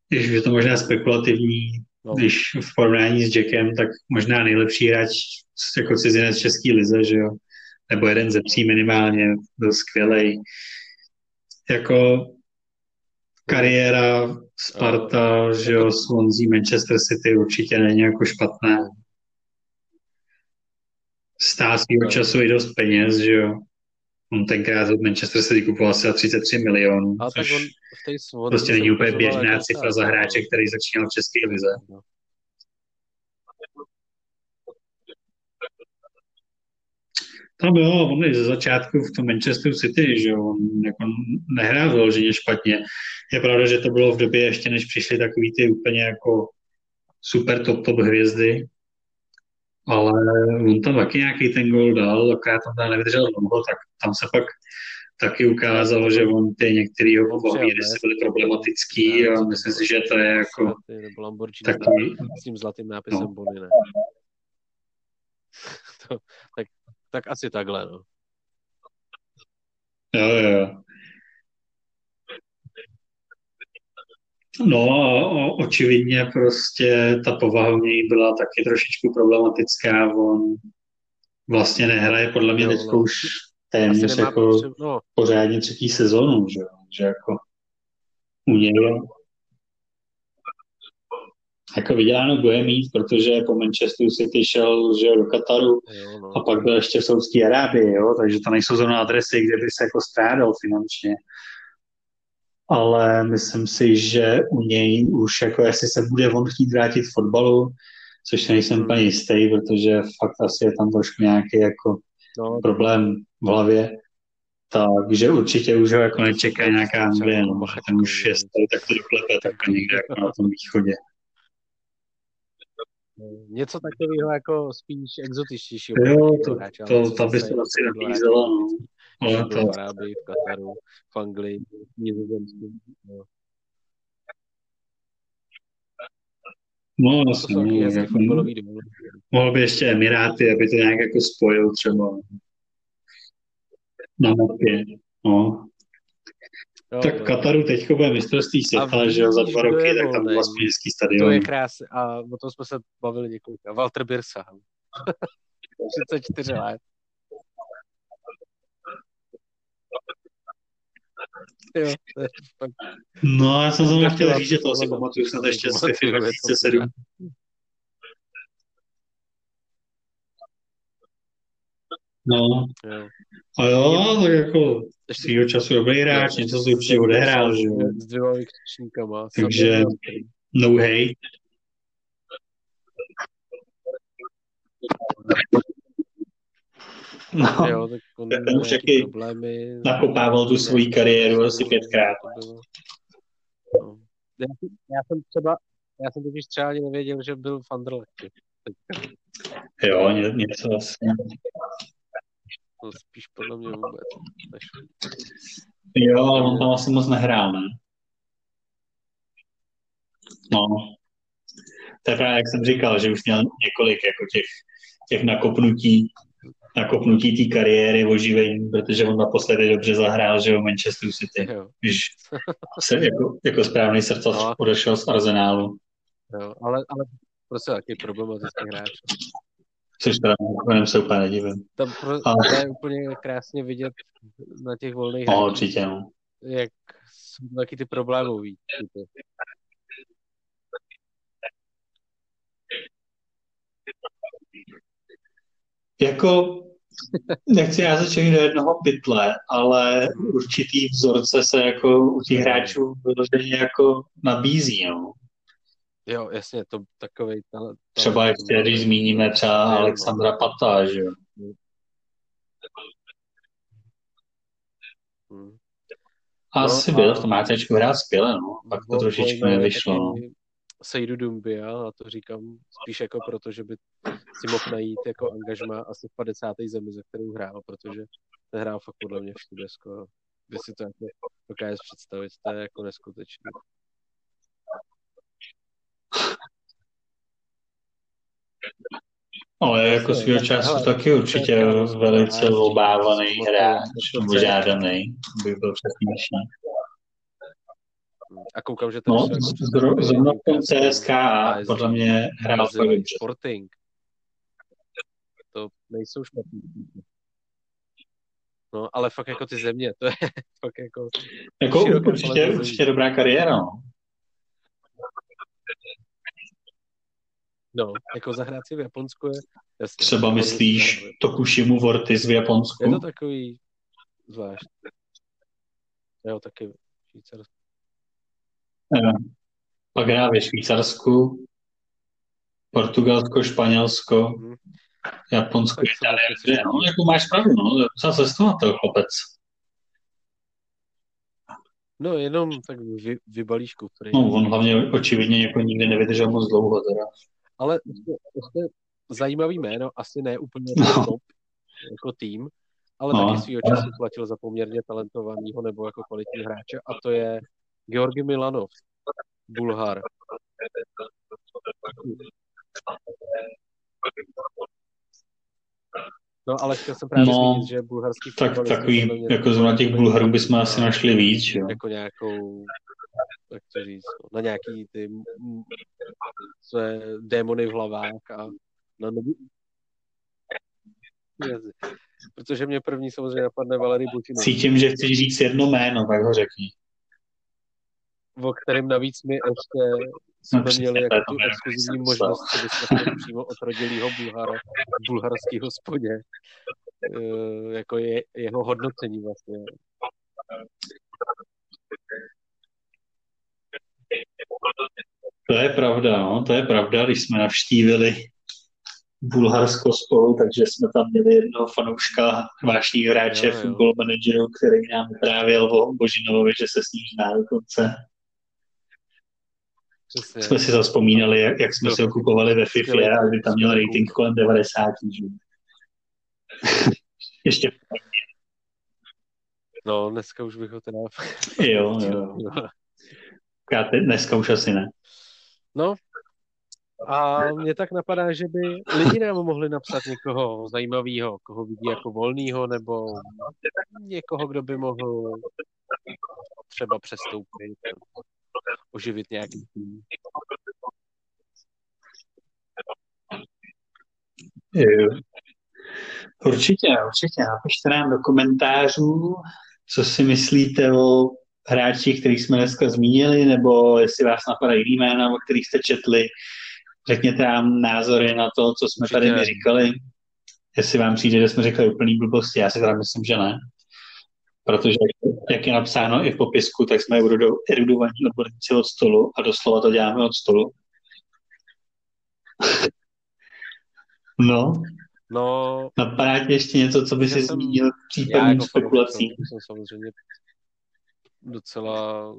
když je to možná spekulativní, no. když v porovnání s Jackem, tak možná nejlepší hráč jako cizinec České lize, že jo? Nebo jeden ze tří minimálně, byl skvělý. Jako kariéra Sparta, že jo, Swansea, Manchester City určitě není jako špatná. Stál svýho času i dost peněz, že jo. On tenkrát od Manchester City kupoval asi za 33 milionů, tak což on v té prostě není úplně běžná cifra za no. hráče, který začínal v České lize. No. Tam jo, on i ze začátku v tom Manchesteru City, že on jako nehrál vyloženě špatně. Je pravda, že to bylo v době ještě, než přišly takový ty úplně jako super top top hvězdy, ale on tam taky nějaký ten gol dal, akorát tam tam nevydržel dlouho, tak tam se pak taky ukázalo, že on ty některý jeho povahy přijel byly problematický a myslím si, že to je jako taky, s tím zlatým nápisem No. Ne? <laughs> to, tak, tak asi takhle, no. jo, jo, No a očividně prostě ta povaha u něj byla taky trošičku problematická. On vlastně nehraje podle mě teďko no. už téměř jako potřebu, no, pořádně třetí sezónu, že, jo. že jako u něj jako vyděláno bude mít, protože po Manchesteru City šel že do Kataru jo, no. a pak byl ještě v Saudské Arábii, jo, takže to nejsou zrovna adresy, kde by se jako strádal finančně. Ale myslím si, že u něj už jako jestli se bude on chtít vrátit v fotbalu, což nejsem Hmm. úplně jistý, protože fakt asi je tam trošku nějaký jako no problém v hlavě, takže určitě už ho jako nečeká nějaká Anglie, no, ten už je tady takto doklepe, tak někde jako na tom východě. něco takového jako spíš exotičtějšího. Jo, to, to, co tam by se asi nabízelo, no. Byl to, v Arábii, v Kataru, v Anglii, v Nizozemsku. No. no, To jsou no, jako, fotbalový mohl by ještě Emiráty, aby to nějak jako spojil třeba na mapě. No. No, tak v Kataru teď bude mistrovství světa, že jo, za dva roky, tak tam byl aspoň hezký stadion. To je krásné. A o tom jsme se bavili několika. Walter Birsa. <laughs> 34 let. Jo, no, já jsem zrovna chtěl říct, že to asi pamatuju snad ještě z FIFA 2007. No. Jo. A jo, tak jako svýho času dobrý hráč, něco si určitě odehrál, že jo. S dvěma vykřičníkama. Takže no hate. No, jo, tak on ten už taky problémy, nakopával tu svoji kariéru asi pětkrát. No. Já, já, jsem třeba, já jsem totiž třeba ani nevěděl, že byl v Anderlechtu. Jo, ně, něco asi. To spíš podle mě vůbec. Než... Jo, on tam asi moc nehrál, ne? No. To je právě, jak jsem říkal, že už měl několik jako těch, těch nakopnutí nakopnutí té kariéry, oživení, protože on naposledy dobře zahrál, že o Manchester City, jo. když se jako, jako správný srdce no. odešel z Arsenálu. Jo, ale, ale prostě taky problematický hráč. Což teda jenom se úplně nedivím. Tam pro, ale... to je úplně krásně vidět na těch volných no, určitě, no. jak jsou taky ty problémový. Typy. Jako nechci já začít do jednoho pytle, ale určitý vzorce se jako u těch hráčů vyloženě jako nabízí, no. Jo, jasně, to takový talent. Třeba ještě, když zmíníme třeba no. Alexandra Pata, že jo. Hmm. Asi no, byl v tom ATčku hrát skvěle, no. Pak to trošičku nevyšlo, no. Sejdu Dumbia, a to říkám spíš jako proto, že by si mohl najít jako angažma asi v 50. zemi, za kterou hrál, protože ten hrál fakt podle mě všude skoro. Vy si to jako dokážeš představit, to je jako neskutečné. Ale jako svého času taky určitě velice obávaný hráč, nebo žádaný, by byl přesnější. A koukám, že ten no, zrovna v tom CSKA podle mě hrál Sporting. To nejsou špatný. No, ale fakt jako ty země, to je <laughs> fakt jako... Jako určitě, určitě dobrá kariéra, no. No, jako zahrát si v Japonsku je... Jasně, Třeba myslíš Tokushimu Vortis v Japonsku? Je to takový zvlášť. Jo, taky Švýcarsko. Pak hrá ve Švýcarsku, Portugalsko, Španělsko, mm. Japonsko, Itálie. No, jako máš pravdu, no, zase cestovatel chlapec. No, jenom tak vy, vybalíš který... No, on hlavně očividně jako nikdy nevydržel moc dlouho teda. Ale prostě zajímavý jméno, asi ne úplně no. top jako tým, ale no. taky svýho času platil za poměrně talentovaného nebo jako kvalitní hráče a to je Georgi Milanov, Bulhar. No, ale chtěl jsem právě no, zmínit, že bulharský tak, takový, jako zrovna těch Bulharů bychom asi našli víc, jo. Jako nějakou, jak to říct, no, na nějaký ty své démony v hlavách a na nobu... Protože mě první samozřejmě napadne Valery Butinov. Cítím, že chceš říct jedno jméno, tak ho řekni o kterém navíc my ještě jsme no, měli jako tu exkluzivní možnost se vyslechnout přímo od rodilého Bulhara, bulharského hospodě, eh, jako je, jeho hodnocení vlastně. To je pravda, no, to je pravda, když jsme navštívili Bulharsko spolu, takže jsme tam měli jednoho fanouška, vášního hráče, football manageru, který nám vyprávěl o Božinovovi, že se s ním zná dokonce. Přesně. Jsme si zaspomínali, jak, jak jsme si ho kupovali ve FIFA a kdy tam měl rating kolem 90. Že? <laughs> Ještě. No, dneska už bych ho teda... jo, jo. <laughs> Já te, dneska už asi ne. No, A mě tak napadá, že by lidi nám mohli napsat někoho zajímavého, koho vidí jako volného, nebo někoho, kdo by mohl třeba přestoupit, oživit nějaký tým. Určitě, určitě. Napište nám do komentářů, co si myslíte o hráčích, kterých jsme dneska zmínili, nebo jestli vás napadají jména, o kterých jste četli. Řekněte nám názory na to, co jsme určitě. tady říkali. Jestli vám přijde, že jsme řekli úplný blbosti, já si teda myslím, že ne. Protože, jak je napsáno i v popisku, tak jsme erudovaní odborníci od stolu a doslova to děláme od stolu. <laughs> no, No, Napadá tě ještě něco, co by si zmínil případným jako spekulacím? Jsem samozřejmě docela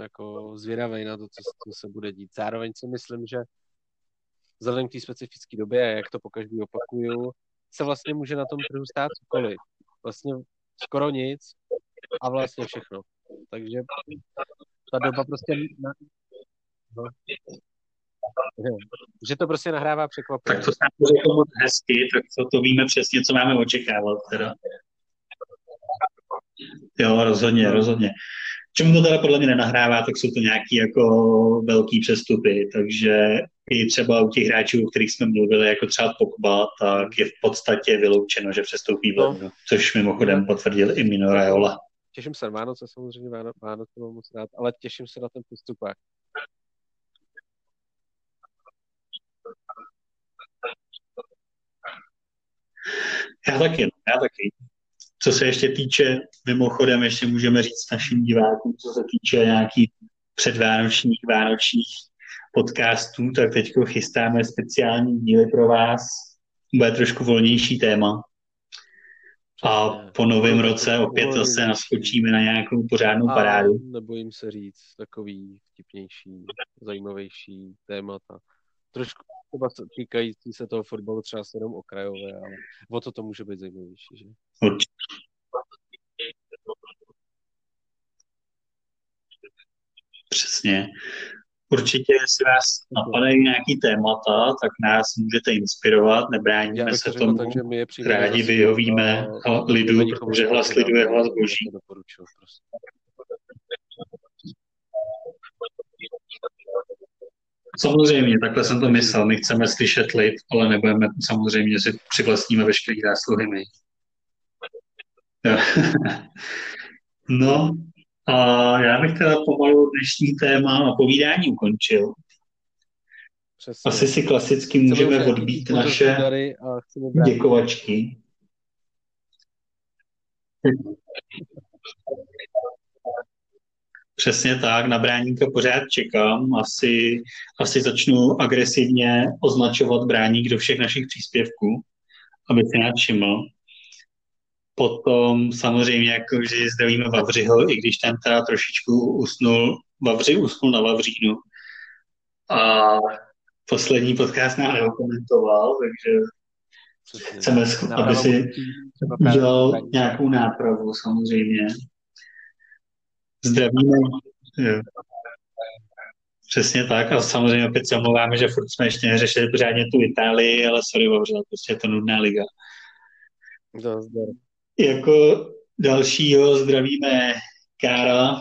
jako zvědavý na to, co, co se bude dít. Zároveň si myslím, že vzhledem k té specifické době, jak to po každý opakuju, se vlastně může na tom trhu stát cokoliv. Vlastně skoro nic a vlastně všechno. Takže ta doba prostě... No že to prostě nahrává překvapení. Tak to se řekl moc hezky, tak to, to víme přesně, co máme očekávat. Teda. Jo, rozhodně, rozhodně. Čemu to teda podle mě nenahrává, tak jsou to nějaký jako velký přestupy, takže i třeba u těch hráčů, o kterých jsme mluvili, jako třeba Pogba, tak je v podstatě vyloučeno, že přestoupí v no. což mimochodem potvrdil i Mino Raiola. Těším se na Vánoce, samozřejmě Vánoce mám moc rád, ale těším se na ten přestupák. Já taky, no, já taky. Co se ještě týče, mimochodem ještě můžeme říct našim divákům, co se týče nějakých předvánočních, vánočních podcastů, tak teď chystáme speciální díly pro vás. Bude trošku volnější téma. A po novém roce opět zase naskočíme na nějakou pořádnou parádu. A nebojím se říct takový vtipnější, zajímavější témata. Trošku třeba týkající se toho fotbalu třeba se jenom okrajové, ale o to to může být zajímavější, že? Přesně. Určitě, jestli vás napadají nějaký témata, tak nás můžete inspirovat, nebráníme se tomu, takže my je rádi vyhovíme lidu, protože hlas lidu je hlas boží. Prostě. Samozřejmě, takhle jsem to myslel. My chceme slyšet lid, ale nebudeme samozřejmě si přivlastníme veškeré zásluhy my. <laughs> no, a já bych teda pomalu dnešní téma a povídání ukončil. Přesně. Asi si klasicky můžeme odbít naše děkovačky. Přesně tak, na bráníka pořád čekám. Asi, asi začnu agresivně označovat bráník do všech našich příspěvků, aby se nějak všiml. Potom samozřejmě jako že zdravíme Vavřiho, i když ten teda trošičku usnul, Vavři usnul na Vavřínu. A poslední podcast nám neokomentoval, takže chceme, aby si udělal nějakou nápravu samozřejmě. Zdravíme. Jo. Přesně tak a samozřejmě opět se omlouváme, že furt jsme ještě neřešili pořádně tu Itálii, ale sorry, bohužel, prostě je to nudná liga. No, jako dalšího zdravíme Kára,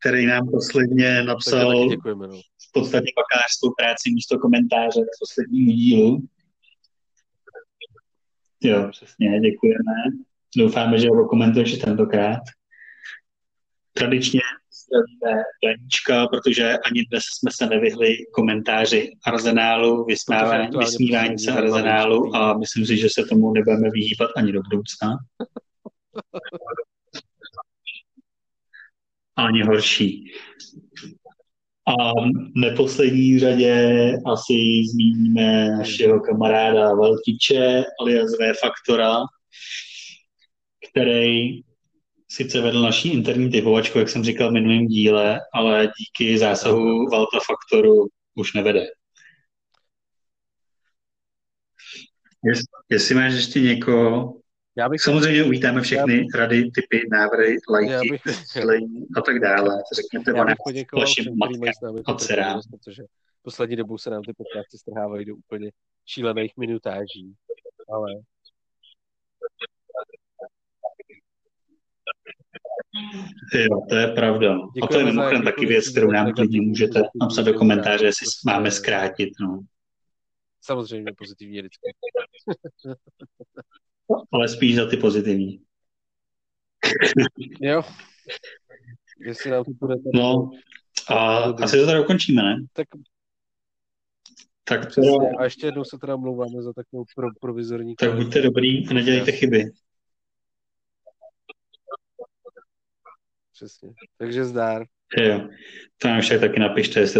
který nám posledně napsal děkujeme, no. v podstatě bakalářskou práci místo komentáře k poslednímu dílu. Jo, přesně, děkujeme. Doufáme, že ho komentuješ tentokrát tradičně zdravíme Daníčka, protože ani dnes jsme se nevyhli komentáři Arzenálu, vysmívání, vysmívání se Arzenálu a myslím si, že se tomu nebudeme vyhýbat ani do budoucna. <laughs> Ani horší. A v neposlední řadě asi zmíníme našeho kamaráda Veltiče alias V Faktora, který sice vedl naší interní typovačku, jak jsem říkal v minulém díle, ale díky zásahu Valta Faktoru už nevede. Jest, jestli máš ještě někoho, já bych Samozřejmě uvítáme všechny bych, rady, typy, návrhy, lajky, bych, a tak dále. Řekněte já bych poděkoval všem, kteří mají s námi, protože poslední dobou se nám ty podcasty strhávají do úplně šílených minutáží. Ale Jo, to je pravda. A to je mimochodem taky věc, kterou nám klidně můžete napsat do komentáře, jestli máme zkrátit. No. Samozřejmě pozitivní vždycky. <laughs> Ale spíš za ty pozitivní. <laughs> jo. Jestli nám to bude... No, a asi to tady ukončíme, ne? Tak tak to... A ještě jednou se teda mluváme za takovou pro, provizorní Tak buďte dobrý a nedělejte chyby. Přesně. Takže zdár. Jo. To nám však taky napište, jestli